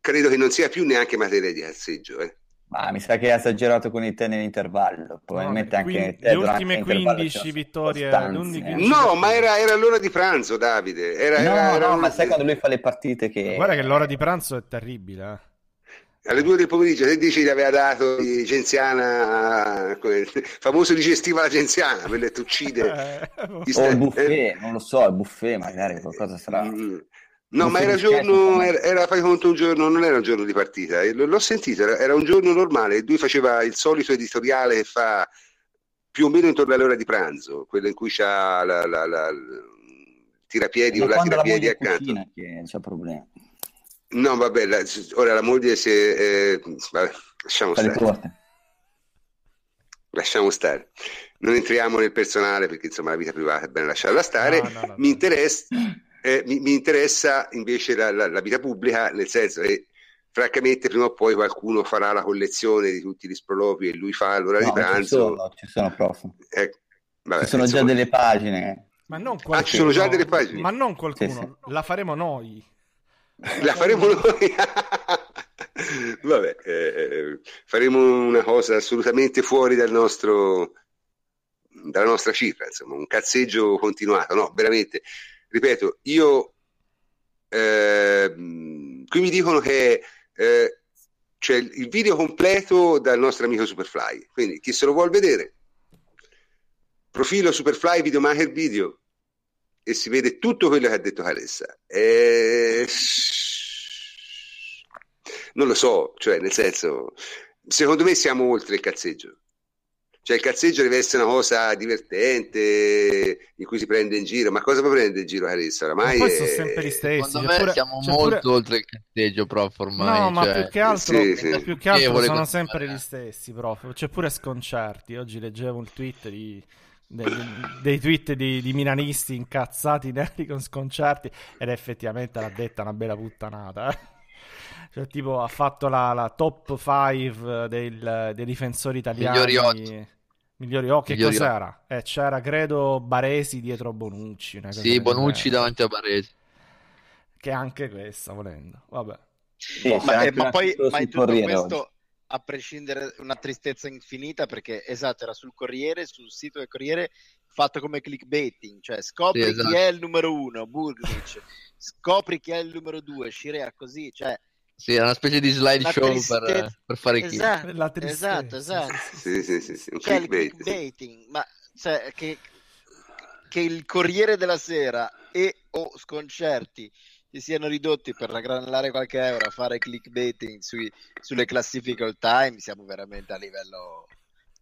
credo che non sia più neanche materia di calzeggio. Eh. Ma mi sa che ha esagerato con i te nell'intervallo. Probabilmente no, anche te le ultime 15 vittorie. No, ma era, era, l'ora di pranzo, Davide. Era, no, era, era no, ma sai quando lui fa le partite che. Guarda che l'ora di pranzo è terribile. Eh. Alle due del pomeriggio, se dici che aveva dato di Genziana, il famoso digestiva la Genziana, per le uccide. Eh, o il buffet, non lo so, il buffet magari qualcosa sarà. No, ma era giorno, era, era fai conto un giorno, non era un giorno di partita, l'ho sentito, era, era un giorno normale, lui faceva il solito editoriale che fa più o meno intorno all'ora di pranzo, quello in cui c'ha la, la, la, il tirapiedi o la tirapiedi accanto. Cucina, che c'è problema. No, vabbè, la, ora la moglie si eh, vabbè, lasciamo stare. Porte. Lasciamo stare. Non entriamo nel personale perché insomma la vita privata è bene lasciarla stare. No, no, no, Mi interessa eh, mi, mi, interessa invece la, la, la, vita pubblica, nel senso che francamente prima o poi qualcuno farà la collezione di tutti gli sproloqui e lui fa l'ora no, di pranzo. Ci sono, ci sono. Eh, vabbè, ci sono già delle pagine. Ma non qualcuno, ah, ci sono già delle pagine. Ma non qualcuno, sì, sì. la faremo noi. La faremo noi. Vabbè, eh, faremo una cosa assolutamente fuori dal nostro, dalla nostra cifra, insomma, un cazzeggio continuato, no, veramente ripeto, io eh, qui mi dicono che eh, c'è il video completo dal nostro amico Superfly, quindi chi se lo vuole vedere, profilo Superfly Videomaker Video e si vede tutto quello che ha detto Calessa. Eh, non lo so, cioè nel senso, secondo me siamo oltre il cazzeggio. Cioè il cazzeggio deve essere una cosa divertente in cui si prende in giro, ma cosa può prendere in giro Carissa? Oramai ma poi è... sono sempre gli stessi. Secondo me pure... siamo molto pure... oltre il cazzeggio, prof, ormai. No, ma cioè... più che altro, sì, sì. Più che altro sono sempre gli stessi, prof. C'è pure sconcerti. Oggi leggevo un tweet di... Dei, dei, tweet di, di milanisti incazzati neri con sconcerti ed effettivamente l'ha detta una bella puttanata. Cioè, tipo, ha fatto la, la top 5 del, dei difensori italiani. Migliori 8. Migliori 8. Che Migliori cos'era? Eh, c'era, credo, Baresi dietro Bonucci. Sì, Bonucci davanti a Baresi. Che anche questa, volendo. Vabbè. Sì, ma, eh, ma poi ma in tutto questo, oggi. a prescindere, una tristezza infinita perché, esatto, era sul Corriere, sul sito del Corriere, fatto come clickbaiting, cioè scopri sì, esatto. chi è il numero uno, Burglic, scopri chi è il numero due, Scirea, così, cioè sì, è una specie di slideshow per, per, fare esatto, kill. Esatto, esatto. Sì, sì, sì, sì. Un cioè, clickbaiting. Ma cioè, che, che il Corriere della Sera e o sconcerti si siano ridotti per raggranellare qualche euro a fare clickbaiting sui, sulle classifiche all time, siamo veramente a livello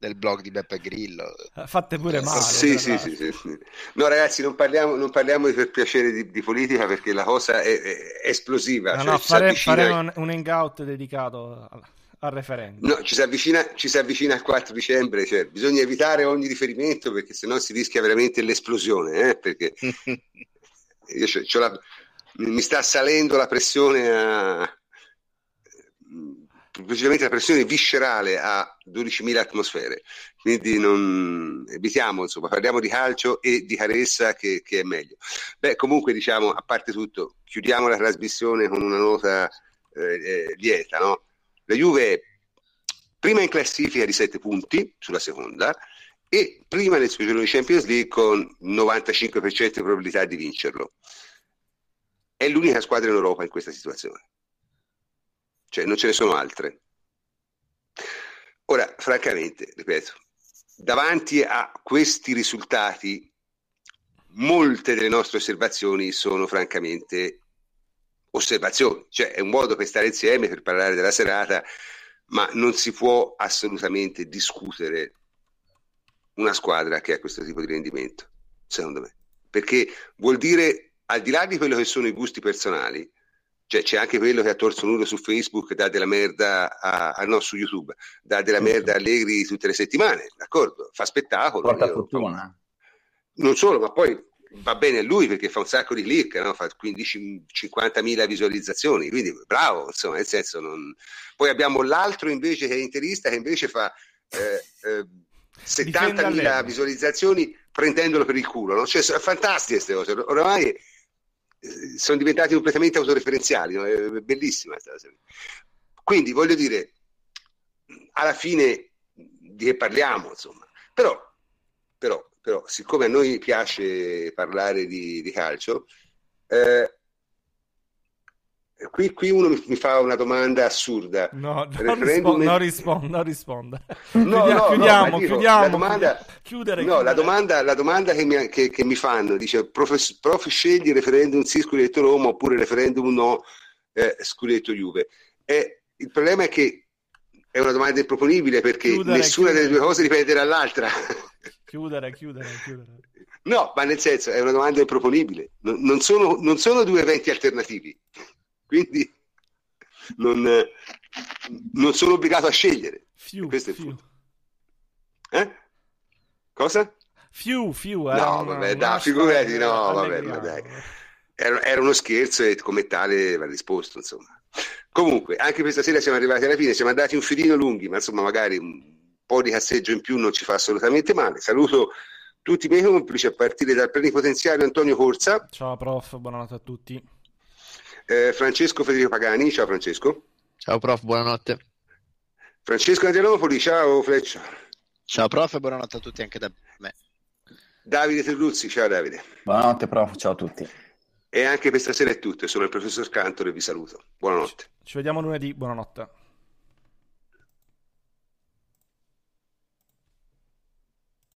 del blog di Beppe Grillo. Eh, fatte pure eh, male. Sì, sì, sì, sì, sì, No, ragazzi, non parliamo, non parliamo di per piacere di, di, politica perché la cosa è, è esplosiva. No, cioè, no, fare, faremo un, un hangout dedicato al, al referendum. No, ci si, avvicina, ci si avvicina al 4 dicembre, cioè, bisogna evitare ogni riferimento perché sennò si rischia veramente l'esplosione. Eh? Perché io c'ho, c'ho la, mi sta salendo la pressione a precisamente la pressione viscerale a 12.000 atmosfere. Quindi non evitiamo, insomma, parliamo di calcio e di carezza che, che, è meglio. Beh, comunque, diciamo, a parte tutto, chiudiamo la trasmissione con una nota eh, eh, lieta, no? La Juve è prima in classifica di 7 punti sulla seconda e prima nel suo girone di Champions League con 95% di probabilità di vincerlo. È l'unica squadra in Europa in questa situazione cioè non ce ne sono altre. Ora, francamente, ripeto, davanti a questi risultati, molte delle nostre osservazioni sono francamente osservazioni, cioè è un modo per stare insieme, per parlare della serata, ma non si può assolutamente discutere una squadra che ha questo tipo di rendimento, secondo me, perché vuol dire, al di là di quello che sono i gusti personali, cioè c'è anche quello che a torso nudo su Facebook dà della merda a, a no, su YouTube, dà della merda a Allegri tutte le settimane, d'accordo? Fa spettacolo. Porta io, fortuna. Non solo, ma poi va bene a lui perché fa un sacco di click, no? fa 15-50 mila visualizzazioni, quindi bravo, insomma, nel senso non... Poi abbiamo l'altro invece che è interista che invece fa eh, eh, 70 mila visualizzazioni prendendolo per il culo, no? cioè, sono fantastiche queste cose, oramai eh, sono diventati completamente autoreferenziali, no? è bellissima questa cosa. Quindi voglio dire, alla fine di che parliamo, insomma, però, però, però siccome a noi piace parlare di, di calcio, eh, Qui, qui, uno mi, mi, fa una domanda assurda. No, non, risponda, non risponda. Non risponda. No, chiudiamo, no, chiudiamo, no, dico, chiudiamo, la domanda, chiudere, no, chiudere. La domanda, la domanda che, mi, che, che mi fanno dice: prof, prof, scegli referendum sì, scudetto Roma oppure referendum no, eh, scudetto Juve. E il problema è che è una domanda improponibile perché Chiudere, nessuna delle due cose dipende dall'altra. Chiudere, chiudere, chiudere. No, ma nel senso è una domanda improponibile. Non, non sono, non sono due eventi alternativi. Quindi non, non sono obbligato a scegliere. Fiu, Questo è il punto. Eh? Cosa? Fiu, fiu, era No, vabbè, hashtag figurati, no, vabbè, ma dai. Era, era uno scherzo e come tale va risposto, insomma. Comunque, anche questa sera siamo arrivati alla fine, siamo andati un filino lunghi, ma insomma magari un po' di casseggio in più non ci fa assolutamente male. Saluto tutti i miei complici a partire dal plenipotenziario Antonio Corsa, Ciao prof, buonanotte a tutti. Eh, Francesco Federico Pagani, ciao Francesco, Ciao prof, buonanotte. Francesco Angelopoli, ciao Fleccio, Ciao prof e buonanotte a tutti anche da me. Davide Terluzzi, ciao Davide. Buonanotte, prof. Ciao a tutti. E anche per stasera è tutto, sono il professor Cantor e vi saluto. Buonanotte. Ci vediamo lunedì, buonanotte.